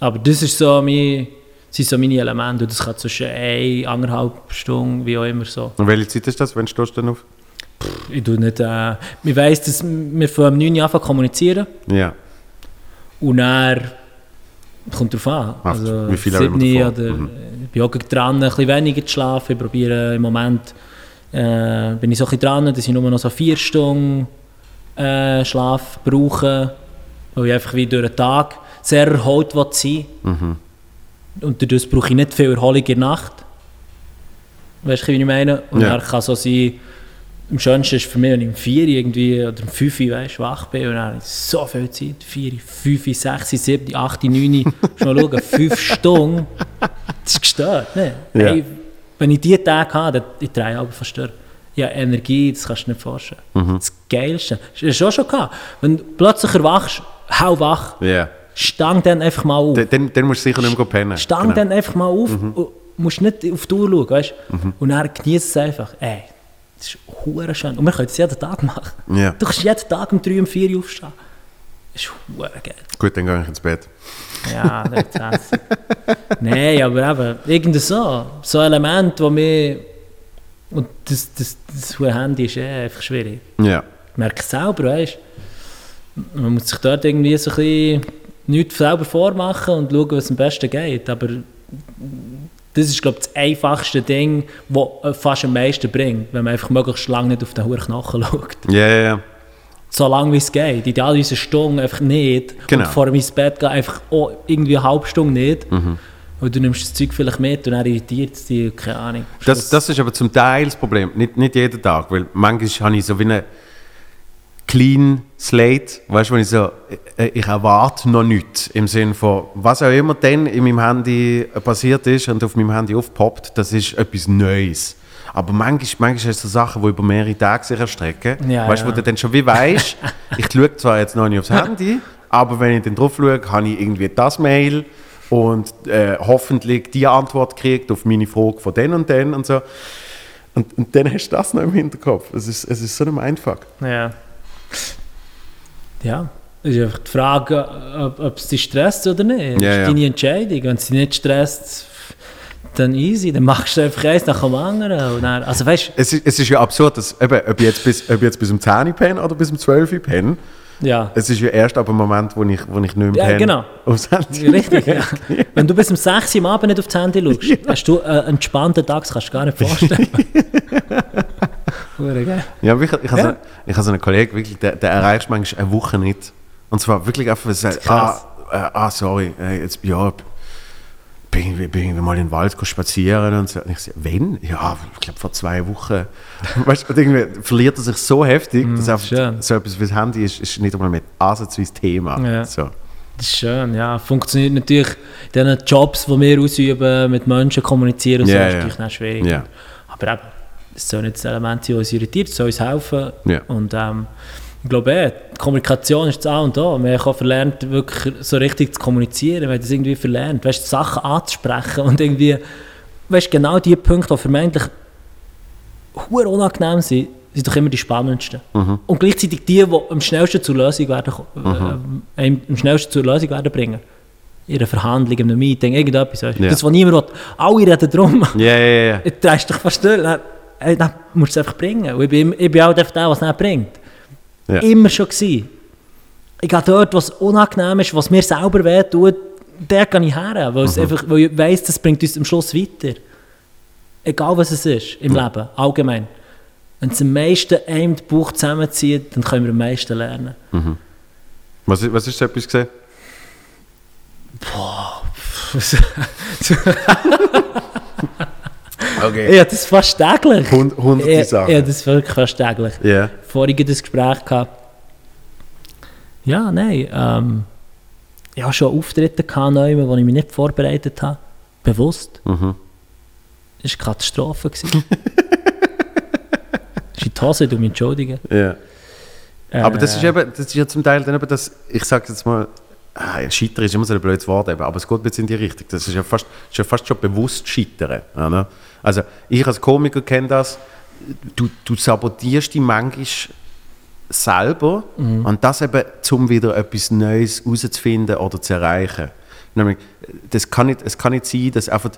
Aber das ist so mein, sind so meine Elemente. Und das kann zwischen eine, anderthalb Stunden, wie auch immer so. Und welche Zeit ist das, wenn stehst du dann auf? Ich tue nicht... Äh, ich weiss, dass wir von um 9 Uhr anfangen kommunizieren. Ja. Und dann kommt drauf an. Also wie viel haben wir 7 davon? oder Mhm. ich bin auch dran, ein bisschen weniger zu schlafen. Ich probiere im Moment, äh, bin ich so ein bisschen dran, dass ich nur noch so vier Stunden äh, Schlaf brauche, weil ich einfach wie durch den Tag sehr erholt sein Mhm. Und dadurch brauche ich nicht viel Erholung in der Nacht. Weißt du, wie ich meine? Und Ja. dann kann so sein, am schönsten ist für mich, wenn ich um 4 Uhr irgendwie oder um 5 Uhr weißt, wach bin und dann habe ich so viel Zeit. 4, 5, 6, 7, 8, 9, schon mal schauen, *laughs* 5 Stunden. Das ist gestört. Ne? Ja. Hey, wenn ich diese Tage habe, dann ich drehe aber durch. Ja, Energie, das kannst du nicht vorstellen. Das Geilste. Das hast du auch schon gehabt. Wenn du plötzlich erwachst, hau wach, Ja. stang dann einfach mal auf. Dann, dann, musst du sicher nicht mehr pennen. Stang Genau. dann einfach mal auf und musst nicht auf die Uhr schauen, weißt Mhm. Und dann genießt es einfach. Ey, das ist hure schön. Und wir können es jeden Tag machen. Ja. Du kannst jeden Tag um 3, um 4 Uhr aufstehen. Das ist hure geil. Gut, dann gehe ich ins Bett. Ja, das ist. *laughs* Nein, aber eben, irgend so. So ein Element, wo mir... Und das, das, das Handy ist eh einfach schwierig. Ja. Ich merke es selber, weißt Man muss sich dort irgendwie so ein bisschen nichts selber vormachen und schauen, was am besten geht. Aber das ist, glaube ich, das einfachste Ding, das fast am meisten bringt, wenn man einfach möglichst lange nicht auf den hohen Knochen *laughs* schaut. Ja, ja, ja. So lange wie es geht. Idealerweise eine Stunde einfach nicht. Genau. Und vor dem ins Bett gehen einfach auch irgendwie eine halbe Stunde nicht. Und du nimmst das Zeug vielleicht mit und dann irritiert es dich, keine Ahnung. Das, das ist aber zum Teil das Problem. Nicht, nicht jeden Tag, weil manchmal habe ich so wie eine clean slate, weißt du, wenn ich so, äh, ich erwarte noch nichts im Sinne von, was auch immer dann in meinem Handy passiert ist und auf meinem Handy aufpoppt, das ist etwas Neues. Aber manchmal, manchmal hast du so Sachen, die über mehrere Tage sich erstrecken. Ja, weißt du, ja. wo du dann schon wie weißt, *laughs* ich schaue zwar jetzt noch nicht aufs Handy, aber wenn ich dann drauf schaue, habe ich irgendwie das Mail und äh, hoffentlich die Antwort gekriegt auf meine Frage von den und den und so. Und, und dann hast du das noch im Hinterkopf. Es ist, es ist so ein Mindfuck. Ja. Ja. Es ist einfach die Frage, ob, ob es dich stresst oder nicht. Das Ja, ist ja. deine Entscheidung. Wenn es dich nicht stresst, dann easy. Dann machst du einfach eins nach dem anderen. Und dann, also weißt Es ist, es ist ja absurd, dass, eben, ob, ich jetzt bis, ob ich jetzt bis um 10 Uhr penne oder bis um 12 Uhr penne, ja. es ist ja erst ab dem Moment, wo ich, wo ich nicht mehr Ja, penne, genau. aufs Handy. Richtig, *laughs* ja. Wenn du bis um 6 Uhr am Abend nicht auf das Handy schaust, hast du einen entspannten Tag, das kannst du gar nicht vorstellen. *laughs* Ja, aber ich, ich, habe Ja. so, ich habe so einen Kollegen, wirklich, der, der erreicht manchmal eine Woche nicht. Und zwar wirklich einfach, weil er sagt, ah, äh, ah, sorry, äh, jetzt, ja, bin ich, bin ich mal in den Wald spazieren und so. Und ich sage, wenn? Ja, ich glaube vor zwei Wochen. *laughs* weißt du, und irgendwie verliert er sich so heftig, dass Mm, schön. so etwas wie das Handy ist, ist nicht einmal mit ansatzweise Thema. Ja. So. Das ist schön, ja. Funktioniert natürlich in diesen Jobs, die wir ausüben, mit Menschen kommunizieren und so, Ja, ist natürlich nicht schwierig. Ja. Aber eben, es soll nicht das Element sein, das uns irritiert, es soll uns helfen. Ja. Und ähm, ich glaube, eh, die Kommunikation ist das A und O. Wir haben auch verlernt, wirklich so richtig zu kommunizieren. Wir haben das irgendwie verlernt, weißt, Sachen anzusprechen und irgendwie, weißt, genau die Punkte, die vermeintlich hure unangenehm sind, sind doch immer die spannendsten. Mhm. Und gleichzeitig die, die am schnellsten zur Lösung werden, ko- äh, am schnellsten zur Lösung werden bringen. In einer Verhandlung, in einem Meeting, irgendetwas. Weißt? Ja. Das, was niemand will. Alle reden drum. Ja, ja, ja. *laughs* Du drehst dich fast durch. Dann, ey, dann musst du es einfach bringen. Und ich bin, ich bin auch der, der was es nicht bringt. Ja. Immer schon gewesen. Ich gehe dort, was unangenehm ist, was mir selber wehtut, der gehe ich her, weil, es einfach, weil ich weiss, das bringt uns am Schluss weiter. Egal was es ist im Leben, allgemein. Wenn es am meisten einem den Bauch zusammenzieht, dann können wir am meisten lernen. Was, ist- was ist so etwas gesehen? *laughs* *laughs* Okay. ja, das ist fast täglich. Hund- hunderte ja, Sachen. Ja, das ist wirklich fast täglich. Ja. Vorhin das Gespräch gehabt. Ja, nein. Ähm, ich hatte schon Auftritte gehabt, neu, wo ich mich nicht vorbereitet habe. Bewusst. Mhm. Das war eine Katastrophe. gewesen. *laughs* Das ist in die Hose, du mich entschuldigen. ja. Aber das Äh, ist eben, das ist ja zum Teil dann eben das, ich sage jetzt mal, ah, Scheitern ist immer so ein blödes Wort, eben, aber es geht bisschen in die Richtung. Das ist ja fast, ist ja fast schon bewusst Scheitern. Ja, ne? Also ich als Komiker kenne das, du, du sabotierst dich manchmal selber und das eben, um wieder etwas Neues herauszufinden oder zu erreichen. Nämlich, das kann nicht, es kann nicht sein, dass einfach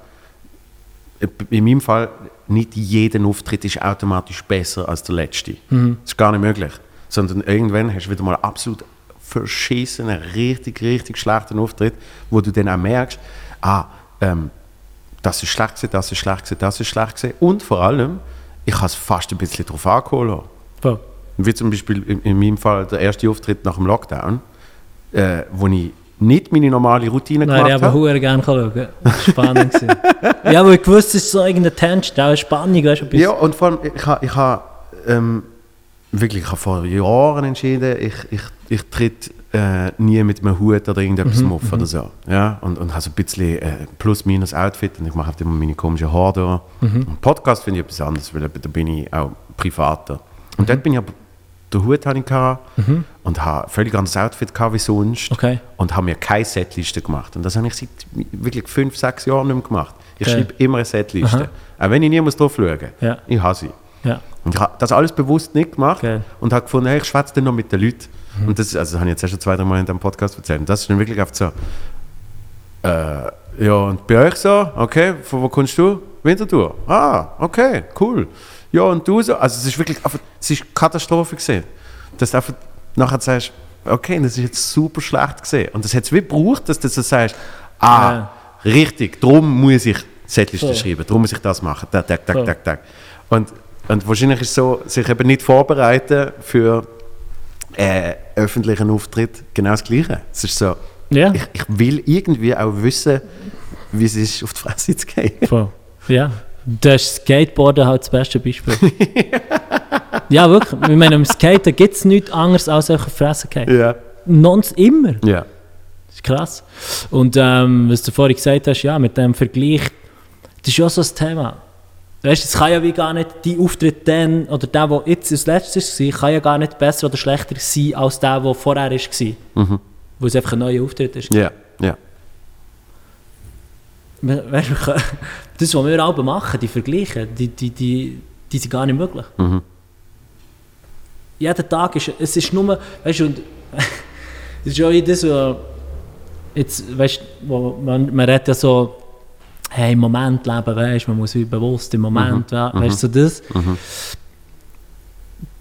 in meinem Fall nicht jeder Auftritt ist automatisch besser als der letzte. Das ist gar nicht möglich. Sondern irgendwann hast du wieder mal absolut verschissenen, richtig, richtig schlechten Auftritt, wo du dann auch merkst, ah, ähm, das ist schlecht gewesen, das ist schlecht gewesen, das ist schlecht gewesen. Und vor allem, ich habe es fast ein bisschen darauf angeholt. voll. Wie zum Beispiel in, in meinem Fall der erste Auftritt nach dem Lockdown, äh, wo ich nicht meine normale Routine Nein, ich gemacht habe habe. sehr gerne schauen. Das war spannend. *laughs* ja, weil ich wusste, es ist so irgendeine Tension, da ist Spannung, weißt du, Ja, und vor allem, ich habe ich ha, ähm, wirklich, ich habe vor Jahren entschieden, ich, ich, ich tritt äh, nie mit einem Hut oder irgendetwas Mhm, auf oder so. Ja, und, und habe so ein bisschen äh, plus-minus Outfit und ich mache halt immer meine komischen Haare da. Mhm. Und Podcast finde ich etwas anderes, weil da bin ich auch privater. Und dort bin ich aber, den Hut hatte ich gehabt und habe ein völlig anderes Outfit gehabt wie sonst Mhm. Okay. und habe mir keine Setliste gemacht. Und das habe ich seit wirklich fünf, sechs Jahren nicht mehr gemacht. Ich Okay. schreibe immer eine Setliste. Aha. Auch wenn ich nie muss drauf schauen muss. Ja. Ich habe sie. Ja. Und ich habe das alles bewusst nicht gemacht Geil. und habe gefunden, hey, ich schwätze dann noch mit den Leuten. Mhm. Und das, also, das habe ich jetzt erst schon zwei, drei Mal in diesem Podcast erzählt. Und das ist dann wirklich oft so, äh, ja, und bei euch so, okay, von wo kommst du? Winterthur. Ah, okay, cool. Ja, und du so? Also es ist wirklich, einfach, es ist Katastrophe gesehen. Dass du einfach nachher sagst, okay, das ist jetzt super schlecht gesehen. Und das hat es wie gebraucht, dass du so sagst, ah, Ja. richtig, darum muss ich Setliste Voll. schreiben, darum muss ich das machen, tak, tak, tak, tak, tak. Und, und wahrscheinlich ist es so, sich eben nicht vorbereiten für äh, öffentlichen Auftritt genau das Gleiche. Es ist so, Ja. ich, ich will irgendwie auch wissen, wie es ist, auf die Fresse zu gehen. *laughs* Voll. Ja. Da ist Skateboarden halt das beste Beispiel. *laughs* ja, wirklich. Ich meine, im Skaten gibt es nichts anderes als auf die Fresse gehen. Ja. Nons immer. Ja. Das ist krass. Und ähm, was du vorhin gesagt hast, ja, mit dem Vergleich, das ist ja so das Thema. Weißt es kann ja wie gar nicht die Auftritt dann oder der, der jetzt als letztes war, kann ja gar nicht besser oder schlechter sein als der, der vorher war. Mhm. Wo es einfach ein neuer Auftritt ist. Ja. Ja. Weißt du, *laughs* das, was wir alle machen, die Vergleiche, die, die, die, die sind gar nicht möglich. Mhm. Jeden Tag ist es ist nur, weißt du, und *laughs* es ist ja wie das, wo, jetzt, weißt du, wo man, man redet ja so, hey, im Moment leben, weißt du, man muss bewusst im Moment, ja, weißt du, so das.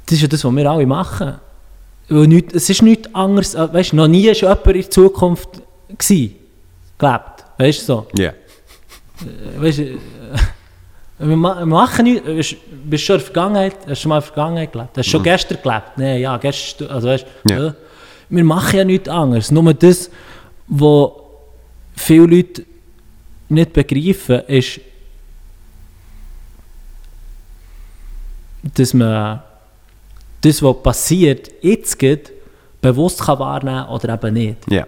Das ist ja das, was wir alle machen. Weil nicht, es ist nichts anderes, äh, weißt du, noch nie war jemand in der Zukunft gewesen, gelebt, weißt du, so. Ja. Weißt du, äh, wir ma- wir machen nichts. Bist bist schon in der Vergangenheit? Hast du schon mal in der Vergangenheit gelebt? Hast du schon gestern gelebt? Nein, ja, gestern. Also weißt, du, ja. Wir machen ja nichts anderes. Nur das, was viele Leute nicht begreifen, ist, dass man das, was passiert, jetzt geht, bewusst kann wahrnehmen oder eben nicht. Ja.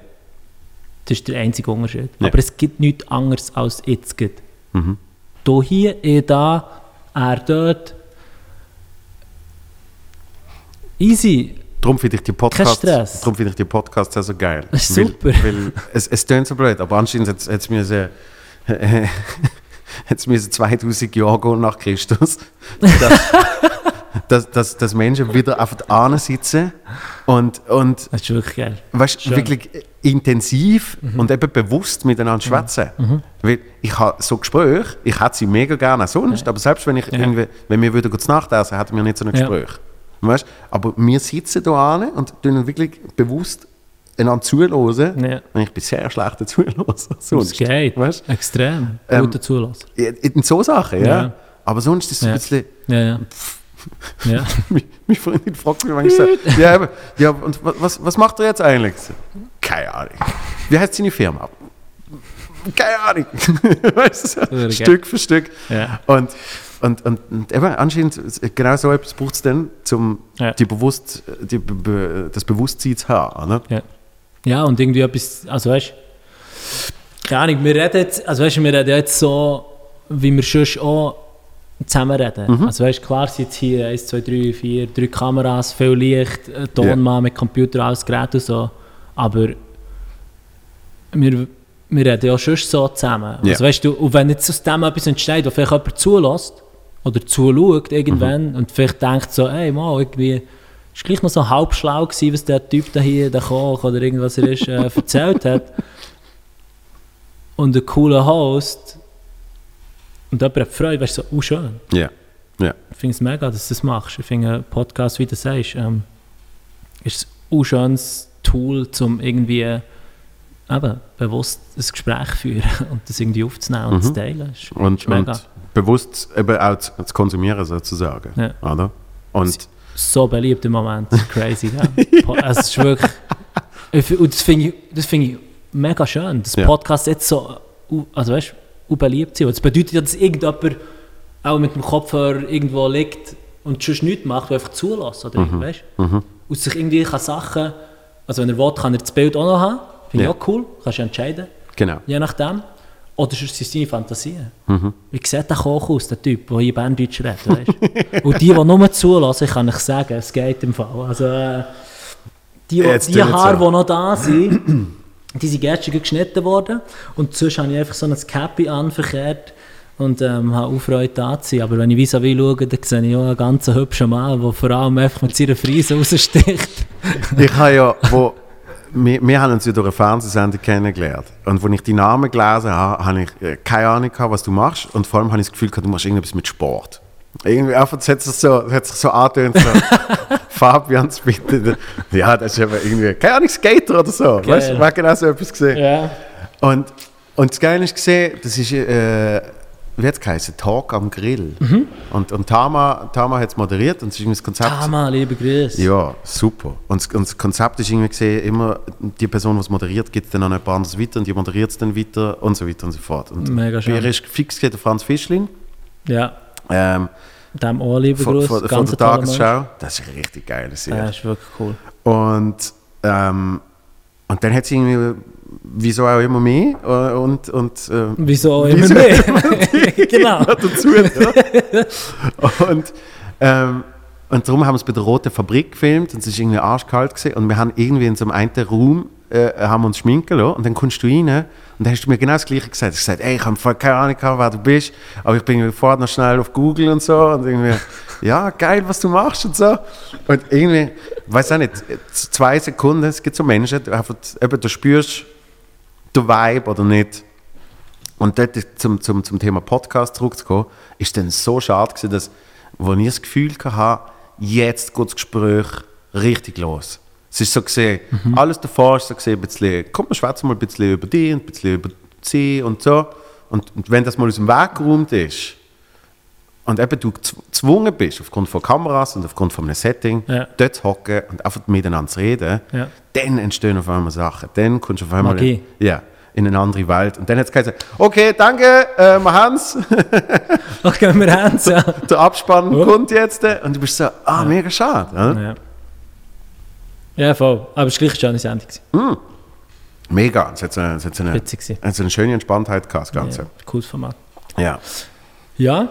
Das ist der einzige Unterschied. Ja. Aber es gibt nichts anderes als jetzt geht. Mhm. Du hier, ich da, er dort. Easy. Darum finde ich die Podcasts, Stress. darum finde ich die Podcasts auch so geil. Ist weil, super. Weil es, es tönt so blöd, aber anscheinend hat es mir sehr *laughs* jetzt müssen 2000 Jahre gehen nach Christus, dass, *laughs* dass, dass, dass Menschen wieder auf der Ahne sitzen und, und Das ist wirklich geil. weißt, Schön. Mhm. wirklich intensiv und eben bewusst miteinander schwätzen. Weil ich habe so Gespräche, ich hätte sie mega gerne sonst, aber selbst wenn, ich Ja. irgendwie, wenn wir würden zu Nacht essen, hätten wir nicht so ein Ja. Gespräch. Weißt? Aber wir sitzen da an und tun wirklich bewusst einander zuhören. Ja. Und ich bin sehr schlechter Zuhörer. *laughs* Das Sonst. geht. Weißt? Extrem. Ähm, Gut dazulassen. In so Sachen, ja. Ja. Aber sonst ist es ein bisschen. Ja, ja. *laughs* ja. Meine Freundin fragt mich manchmal so, ja, aber, ja, und wa- was, was macht er jetzt eigentlich? Keine Ahnung. Wie heißt seine Firma? Keine Ahnung. *laughs* weißt du, Stück für Stück. ja. Und, und, und, und eben, anscheinend, genau so etwas braucht es dann, um Ja. die bewusst, die, das Bewusstsein zu haben. Ne? Ja. Ja, und irgendwie etwas, also weißt du, keine Ahnung, wir reden jetzt, also weißt du, wir reden jetzt so, wie wir sonst auch zusammen reden. Also weißt du, klar sind jetzt hier 1, 2, 3, 4, drei Kameras, viel Licht, ein Tonmann mit Computer, alles Gerät und so, aber wir, wir reden ja sonst so zusammen. Ja. Also weißt du, und wenn jetzt aus dem etwas entsteht, wo vielleicht jemand zulässt oder zuschaut irgendwann und vielleicht denkt so, ey, mal, irgendwie ist gleich noch so halb schlau gewesen, was der Typ da hier, der Koch oder irgendwas er ist, äh, *laughs* erzählt hat. Und ein cooler Host und jemand hat Freude, weißt du, so, oh schön. Ja. Ja. Ich finde es mega, dass du das machst. Ich finde einen Podcast, wie du sagst, ähm, ist ein auch schönes Tool, um irgendwie äh, eben, bewusst ein Gespräch zu führen *laughs* und das irgendwie aufzunehmen und Mhm. zu teilen. Ist, Und, ist mega. und bewusst eben auch zu, zu konsumieren, sozusagen. Ja. Oder? Und so beliebt im Moment. Crazy, ja. Also es ist wirklich. Und das finde ich, das finde ich mega schön, dass Ja. Podcasts jetzt so, also weißt beliebt sind. Und Das bedeutet ja, dass irgendjemand auch mit dem Kopfhörer irgendwo liegt und sonst nichts macht, der einfach zulässt. Oder Mhm. weißt du? Und sich irgendwie kann Sachen, also wenn er will, kann er das Bild auch noch haben. Finde Ja. ich auch cool, kannst du entscheiden, genau. je nachdem. Oder sind es seine Fantasien. Mhm. Wie sieht der Koch aus, der Typ, der hier Berndeutsch redet, weißt? *laughs* Und die, die nur zulassen, kann ich sagen, es geht im Fall. Also, äh, die, die nicht Haare, so. die noch da sind, die sind gestern geschnitten worden. Und sonst habe ich einfach so ein Cappy anverkehrt und ähm, habe auch Freude da zu sein. Aber wenn ich vis-à-vis schaue, dann sehe ich auch einen ganz hübschen Mann, der vor allem einfach mit seiner Frise raussticht. Ich habe ja, wo, wir, wir haben uns ja durch eine Fernsehsendung kennengelernt. Und als ich die Namen gelesen habe, habe ich äh, keine Ahnung gehabt, was du machst. Und vor allem habe ich das Gefühl gehabt, du machst irgendetwas mit Sport. Irgendwie einfach, es hat sich so, hat sich so angetönt, so, *laughs* Fabians bitte. Ja, das ist aber irgendwie, keine Ahnung, Skater oder so. Geil. Weißt du, ich habe genau so etwas gesehen. Ja. Und, und das Geile ist gesehen, das ist, äh, wie hat es? Talk am Grill. Mhm. Und, und Tama, Tama hat es moderiert und es das Konzept. Tama, liebe Grüße. Ja, super. Und das, und das Konzept ist irgendwie gesehen, immer die Person, die es moderiert, gibt dann an jemand anderes weiter und die moderiert es dann weiter und so weiter und so fort. Und Mega schön. ihr ist fix der Franz Fischlin Ja, ähm, dem auch liebe von, Grüße. von, von Ganz der. Tagesschau. Das ist richtig Serie. Ja, ist wirklich cool. Und, ähm, und dann hat sie irgendwie, wieso auch immer mehr äh, und, und äh, Wieso auch immer mehr? *laughs* *laughs* genau. dazu. Ja. und, ähm, und darum haben wir es bei der Roten Fabrik gefilmt und es ist irgendwie arschkalt gewesen. und wir haben irgendwie in so einem einen Raum äh, haben uns schminken lassen und dann kommst du rein und dann hast du mir genau das Gleiche gesagt. Ich gesagt, ey, ich habe voll keine Ahnung, gehabt, wer du bist, aber ich bin vorher noch schnell auf Google und so und irgendwie, ja, geil, was du machst und so. Und irgendwie, weiß auch nicht, zwei Sekunden, es gibt so Menschen, die einfach, eben, du spürst den Vibe oder nicht. Und dort zum, zum, zum Thema Podcast zurückzukommen, ist dann so schade gewesen, dass, wo ich das Gefühl hatte, jetzt geht das Gespräch richtig los. Es ist so gesehen, alles davor ist so gesehen, ein bisschen, komm, wir schwätzen mal ein bisschen über dich und ein bisschen über sie und so. Und, und wenn das mal aus dem Weg geräumt ist und eben du gezw- gezwungen bist, aufgrund von Kameras und aufgrund von einem Setting, Ja. dort zu hocken und einfach miteinander zu reden, Ja. dann entstehen auf einmal Sachen. Dann kommst du auf einmal in, ja, in eine andere Welt. Und dann hat es gesagt, okay, danke, äh, wir haben's. *laughs* Gehen wir hin. So. *laughs* Der Abspann Ja. kommt jetzt. äh, Und du bist so, ah, mega schade. Oder? Ja. ja, voll. Aber es war gleich eine schöne Sendung. gewesen. Mega. Es hat so eine, es hat so eine, es hat so eine schöne Entspanntheit gehabt, das Ja, Ganze. cooles Format. Ja. Ja,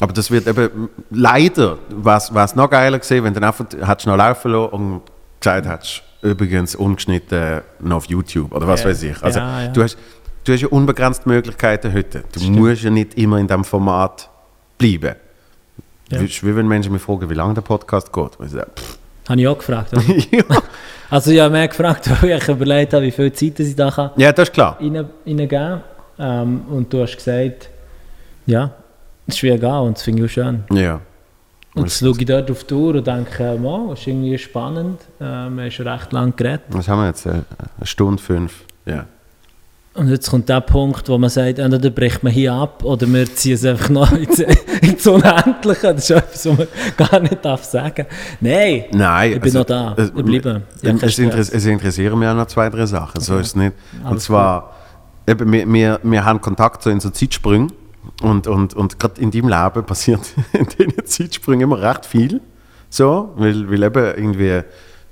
Aber das wird eben, leider, was es noch geiler gesehen, wenn du dann einfach hättest noch laufen lassen und gesagt hättest, übrigens ungeschnitten noch auf YouTube oder was Ja. weiß ich. Also, Ja, ja. Du, hast, du hast ja unbegrenzte Möglichkeiten heute. Du musst ja nicht immer in diesem Format bleiben. Ja. Wie wenn Menschen mich fragen, wie lange der Podcast geht. Und ich sage, pff, habe ich auch gefragt. Oder? *laughs* ja. Also ich habe mehr gefragt, *laughs* weil ich überlegt habe, wie viel Zeit ich da kann ja, das ist klar. rein, reingeben. Ähm, und du hast gesagt, ja, es ist wie egal und das finde ich auch schön. Ja. Und jetzt schaue ich dort auf die Uhr und denke, wow, ist irgendwie spannend. Äh, wir haben schon recht lange geredet. Was haben wir jetzt? Äh, Eine Stunde fünf. Ja. Und jetzt kommt der Punkt, wo man sagt, entweder bricht man hier ab oder wir ziehen es einfach noch ins, *laughs* ins Unendliche. Das ist etwas, was man *laughs* gar nicht darf sagen Nein, Nein, ich bin noch da. äh, Ich bleibe. Ich hab keinen es, interess es interessieren mich auch noch zwei, drei Sachen. So ist es nicht. Und Alles zwar, eben, wir, wir, wir haben Kontakt so in so Zeitsprüngen. Und, und, und gerade in deinem Leben *laughs* passiert in diesen Zeitsprüngen immer recht viel. So, weil, weil eben irgendwie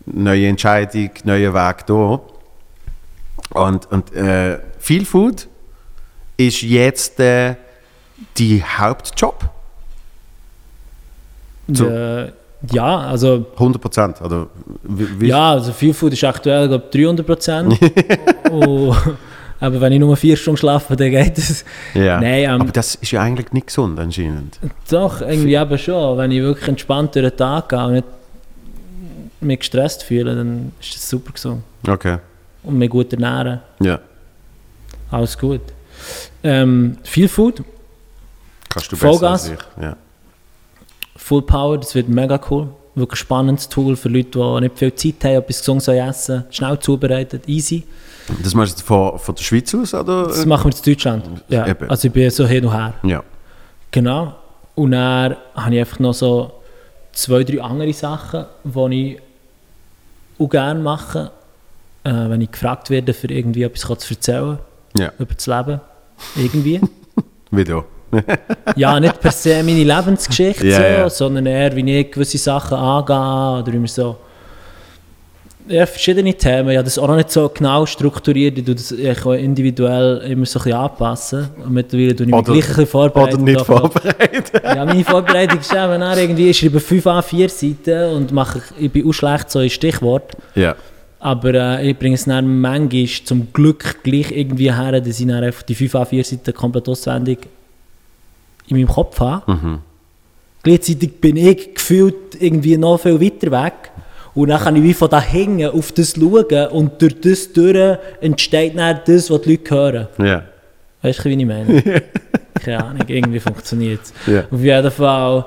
neue Entscheidung, neuer Weg da. Und, und äh, Feel Food ist jetzt äh, die Hauptjob. so. Äh, ja, also 100 Prozent. Ja, also Feel Food ist aktuell glaub, 300 Prozent. *laughs* aber wenn ich nur vier Stunden schlafe, dann geht es. Ja. Nein, ähm, Aber das ist ja eigentlich nicht gesund anscheinend. Doch, irgendwie eben schon. Wenn ich wirklich entspannt durch den Tag gehe und nicht mich gestresst fühle, dann ist das super gesund. Okay. Und mich gut ernähren, Ja. alles gut. Ähm, Feel Food, Kannst du Vollgas? besser als ich. Ja. Full Power, das wird mega cool. Wirklich ein spannendes Tool für Leute, die nicht viel Zeit haben, etwas gesund zu essen. Schnell zubereitet, easy. Das machst du von, von der Schweiz aus? Oder? Das machen wir in Deutschland. Ja. Eben. Also ich bin so hin und her. Ja. Genau. Und dann habe ich einfach noch so zwei, drei andere Sachen, die ich auch gerne mache, äh, wenn ich gefragt werde, für irgendwie etwas zu erzählen Ja. über das Leben. Irgendwie. *laughs* Wie du. *laughs* ja, nicht per se meine Lebensgeschichte, Ja, so, ja. sondern eher, wie ich gewisse Sachen angehe oder wie wir so. Ja, verschiedene Themen. Ich habe das auch noch nicht so genau strukturiert. Ich das ich auch individuell immer so ein bisschen anpassen. Und mittlerweile tue ich mich Oder- gleich ein bisschen vorbereiten. Oder nicht vorbereitet. Ja, meine Vorbereitung ist eben dann irgendwie, ich schreibe 5 A4 Seiten und mache, ich bin auch schlecht so in Stichwort. ja. Aber äh, ich bringe es dann manchmal zum Glück gleich irgendwie her, dass ich dann einfach die 5 A4 Seiten komplett auswendig in meinem Kopf habe. Mhm. Gleichzeitig bin ich gefühlt irgendwie noch viel weiter weg. Und dann kann ich wie von da hinten auf das schauen und durch das durch entsteht dann das, was die Leute hören. Ja. Weißt du, wie ich meine? *laughs* Keine Ahnung, irgendwie funktioniert es. Ja. Auf jeden Fall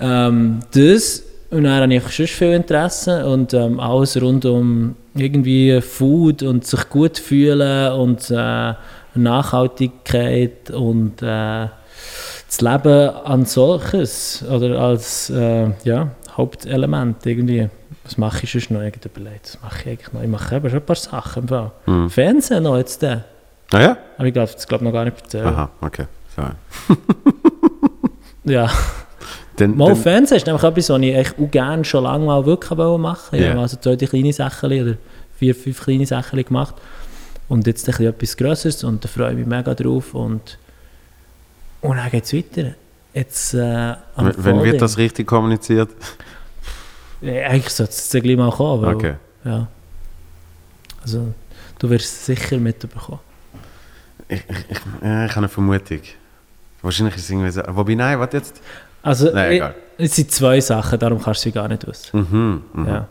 ähm, das. Und dann habe ich sonst viel Interesse und ähm, alles rund um irgendwie Food und sich gut fühlen und äh, Nachhaltigkeit und äh, das Leben an solches oder als äh, ja, Hauptelement irgendwie. Was mache ich sonst noch? Irgendwie überlegt. Was mache ich eigentlich noch? Ich mache eben schon ein paar Sachen. Im Fall. Mhm. Fernsehen noch jetzt. Äh. Ah ja? Aber ich glaube, das glaub noch gar nicht erzählt. Aha, okay. So. *laughs* Ja, Dann, mal dann, Fernsehen ist nämlich etwas, was ich echt auch gerne schon lange mal wirklich machen wollte. Ich Ja. habe also zwei kleine Sachen oder vier, fünf kleine Sachen gemacht. Und jetzt ein bisschen etwas Größeres und da freue ich mich mega drauf. Und, und dann geht es weiter. Jetzt, äh, wenn Folding. wird das richtig kommuniziert? Ja, eigentlich sollte es jetzt gleich mal kommen. Weil, Okay. Ja. Also, du wirst es sicher mitbekommen. Ich, ich, ich, ja, ich habe eine Vermutung. Wahrscheinlich ist es irgendwie so. Wobei, nein, warte jetzt. Also, Nein, ich- egal. es sind zwei Sachen, darum kannst du sie gar nicht wissen. Mhm, mhm. Ja.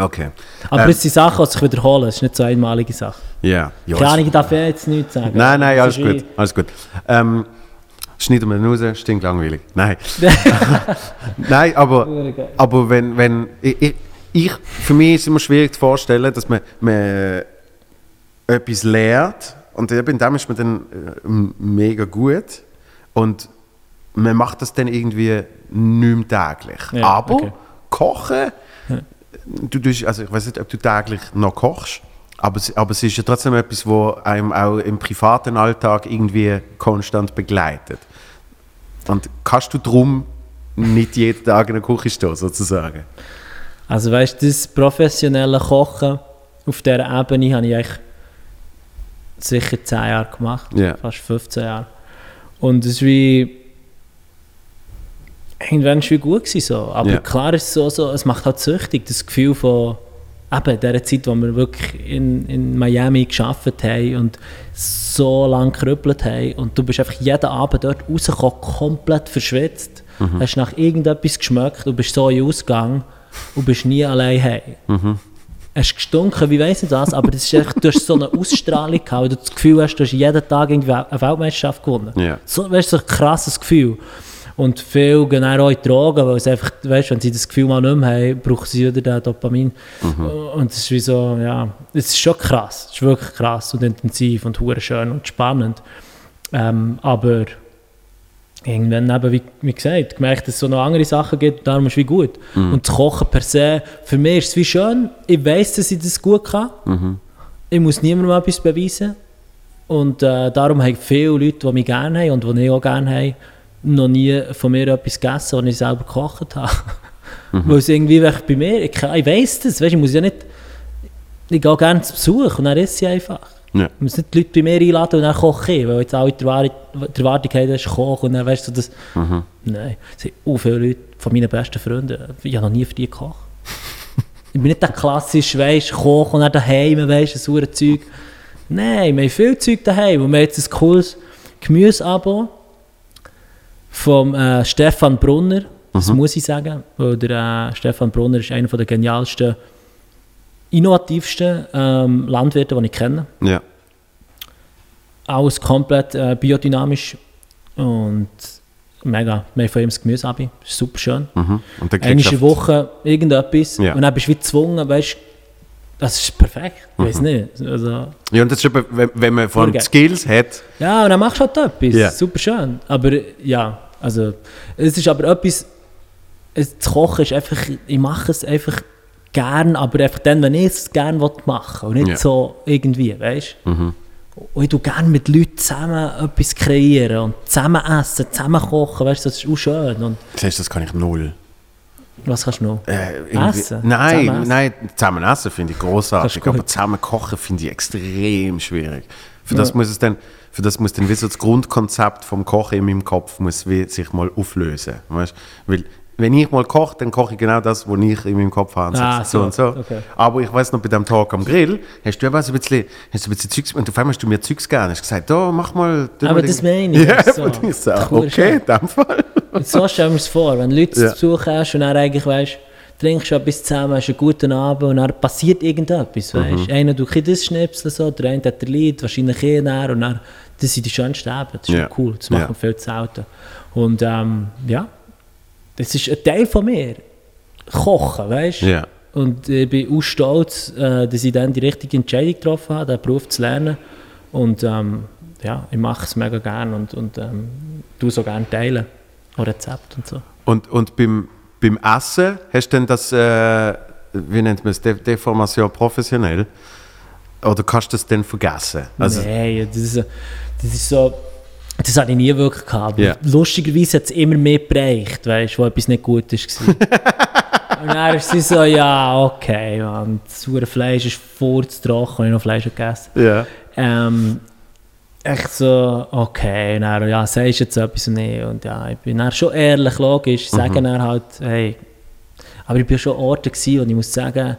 Okay. Aber Ähm, es sind Sachen, die sich wiederholen. Es ist nicht so eine einmalige Sache. Ja. ja Keine es- Ahnung, ich darf ja jetzt nichts sagen. Nein, nein, Es alles gut. Alles gut. Ähm, schneiden wir den raus, stinkt langweilig. Nein. *laughs* nein, aber, aber wenn, wenn ich, ich, für mich ist es immer schwierig zu vorstellen, dass man, man etwas lernt und in dem ist man dann äh, mega gut und man macht das dann irgendwie nicht mehr täglich. Ja, aber okay. kochen, du tust, also ich weiß nicht, ob du täglich noch kochst, aber es, aber es ist ja trotzdem etwas, wo einem auch im privaten Alltag irgendwie konstant begleitet. Und kannst du drum nicht jeden Tag in der Küche stehen, sozusagen? Also weißt du, das professionelle Kochen auf dieser Ebene habe ich eigentlich sicher 10 Jahre gemacht, Ja. fast 15 Jahre. Und es ist wie irgendwann wie gut gewesen, so. Aber Ja. klar ist es so, so, es macht halt süchtig, das Gefühl von eben dieser Zeit, wo wir wirklich in, in Miami gearbeitet haben und so lange gerüppelt haben und du bist einfach jeden Abend dort rausgekommen, komplett verschwitzt, hast nach irgendetwas geschmeckt und bist so in Ausgang und bist nie allein heim. Es ist gestunken, wie weiss nicht was, aber das ist echt, du hast so eine Ausstrahlung gehabt, weil du das Gefühl hast, du hast jeden Tag irgendwie eine Weltmeisterschaft gewonnen. Ja. So, weißt so ein krasses Gefühl. Und viele gehen dann auch in Drogen, weil sie einfach, weißt, wenn sie das Gefühl mal nicht mehr haben, brauchen sie wieder den Dopamin. Und es ist wie so, ja, es ist schon krass. Es ist wirklich krass und intensiv und schön und spannend. Ähm, aber irgendwann eben, wie, wie gesagt, gemerkt, dass es so noch andere Sachen gibt, darum ist es wie gut. Und das Kochen per se, für mich ist es wie schön, ich weiß, dass ich das gut kann. Ich muss niemandem etwas beweisen. Und äh, darum haben viele Leute, die mich gerne haben und die ich auch gerne habe, noch nie von mir etwas gegessen, was ich selber gekocht habe. Weil es irgendwie bei mir, ich, ich weiß das, weißt, ich muss ja nicht, ich gehe gerne zu Besuch und dann esse ich einfach. Ja. Ich muss nicht die Leute bei mir einladen und dann koche ich, weil jetzt alle die Erwartung, haben, das ist Koch und dann weißt du, das... Nein, es sind auch viele Leute von meinen besten Freunden, ich habe noch nie für die gekocht. ich bin nicht der klassische, weißt, Koch und dann daheim, weißt, ein saures Zeug. Nein, wir haben viel Zeug daheim und wir haben jetzt ein cooles Gemüseabo vom äh, Stefan Brunner, das muss ich sagen, weil der äh, Stefan Brunner ist einer der genialsten, innovativsten ähm, Landwirte, die ich kenne. Ja. Alles komplett äh, biodynamisch und mega. Wir haben von ihm das Gemüse ab. Super schön. Mhm. Und dann du der Woche irgendetwas Ja. und dann bist du wie gezwungen, weißt das ist perfekt. Ich weiß nicht. Also, Ja, und das ist eben, wenn, wenn man von Voll Skills hat, ja, und dann machst du halt etwas. Ja. Super schön. Aber ja, also es ist aber etwas, es, das Kochen ist einfach, ich mache es einfach gern, aber einfach dann, wenn ich es gerne machen will und nicht Ja. so irgendwie, weißt du? Und ich tue gerne mit Leuten zusammen etwas kreieren und zusammen essen, zusammen kochen, weißt du, das ist auch schön. Und siehst du, das kann ich null. Was kannst du noch? Äh, Essen? Nein, Zusammen essen? nein, zusammen essen finde ich großartig, aber zusammen kochen finde ich extrem schwierig. Für das muss es dann, für das muss dann wie so das Grundkonzept vom Kochen in meinem Kopf muss sich mal auflösen, weißt? Weil wenn ich mal koche, dann koche ich genau das, was ich in meinem Kopf habe. Ah, so so, und so. okay. Aber ich weiß noch, bei dem Tag am Grill hast du eben so ein bisschen, hast du ein bisschen Zeugs, und auf einmal hast du mir Zeugs gegeben. Hast gesagt, da, mach mal. Aber mal das meine ich, *laughs* Ja, so. und ich so, okay, in dem Fall. So stellen wir es vor, wenn Leute Ja. zu Besuch hast und dann eigentlich weißt, trinkst du etwas zusammen, hast einen guten Abend und dann passiert irgendetwas, weißt. Mhm. Einer tut ein das Schnipsel so, der eine hat der Lied, wahrscheinlich eh näher und dann, das sind die schönsten Abende, das ist Ja. schon cool, das machen wir viel zu selten. Und ähm, ja, das ist ein Teil von mir, Kochen, weißt. Ja. Und ich bin auch stolz, äh, dass ich dann die richtige Entscheidung getroffen habe, den Beruf zu lernen. Und ähm, ja, ich mache es mega gerne und, und ähm, du so gerne teilen. Rezept und so. Und, und beim, beim Essen hast du denn das, äh, wie nennt man es, De Deformation professionell? Oder kannst du das dann vergessen? Also, Nein, das ist, das ist so. Das hatte ich nie wirklich gehabt. Ja. lustigerweise hat es immer mehr bereicht, weißt du, wo etwas nicht gut war. *laughs* und dann ist sie so, ja, okay, man, das saure Fleisch ist furztrocken, ich noch Fleisch gegessen. ja. Ähm, echt so, okay, und dann, ja, sagst jetzt etwas und nicht. Und ja, ich bin dann schon ehrlich, logisch, sage dann halt, hey, aber ich war schon an Orten gewesen, und ich muss sagen,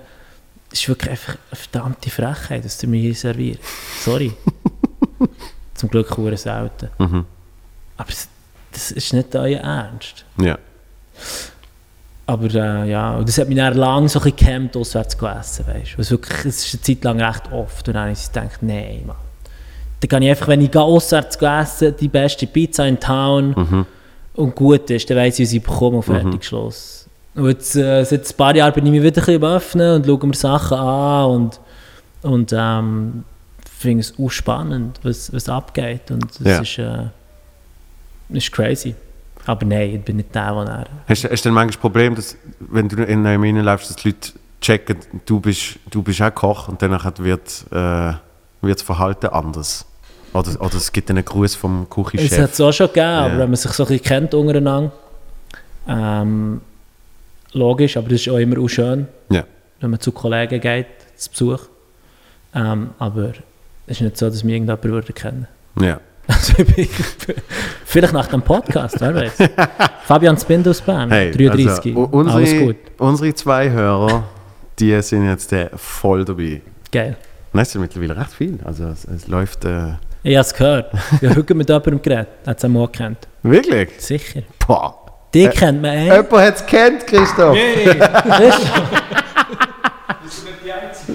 es ist wirklich einfach eine verdammte Frechheit, dass du mir hier serviert. Sorry. *laughs* Zum Glück hure selten. Mhm. Aber das, ist nicht euer Ernst. Ja. Aber äh, ja, und das hat mich dann lange so ein bisschen gehemmt, auswärts zu essen, weißt du. Wirklich, es ist eine Zeit lang recht oft. Und dann habe ich gedacht, nein, Mann. Dann kann ich einfach, wenn ich auswärts zu essen, die beste Pizza in Town und gut ist, dann weiss ich, was ich bekomme und fertig Schluss. Und jetzt, äh, seit ein paar Jahren bin ich mich wieder ein bisschen Öffnen und schaue mir Sachen an und, und ähm, finde es auch spannend, was, was abgeht. Und das Ja. ist, äh, ist crazy. Aber nein, ich bin nicht der, der er Hast, hast du dann manchmal das Problem, dass, wenn du in einem reinläufst, dass die Leute checken, du bist, du bist auch Koch und dann wird, äh, wird das Verhalten anders? Oder, oder es gibt einen Gruß vom Es hat Küchenchef? es auch schon gegeben, Ja. aber wenn man sich so ein bisschen kennt untereinander, ähm, logisch, aber das ist auch immer auch schön, Ja. wenn man zu Kollegen geht, zu Besuch. Ähm, aber es ist nicht so, dass mich irgendjemand würde kennen. Ja. *laughs* Also vielleicht nach dem Podcast, wer weiß. *laughs* Fabian Spind aus Bern, Hey, 33, also, u- alles unsere, gut, unsere zwei Hörer, die sind jetzt äh, voll dabei. geil. Nein, es sind mittlerweile recht viel. Also es, es läuft äh, Ich habe es gehört, ich habe heute mit jemandem geredet, hat es auch gekannt. wirklich. Sicher. Boah. Die kennt man, ey. Jemand hat es kennt, Christoph. *laughs*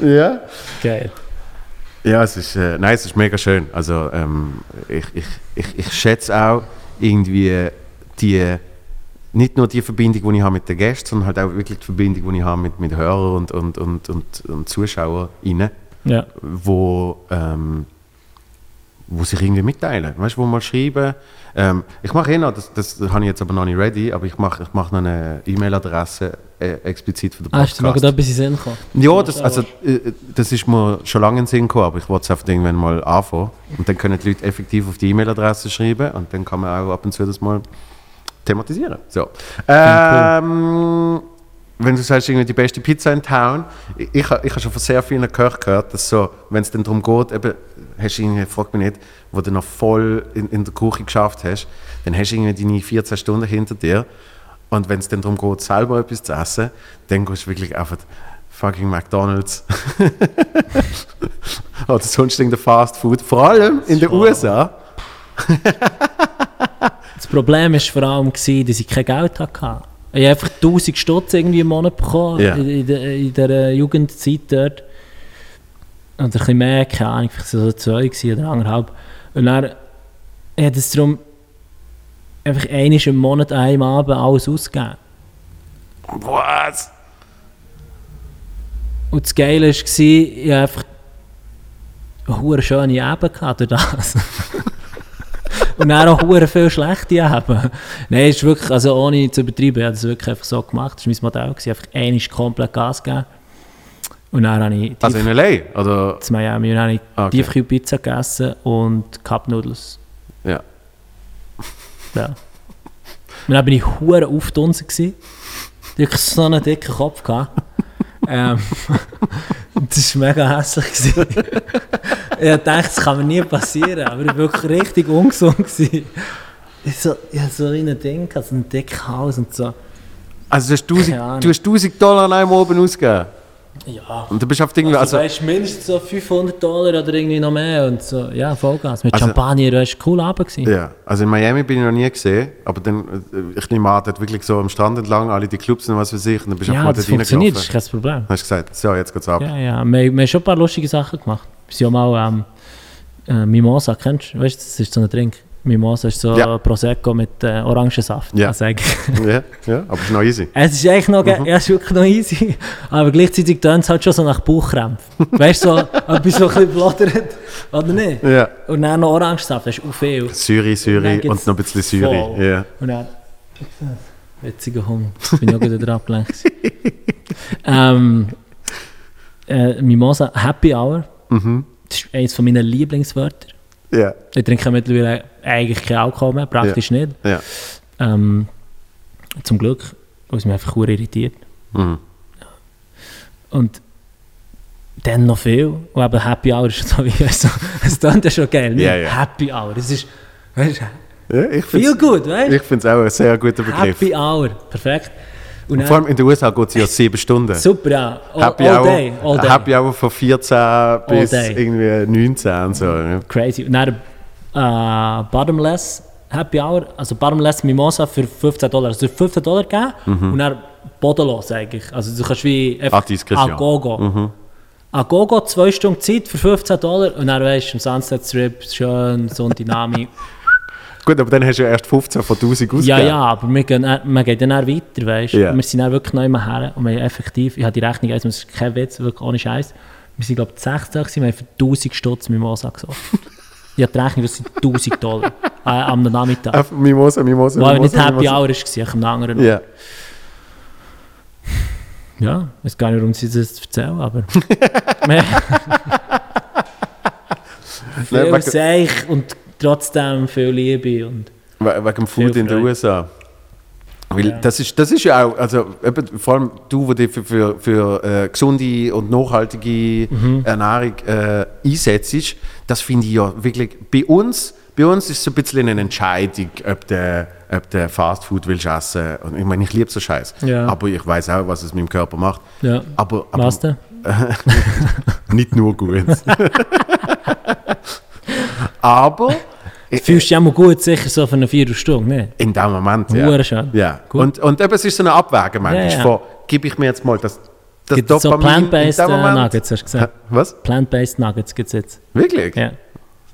Ja. Geil. Ja, es ist, äh, nein, es ist mega schön. Also ähm, ich, ich, ich, ich schätze auch irgendwie die nicht nur die Verbindung, die ich habe mit den Gästen, sondern halt auch wirklich die Verbindung, die ich habe mit, mit Hörern und, und, und, und, und ZuschauerInnen, Ja. wo, ähm, wo sich irgendwie mitteilen. Weißt du, wo mal schreiben. Ähm, ich mache eh noch, das, das habe ich jetzt aber noch nicht ready, aber ich mache ich mache noch eine E-Mail-Adresse äh, explizit für den Ah, ist dir noch Podcast. etwas in den Sinn gekommen? Ja, das, also, äh, das ist mir schon lange in den Sinn gekommen, aber ich wollte es einfach irgendwann mal anfangen. Und dann können die Leute effektiv auf die E-Mail-Adresse schreiben und dann kann man auch ab und zu das mal thematisieren. So. Ähm, wenn du sagst, irgendwie die beste Pizza in Town, ich, ich, ich habe schon von sehr vielen Köchen gehört, dass so, wenn es dann darum geht, eben, hast du irgendwie, frag mich nicht, wo du noch voll in, in der Küche geschafft hast, dann hast du irgendwie deine 14 Stunden hinter dir und wenn es dann darum geht, selber etwas zu essen, dann gehst du wirklich einfach fucking McDonalds *laughs* oder sonst irgendein Fast Food, vor allem in den. USA. Das Problem war vor allem, dass ich kein Geld hatte. Ich habe einfach 1000 Stutz irgendwie im Monat bekommen Ja. in, in, der- in der Jugendzeit dort. Und ein bisschen mehr, keine Ahnung, vielleicht so zwei oder anderthalb. Und dann habe es darum einfach einmal im Monat, einem Abend alles ausgegeben. Was? Und das Geile war, ich hatte einfach eine schöne gehabt durch das. *laughs* Und dann auch hure viel schlechte Eben. Nein, es ist wirklich, also ohne zu übertreiben, ich habe das wirklich einfach so gemacht. Das war mein Modell. Gewesen. Einfach einmal komplett Gas geben. Und dann habe ich Also in L.A.? Oder? zu Miami und dann habe ich Ah, okay. Tiefkühlpizza gegessen und Cup Noodles. Ja. Ja. Und dann bin ich hure gsi. Wirklich so einen dicken Kopf gehabt. Ähm, *laughs* das war mega hässlich. *laughs* ich dachte, das kann mir nie passieren, aber ich war wirklich richtig ungesund. gewesen. Ich so, ich hatte so ein Ding, so einen dicken Hals und so. Also du hast 1000, Keine Ahnung. du hast 1000 Dollar an einem oben ausgegeben. Ja. Und du bist auf irgendwie, Also, also, weißt, mindestens so 500 Dollar oder irgendwie noch mehr und so. Ja, Vollgas. Mit Also- Champagner, das war cool Abend. gewesen. ja, also in Miami bin ich noch nie gesehen, aber dann, äh, ich nehme an, dort wirklich so am Strand entlang, alle die Clubs und was weiß ich, und dann bist du Ja, einfach mal das dort funktioniert, das reingelaufen. ist kein Problem. Dann hast du gesagt, so, jetzt geht's ab. Ja, ja, wir, wir haben schon ein paar lustige Sachen gemacht. Wir sind ja mal ähm, äh, Mimosa, kennst du? Weißt du, das ist so ein Drink. Mimosa ist so Ja. Prosecco mit äh, Orangensaft. Ja. Also Ja, ja, aber es ist noch easy. *laughs* es ist eigentlich noch, Mhm. ja, es ist wirklich noch easy, aber gleichzeitig tönt es halt schon so nach Bauchkrämpfen. *laughs* weißt du, so etwas, so ein bisschen blodert, oder nicht? Ja. Und dann noch Orangensaft, das ist auch viel. Syri, Dann Syri gibt's und noch ein bisschen Syri. voll. Ja. Und dann, witziger Hund, ich bin ja gut wieder abgelenkt. *laughs* ähm, äh, Mimosa Happy Hour, Mhm. das ist eines meiner Lieblingswörter. Ja, Ich trinke mittlerweile eigentlich keinen Alkohol mehr, praktisch nicht. ja. Ähm, zum Glück, weil es mich einfach irritiert. Mhm. Und dann noch viel. Und eben Happy Hour ist *laughs* so wie, so, es klingt ja schon geil, nicht? Ja, ja. Happy Hour, das ist weißt, ja ich viel gut, weißt Ich finde es auch ein sehr guter Begriff. Happy Hour, perfekt. Und Und vor allem in den USA geht es ja sieben Stunden. *laughs* super, ja. All, Happy all Hour, day, all day. Happy Hour von 14 bis irgendwie 19 und so. Ja. Crazy. Und dann äh, Bottomless Happy Hour, also Bottomless Mimosa für 15 Dollar. Also du hast 15 Dollar gegeben und dann bodenlos eigentlich. Also du kannst wie Ah, Diskretion. Agogo. Agogo, zwei Stunden Zeit für 15 Dollar und dann weißt du, im Sunset Strip, schön, so Dynamik. *laughs* Gut, aber dann hast du ja erst 15 von 1000 ja, ausgegeben. ja, aber wir gehen, dann- wir gehen dann auch weiter, weißt du. Ja. Wir sind dann wirklich noch immer her und wir haben effektiv, ich habe die Rechnung, also es ist kein Witz, wirklich ohne Scheiß. Wir sind, glaube ich, 16 gewesen, wir haben für 1000 Stutz Mimosa gesoffen. ich habe die Rechnung, das sind 1000 Dollar äh, am Nachmittag. Auf Mimosa, Mimosa, Weil Mimosa. nicht Happy. Hour war, am anderen. Ja. Ja, ich weiß gar nicht, warum sie das erzählen, aber. *laughs* Viel Seich und trotzdem viel Liebe. Und We- Wegen dem Food in den. USA. Weil Ja. das, ist, das ist ja auch, also eben, vor allem du, der dich für, für, für äh, gesunde und nachhaltige Mhm. Ernährung äh, einsetzt, das finde ich ja wirklich, bei uns, bei uns ist es ein bisschen eine Entscheidung, ob du ob du Fastfood willst essen. Und ich meine, ich liebe so Scheiß. Ja. Aber ich weiß auch, was es mit dem Körper macht. ja, Aber, aber denn? *laughs* nicht nur gut. *laughs* aber *laughs* Fühlst du auch mal gut, sicher so für eine Viertelstunde, ne? in dem Moment, ja. Hure schön. Ja. Gut. Und, und eben, es ist so eine Abwägen manchmal. Ja, ja. Von, gebe ich mir jetzt mal das, das Gibt es so Dopamin in Plant-Based äh? Nuggets, hast du gesagt? *laughs* Was? Plant-Based Nuggets gibt es jetzt. Wirklich? Ja.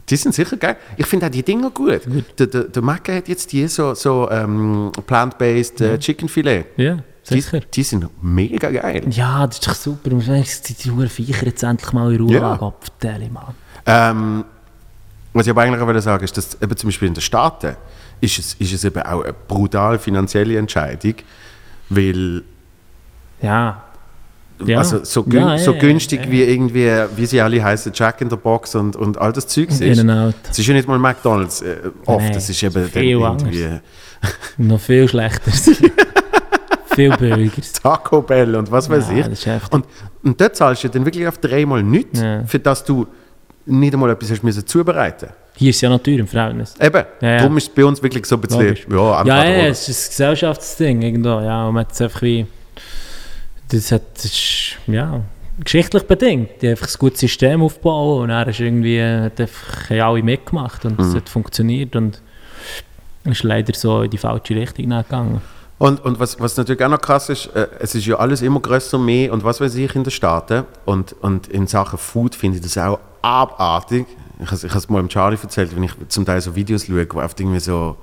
Die sind sicher geil. Ich finde auch die Dinger gut. Der, der, der Macke hat jetzt die so, so ähm, plant-based äh, Chicken Filet. Ja, Die, sicher. die sind mega geil. Ja, das ist doch super. Wenn ich die Viecher jetzt endlich mal in Ruhe Ja. ja. abvertelle, Mann. Ähm, was ich aber eigentlich auch sagen, ist, dass eben zum Beispiel in den Staaten ist es, ist es eben auch eine brutal finanzielle Entscheidung, weil Ja. ja. also so, gün Ja, so ja, günstig wie irgendwie, wie sie alle heißen, Jack in the Box und, und all das Zeug ist. Es ist ja nicht mal McDonalds äh, oft, Nein, es ist eben viel irgendwie *laughs* Noch viel schlechter. *laughs* viel billiger. Taco Bell und was weiß ich. das. Und, und dort zahlst du dann wirklich auf dreimal nichts, für das du nicht einmal etwas hast müssen zubereiten Hier ist ja teuer im Verhältnis. Eben, Ja, ja. darum ist es bei uns wirklich so ein bisschen, Logisch. ja, Ja, ja, es ist ein Gesellschaftsding irgendwo. Ja, und man hat es einfach wie. Das hat. Das ist, ja. Geschichtlich bedingt. Die haben einfach ein gutes System aufgebaut und er ist irgendwie. Hat einfach alle mitgemacht und Mhm. es hat funktioniert und ist leider so in die falsche Richtung gegangen. Und, und was, was natürlich auch noch krass ist, äh, es ist ja alles immer größer, mehr und was weiß ich in den Staaten. Und, und in Sachen Food finde ich das auch abartig. Ich habe es mal im Charlie erzählt, wenn ich zum Teil so Videos schaue, wo oft irgendwie so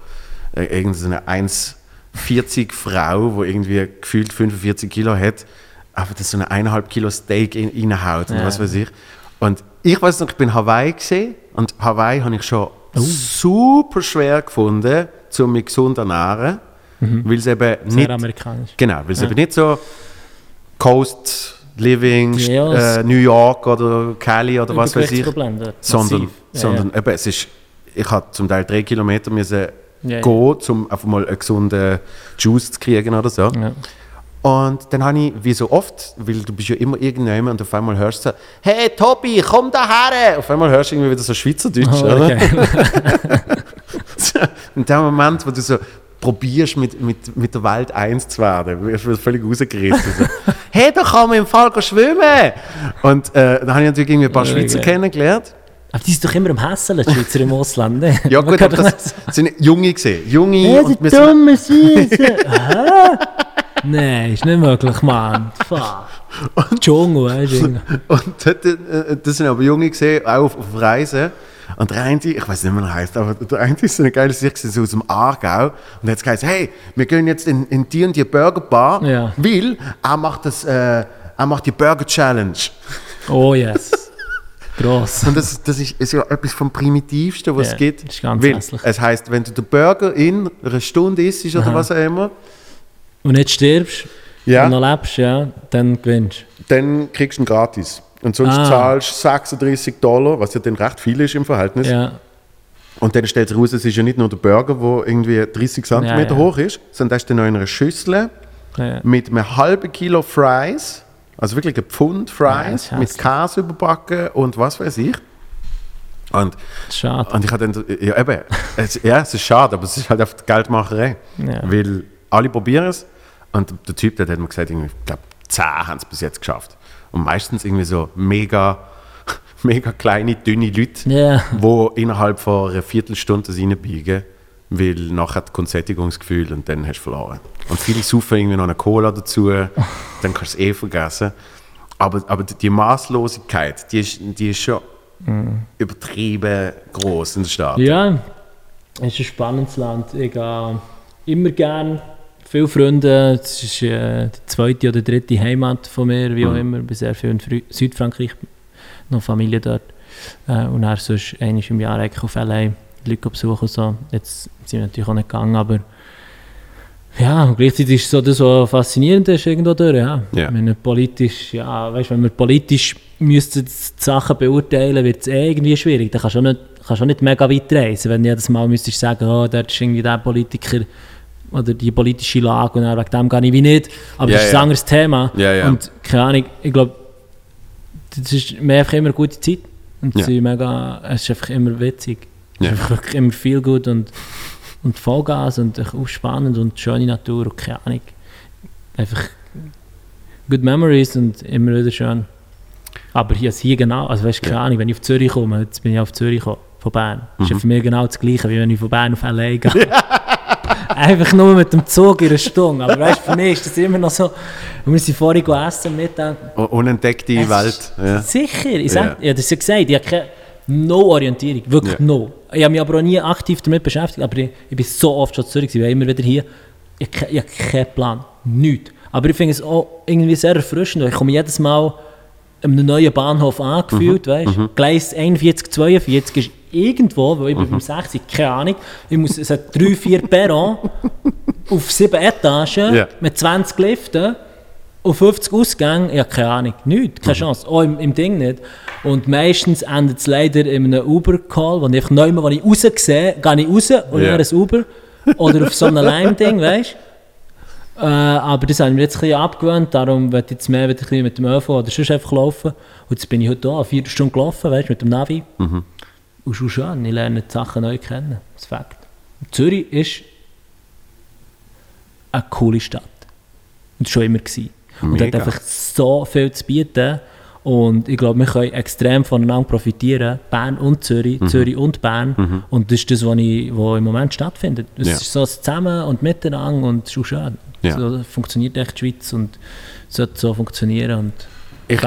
äh, irgendeine 1,40 Frau, die irgendwie gefühlt 45 Kilo hat, einfach das so eine 1,5 Kilo Steak in, reinhaut und Ja. was weiß ich. Und ich weiß noch, ich bin in Hawaii gesehen und Hawaii habe ich schon Oh. super schwer gefunden, um mich gesund zu ernähren, weil es eben Sehr nicht amerikanisch. Genau, weil es Ja. eben nicht so Coast Living, Ja, äh, New York oder Cali oder was weiß ich, sondern, Massiv. Ja, sondern eben, es ist, ich habe zum Teil drei Kilometer müssen Ja, ja. gehen, um einfach mal einen gesunden Juice zu kriegen oder so. Ja. Und dann habe ich, wie so oft, weil du bist ja immer irgendjemand und auf einmal hörst du so, «Hey Tobi, komm da her!» Auf einmal hörst du irgendwie wieder so Schweizerdeutsch, Oh, oder? okay. *laughs* In dem Moment, wo du so probierst, mit, mit, mit der Welt eins zu werden, wirst du völlig rausgerissen. So. *laughs* «Hey, da kann man im Fall schwimmen!» Und äh, dann habe ich natürlich irgendwie ein paar Schweizer kennengelernt. Aber die ist doch immer am Hässeln, die Schweizer im Ausland. ne? Ja gut, *laughs* aber das sind Junge gesehen. Junge Ja, und die sind, dumme. *laughs* Hä? Nein, ist nicht möglich, Mann. Fuck. Dschungel, weißt du. und äh, das sind aber Junge gesehen, auch auf, auf Reisen. Und der eine, ich weiß nicht mehr, wie er heißt, aber der eine ist so eine geile Sicht, so aus dem Aargau. Und hat gesagt, hey, wir gehen jetzt in, in die und die Burger Bar, Ja. weil er macht, das, äh, er macht die Burger Challenge. Oh yes. Gross. Und das, das ist, ist ja etwas vom Primitivsten, was Ja, es gibt. das ist ganz weil hässlich. es heisst, wenn du den Burger in einer Stunde isst oder Aha. was auch immer, Und nicht stirbst Ja. und noch lebst, ja, dann gewinnst dann kriegst du ihn gratis. Und sonst Ah. zahlst du 36 Dollar, was ja dann recht viel ist im Verhältnis. Ja. Und dann stellt sich raus, es ist ja nicht nur der Burger, der irgendwie 30 cm Ja, ja. hoch ist, sondern das ist dann noch in einer Schüssel mit einem halben Kilo Fries, also wirklich ein Pfund Fries, mit. Käse überbacken und was weiß ich. Und, Schade. und ich habe dann, ja eben, es, ja, es ist schade, aber es ist halt einfach Geldmacherei. Ja. Weil alle probieren es und der Typ, der hat mir gesagt, ich glaube, 10 haben es bis jetzt geschafft. Und meistens irgendwie so mega, *laughs* mega kleine, dünne Leute, wo innerhalb von einer Viertelstunde reinbiegen, weil nachher hat Sättigungsgefühl und dann hast du verloren. Und viele saufen irgendwie noch eine Cola dazu, *laughs* dann kannst du es eh vergessen. Aber, aber die Maßlosigkeit, die ist, die ist schon übertrieben groß in der Stadt. Ja, es ist ein spannendes Land. Ich gehe immer gern. Viele Freunde, es ist äh, die zweite oder dritte Heimat von mir, wie auch Mhm. immer. Ich bin sehr viel in Frü Südfrankreich, noch Familie dort. Äh, und dann sonst einmal im Jahr eigentlich auf LA Leute besuchen so. Jetzt sind wir natürlich auch nicht gegangen, aber ja, und gleichzeitig ist so das, was faszinierend ist irgendwo durch, ja. Ja. Wenn wir politisch, ja, weißt, wenn wir politisch müssten die Sachen beurteilen, wird es eh irgendwie schwierig. Da kannst du auch nicht, kannst auch nicht mega weit reisen, wenn du jedes Mal müsstest sagen, oh, dort ist irgendwie der Politiker oder die politische Lage und dann wegen dem gehe ich wie nicht. Aber Ja, das ist ja. ein anderes Thema. Ja, ja. Und keine Ahnung, ich glaube, das ist mir einfach immer eine gute Zeit. Und Ja. es, ist mega, es ist einfach immer witzig. Es Ja. ist einfach immer viel gut und, und Vollgas und auch spannend und schöne Natur und keine Ahnung. Einfach good memories und immer wieder schön. Aber hier, hier genau, also weißt du, keine Ja. Ahnung, wenn ich auf Zürich komme, jetzt bin ich auf Zürich gekommen, von Bern. Das ist ja Mhm. für mich genau das Gleiche, wie wenn ich von Bern auf L.A. gehe. *laughs* Einfach nur mit dem Zug in einer Stunde. Aber weißt du, für mich ist das immer noch so, wir sind vorhin gegessen, Mittag, Unentdeckte Es Welt. Ja. Sicher, ich Ja. sag, ja. das ja gesagt, ich habe keine, No Orientierung, wirklich Ja. no. Ich habe mich aber auch nie aktiv damit beschäftigt, aber ich, ich bin so oft schon zurück, ich bin immer wieder hier. Ich, habe ich habe keinen Plan, nichts. Aber ich finde es auch irgendwie sehr erfrischend, weil ich komme jedes Mal einem neuen Bahnhof angefühlt, weißt du. Gleis 41, 42 ist irgendwo, weil ich bin beim 60, keine Ahnung. Ich muss, es hat drei, vier Perron *laughs* auf sieben Etagen Ja. mit 20 Liften und 50 Ausgänge, ja, keine Ahnung, nichts, keine Chance. Auch im, im Ding nicht. Und meistens endet es leider in einem Uber-Call, wo ich einfach neu, wo ich raus sehe, gehe ich raus und Ja. dann ein Uber. Oder auf so einem *laughs* Lime-Ding, weißt du? Äh, aber das habe ich mir jetzt ein bisschen abgewöhnt, darum werde ich jetzt mehr wieder ein mit dem ÖV oder sonst einfach laufen. Und jetzt bin ich heute hier, vier Stunden gelaufen, weißt mit dem Navi. Und schon schön, ich lerne die Sachen neu kennen. Das ist Fakt. Zürich ist eine coole Stadt. Und schon immer. Gewesen. Und hat Mega. einfach so viel zu bieten. Und ich glaube, wir können extrem voneinander profitieren. Bern und Zürich, Zürich und Bern. Und das ist das, was, ich, was im Moment stattfindet. Es Ja. ist so Zusammen und Miteinander und es ist schon schön. Ja. So funktioniert echt die Schweiz und sollte so funktionieren. Und Ich-.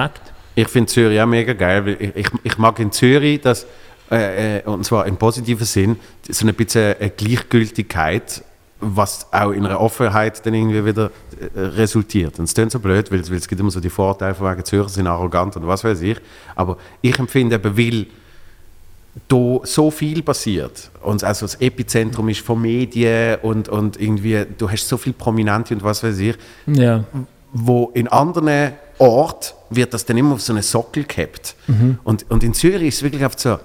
Ich finde Zürich auch mega geil. weil Ich, ich, ich mag in Zürich, dass, äh, äh, und zwar im positiven Sinn, so ein bisschen eine Gleichgültigkeit, was auch in einer Offenheit dann irgendwie wieder äh, resultiert. Und es klingt so blöd, weil, es- weil es gibt immer so die Vorteile von wegen Zürcher sind arrogant und was weiß ich. Aber ich empfinde eben, weil da so viel passiert und also das Epizentrum ist von Medien und, und irgendwie, du hast so viele Prominente und was weiß ich, Ja. wo in anderen Orten wird das dann immer auf so einen Sockel gehabt. Mhm. Und, und in Zürich ist es wirklich auf so,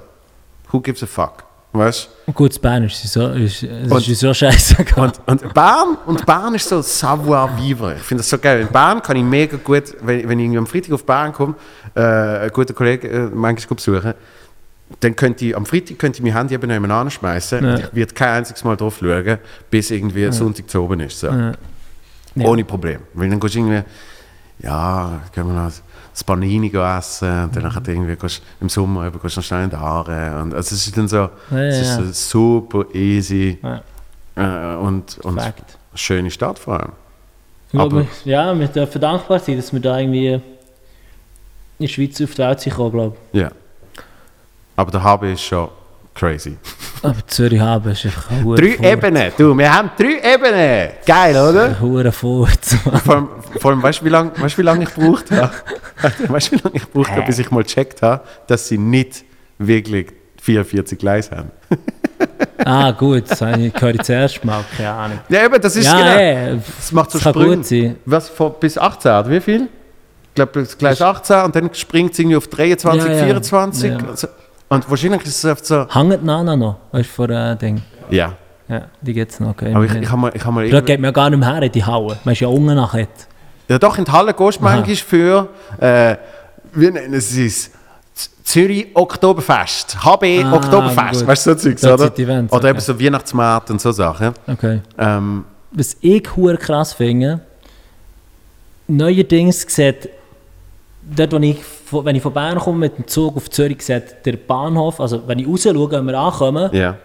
who gives a fuck? Weißt Und gut, das Bern ist so, ist, Und- ist so scheiße. und, und Bern und Bern ist so savoir vivre. Ich finde das so geil. In Bern kann ich mega gut, wenn, wenn ich am Freitag auf Bern komme, äh, einen guten Kollegen äh, manchmal besuchen, dann könnte ich, am Freitag könnte ich mein Handy eben nebenan anschmeißen Ja. und ich werde kein einziges Mal drauf schauen, bis irgendwie Sonntag zu oben ist. So. Ja. Ja. Ohne Problem. Weil dann gehst du irgendwie, ja, gehen wir noch das Panini essen und dann nachher irgendwie gehst, im Sommer eben, gehst du noch schnell in die Haare. Und, also es ist dann so, Ja, es ist so super easy äh, und, und Fakt. schöne Stadt vor allem. Aber- wir, ja, wir dürfen dankbar sein, dass wir da irgendwie in der Schweiz auf die Welt sind glaube Ja. Aber der HB ist schon crazy. Aber Zürich haben ist einfach ein Drei Ebenen, du, wir haben drei Ebenen. Geil, oder? Hure Furz. Vor allem, vor allem weißt du, wie lange weißt, du, wie lange ich gebraucht habe? *laughs* Weißt du, wie lange ich gebraucht habe, bis ich mal gecheckt habe, dass sie nicht wirklich 44 Gleise haben? *laughs* ah, gut, das habe ich ich zuerst mal, keine Ahnung. Ja, eben, das ist Ja, genau. ey, Das macht so das Sprünge. gut sein. Was, von, bis 18, oder wie viel? Ich glaube, Gleis 18 und dann springt es irgendwie auf 23, Ja, ja. 24. Ja. Und, so. Und wahrscheinlich ist es oft so. Hängt Nana noch, weißt du, vor äh, Ding. Ja, Ja, die gibt es noch, okay. aber ich, ich habe mal. Ich hab mal Da geht man ja gar nicht mehr her in die Halle. Man ist ja unten nachher. Ja, doch, in die Halle gehst du manchmal für, äh, wie nennen sie es? Zürich Oktoberfest, HB Ah, Oktoberfest, gut. weißt du, so Zeugs, Das oder? Events, oder eben okay. so Weihnachtsmarkt und so Sachen. Okay. Ähm, Was ich krass finde, neuerdings sieht, dort, wo ich, wenn ich von Bern komme mit dem Zug auf Zürich, sieht der Bahnhof, also wenn ich raus schaue, wenn wir ankommen, ja.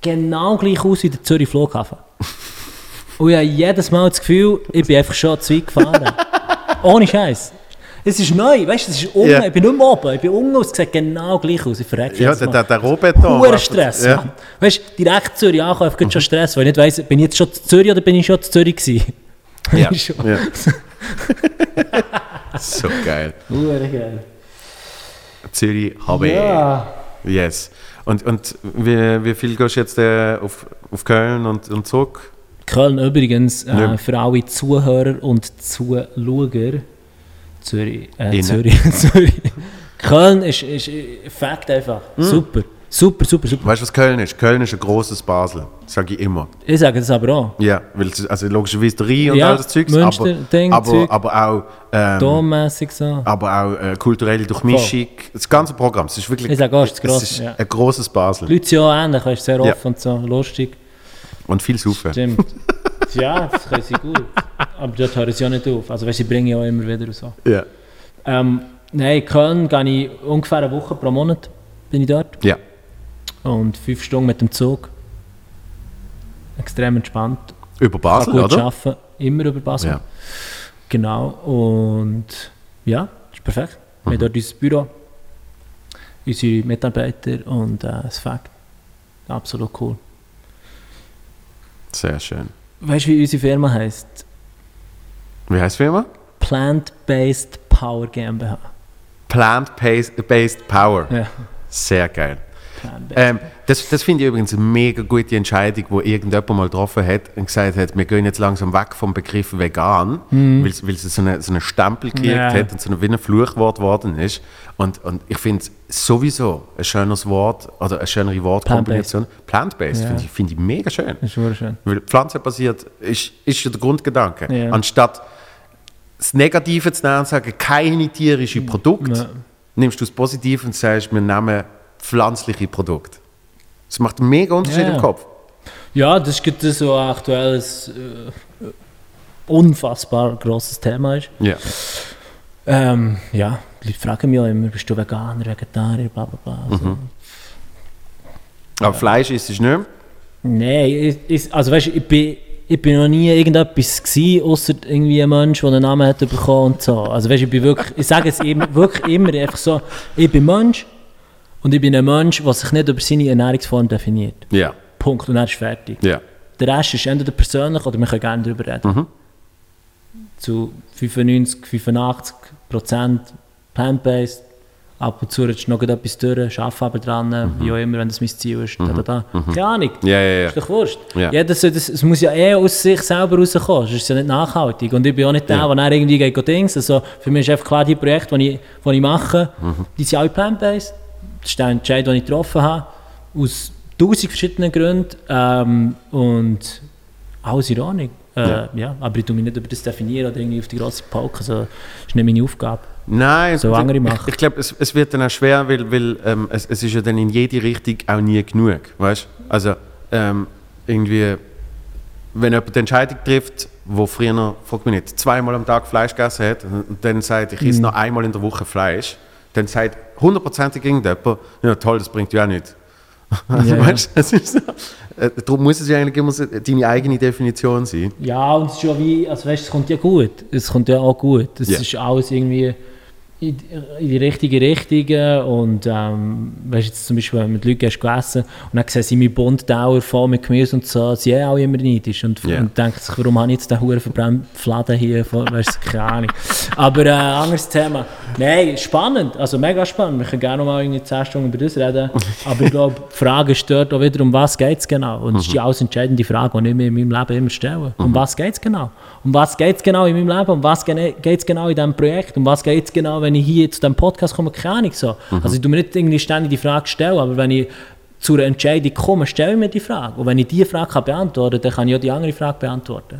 genau gleich aus wie der Zürich Flughafen. *laughs* Und ich habe jedes Mal das Gefühl, ich bin einfach schon zu weit gefahren. *laughs* Ohne Scheiß. Es ist neu, weißt du, es ist unten, Ja. ich bin nicht mehr oben, ich bin unten und es sieht genau gleich aus. Ich verrecke Ja, der, der, der Rohbeton. Was- Stress, ja. Mann. Weißt du, direkt Zürich ankommen, ich schon Stress, weil ich nicht weiss, bin ich jetzt schon zu Zürich oder bin ich schon zu Zürich gewesen? Ja. *laughs* Ja. So geil. Hure geil. Zürich HB. Ja. Yes. Und, und wie, wie viel gehst du jetzt äh, auf, auf Köln und, und zurück? Köln übrigens, äh, für alle Zuhörer und Zuschauer, Zürich, äh. Zürich, *laughs* Zürich. Köln ist, ist äh, Fakt einfach. Hm. Super, super, super, super. Weißt du, was Köln ist? Köln ist ein großes Basel. Sage ich immer. Ich sage das aber auch. Ja, weil es- also logischerweise der Rhein und Ja, all das Zeugs, Münster, aber, Ding, aber, Zeug. aber auch, ähm, Dommässig so. aber auch äh, kulturelle Durchmischung. Das ganze Programm, es ist wirklich Ich sage auch, es ist gross, ist ja. ein grosses Basel. Die Leute sind auch ähnlich, weißt, sehr Ja. offen und so, lustig. Und viel Saufen. Stimmt. *laughs* ja, das können sie gut. Aber dort hören sie auch nicht auf. Also weißt, sie bringen ja auch immer wieder und so. Ja. Ähm, nein, Köln gehe ich ungefähr eine Woche pro Monat bin ich dort. ja. Und fünf Stunden mit dem Zug. Extrem entspannt. Über Basel, gut oder? arbeiten. Immer über Basel. Ja. Genau. Und ja, ist perfekt. Wir Mhm. haben dort unser Büro. unsere Mitarbeiter und äh, das Fakt. Absolut cool. Sehr schön. Weißt du, wie unsere Firma heißt? Wie heißt die Firma? Plant-Based Power GmbH. Plant-Based Power. Ja, Sehr geil. Ähm, das das finde ich übrigens eine mega gute Entscheidung, wo irgendjemand mal getroffen hat und gesagt hat, wir gehen jetzt langsam weg vom Begriff vegan, weil es weil es so einen so eine Stempel gekriegt Mhm. Ja. hat und so ein, wie ein Fluchwort geworden ist. Und, und ich finde es sowieso ein schönes Wort oder eine schönere Wortkombination. Plant-Based Ja. finde ich, find ich mega schön. Ist wunderschön. Weil pflanzenbasiert ist, ist ja der Grundgedanke. Ja. Anstatt das Negative zu nehmen und sagen, keine tierischen Produkte, Ja. nimmst du das Positive und sagst, wir nehmen pflanzliche Produkte. Das macht einen mega Unterschied Ja. im Kopf. Ja, das ist so ein aktuelles, äh, unfassbar grosses Thema ist. Ja. Ähm, ja, die Leute fragen mich auch immer, bist du Veganer, Vegetarier, bla bla bla. Also, Mhm. Aber Fleisch ist es nicht mehr. Nein, ich, also weißt du, ich bin, ich bin noch nie irgendetwas gewesen, außer irgendwie ein Mensch, der einen Namen hat bekommen und so. Also weißt du, ich bin wirklich, ich sage es immer, wirklich immer einfach so, ich bin Mensch und ich bin ein Mensch, der sich nicht über seine Ernährungsform definiert. Ja. Punkt. Und dann ist fertig. Ja. Der Rest ist entweder persönlich oder wir können gerne darüber reden. Mhm. Zu 95, 85 Prozent plant-based. Ab und zu rutscht noch etwas durch, arbeite aber dran, wie auch immer, wenn das mein Ziel ist. Da, da, da. Keine Ahnung. Ja, ja, ja. Ist doch wurscht. Ja. Jeder soll das, es muss ja eh aus sich selber rauskommen, sonst ist ja nicht nachhaltig. Und ich bin auch nicht der, Ja. der irgendwie geht Dings. Also für mich ist einfach klar, die Projekte, die ich, die ich mache, Mhm. die sind alle plant-based. Das ist der Entscheid, den ich getroffen habe. Aus tausend verschiedenen Gründen. Ähm, und alles in Ordnung. Äh, Ja. ja. aber ich tue mich nicht über das definieren oder irgendwie auf die grosse Pauke. Also, das ist nicht meine Aufgabe. Nein, So ich- andere ich, machen. ich glaube, es, es wird dann auch schwer, weil, weil ähm, es, es ist ja dann in jede Richtung auch nie genug, weißt? Also ähm, irgendwie, wenn jemand die Entscheidung trifft, wo früher, frag mich nicht, zweimal am Tag Fleisch gegessen hat und dann sagt, ich Mhm. esse noch einmal in der Woche Fleisch, dann sagt hundertprozentig irgendjemand, ja toll, das bringt ja auch nichts. Also, Ja, ja. *laughs* weißt, ist so, äh, darum muss es ja eigentlich immer so deine eigene Definition sein. Ja, und es ist schon wie, also weißt, es kommt ja gut. Es kommt ja auch gut. Es Ja. ist alles irgendwie in, in die richtige Richtung. Und ähm, weißt jetzt zum Beispiel, wenn du mit Leuten gehst, gegessen und dann sehen sie meinen Bunddauer voll mit Gemüse und so, sie auch immer neidisch und, Ja. und denken sich, warum habe ich jetzt den Huren verbrannten Fladen hier, weißt du, keine Ahnung. Aber äh, anderes Thema. Nein, spannend, also mega spannend. Wir können gerne noch mal irgendwie 10 Stunden über das reden. Aber ich glaube, die Frage ist dort auch wieder, um was geht es genau? Und das ist die alles entscheidende Frage, die ich mir in meinem Leben immer stelle. Um was geht es genau? Um was geht es genau in meinem Leben? Um was geht es genau in diesem Projekt? Um was geht es genau, wenn ich hier zu diesem Podcast komme? Keine Ahnung so. Also ich tue mir nicht irgendwie ständig die Frage stellen, aber wenn ich zu einer Entscheidung komme, stelle ich mir die Frage. Und wenn ich diese Frage kann beantworten kann, dann kann ich auch die andere Frage beantworten.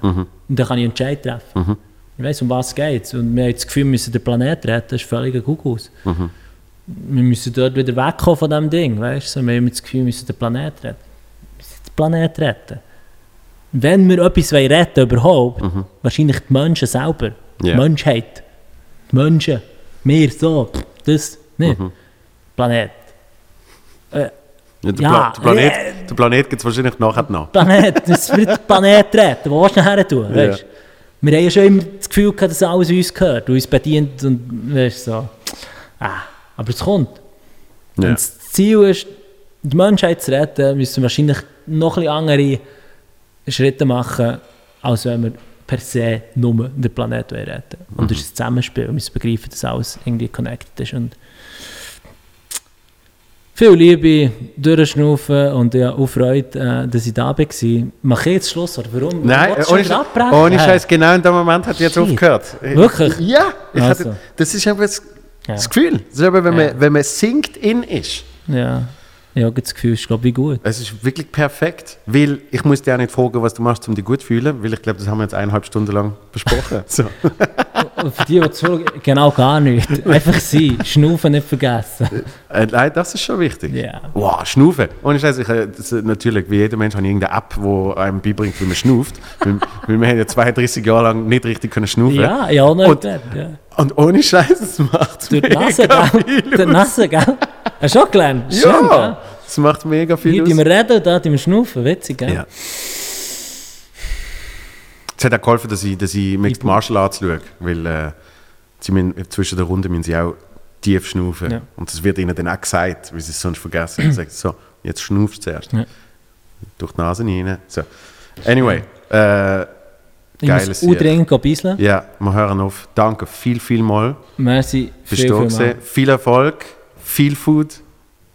Und dann kann ich einen Entscheid treffen. Ich weiss, um was geht. Und wir haben das Gefühl, wir müssen den Planeten retten. Das ist völlig ein Kuckuck. Wir müssen dort wieder wegkommen von diesem Ding. Weißt? Wir haben das Gefühl, wir müssen den Planeten retten. Wir müssen den Planeten retten. Wenn wir etwas wollen retten überhaupt, wahrscheinlich die Menschen selber. Ja. Die Menschheit. Die Menschen. Wir so. Das nicht. Planet. Äh, Ja, der, Ja, Pla Planet, äh, der Planet gibt es wahrscheinlich nachher noch. Planet, das wird Planet retten. Wo willst du nachher tun? Ja. Weißt? Wir haben ja schon immer das Gefühl gehabt, dass alles uns gehört und uns bedient und weißt, so. Ah, aber es kommt. Ja. Wenn das Ziel ist, die Menschheit zu retten, müssen wir wahrscheinlich noch ein bisschen andere Schritte machen, als wenn wir per se nur den Planeten retten wollen. Und das ist ein Zusammenspiel. Wir müssen begreifen, dass alles irgendwie connected ist. Und viel Liebe, durchschnaufen und ja, auch Freude, äh, dass ich da war. Mache ich jetzt Schluss? Oder warum? Nein, ohne, Sch- ohne? Scheiß, genau in dem Moment hat jetzt Shit. aufgehört. Wirklich? Ja, Also. hatte, das ist einfach das, Ja. das Gefühl. Das ist aber, wenn, Ja. man, wenn man singt in ist. Ja, ich habe das Gefühl, es ist glaube ich gut. Es ist wirklich perfekt. Weil ich muss dir auch nicht fragen, was du machst, um dich gut zu fühlen, weil ich glaube, das haben wir jetzt eineinhalb Stunden lang besprochen. *laughs* so. *laughs* Und für die, die zuschauen, genau gar nicht. *laughs* Einfach sein, Schnaufen nicht vergessen. äh, nein, das ist schon wichtig. Ja. Wow, Schnaufen. Ohne Scheiß, ich, äh, das, äh, natürlich, wie jeder Mensch hat irgendeine App, die einem beibringt, wie man schnauft. *laughs* weil, weil wir haben ja 32 Jahre lang nicht richtig können schnaufen. Ja, ja, nicht Und- ja. Und ohne Scheiß, es macht Durch die Nase, mega gell? viel Durch die Nase, gell? Hast du auch gelernt? Ja, es macht mega viel Hier, aus. die wir reden, da, die wir schnaufen. Witzig, gell? Ja. Es hat auch geholfen, dass ich, dass ich Mixed Martial Arts schaue, weil äh, sie müssen, zwischen der Runde müssen sie auch tief schnaufen. Ja. Und das wird ihnen dann auch gesagt, weil sie es sonst vergessen. *clears throat* Dann sagt so, jetzt schnaufst du zuerst. Ja. Durch die Nase rein. So. Anyway, äh, Ich Geiles muss dringend bisseln. ja, wir hören auf. Danke viel, viel mal. Merci. Bist viel, du viel. Viel Erfolg, viel Food,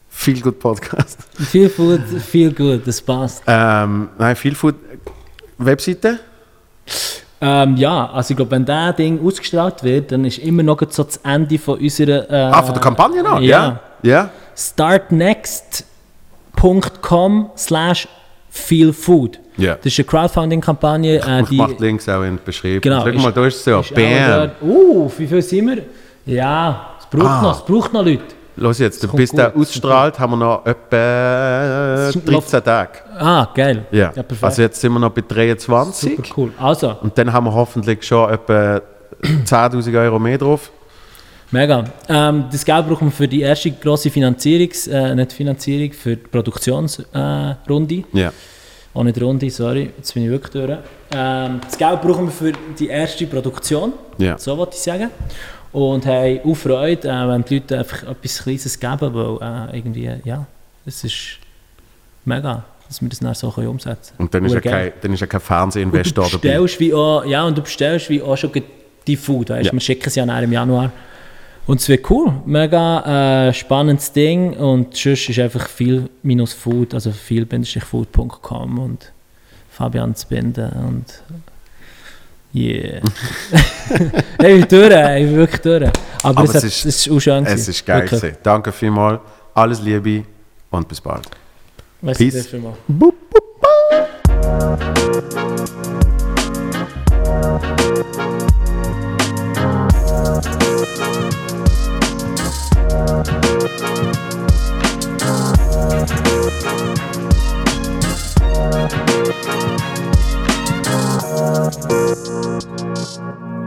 viel gut Podcast. viel Food, viel gut, das passt. Ähm, nein, viel Food. Webseite? Ähm, ja, also ich glaube, wenn das Ding ausgestrahlt wird, dann ist immer noch so das Ende von unserer... Äh, ah, von der Kampagne noch? ja. Ja. startnext.com slash feelfood. Ja. Das ist eine Crowdfunding-Kampagne. Äh, Ich die mache Links auch in die Beschreibung. Genau, Schau mal, da ist es ja. Bam. Uh, wie viel sind wir? Ja, es braucht, Ah. noch, es braucht noch Leute. Los jetzt, bis gut, der ausstrahlt, haben wir noch etwa Es 13 Tage. Ah, geil. Ja. perfekt. also jetzt sind wir noch bei 23. Super cool. Also, Und dann haben wir hoffentlich schon etwa *clears throat* 10.000 Euro mehr drauf. mega. Ähm, das Geld brauchen wir für die erste grosse Finanzierungs... Äh, nicht Finanzierung, für die Produktionsrunde. Äh. Ja. Auch nicht Runde, sorry, jetzt bin ich wirklich durch. Ähm, das Geld brauchen wir für die erste Produktion, Ja. so wollte ich sagen. Und haben auch Freude, äh, wenn die Leute einfach etwas Kleines geben, weil äh, irgendwie, ja, es ist mega, dass wir das dann so können umsetzen Und dann ist, ja kein, dann ist ja kein Und du Fernsehinvestor dabei. bestellst wie auch, ja, und du bestellst wie auch schon die Food, weißt? Ja. wir schicken es ja nachher im Januar. Und es wird cool, mega äh, spannendes Ding und sonst ist einfach viel minus Food, also viel-food.com und Fabian Zbinden und yeah. *laughs* *laughs* hey, ich bin durch, ich bin wirklich durch. Aber, Aber es, es ist- es ist auch schön Es gewesen. ist geil. Wirklich. gewesen. Danke vielmals. Alles Liebe und bis bald. Merci Peace. dir vielmals. えっ?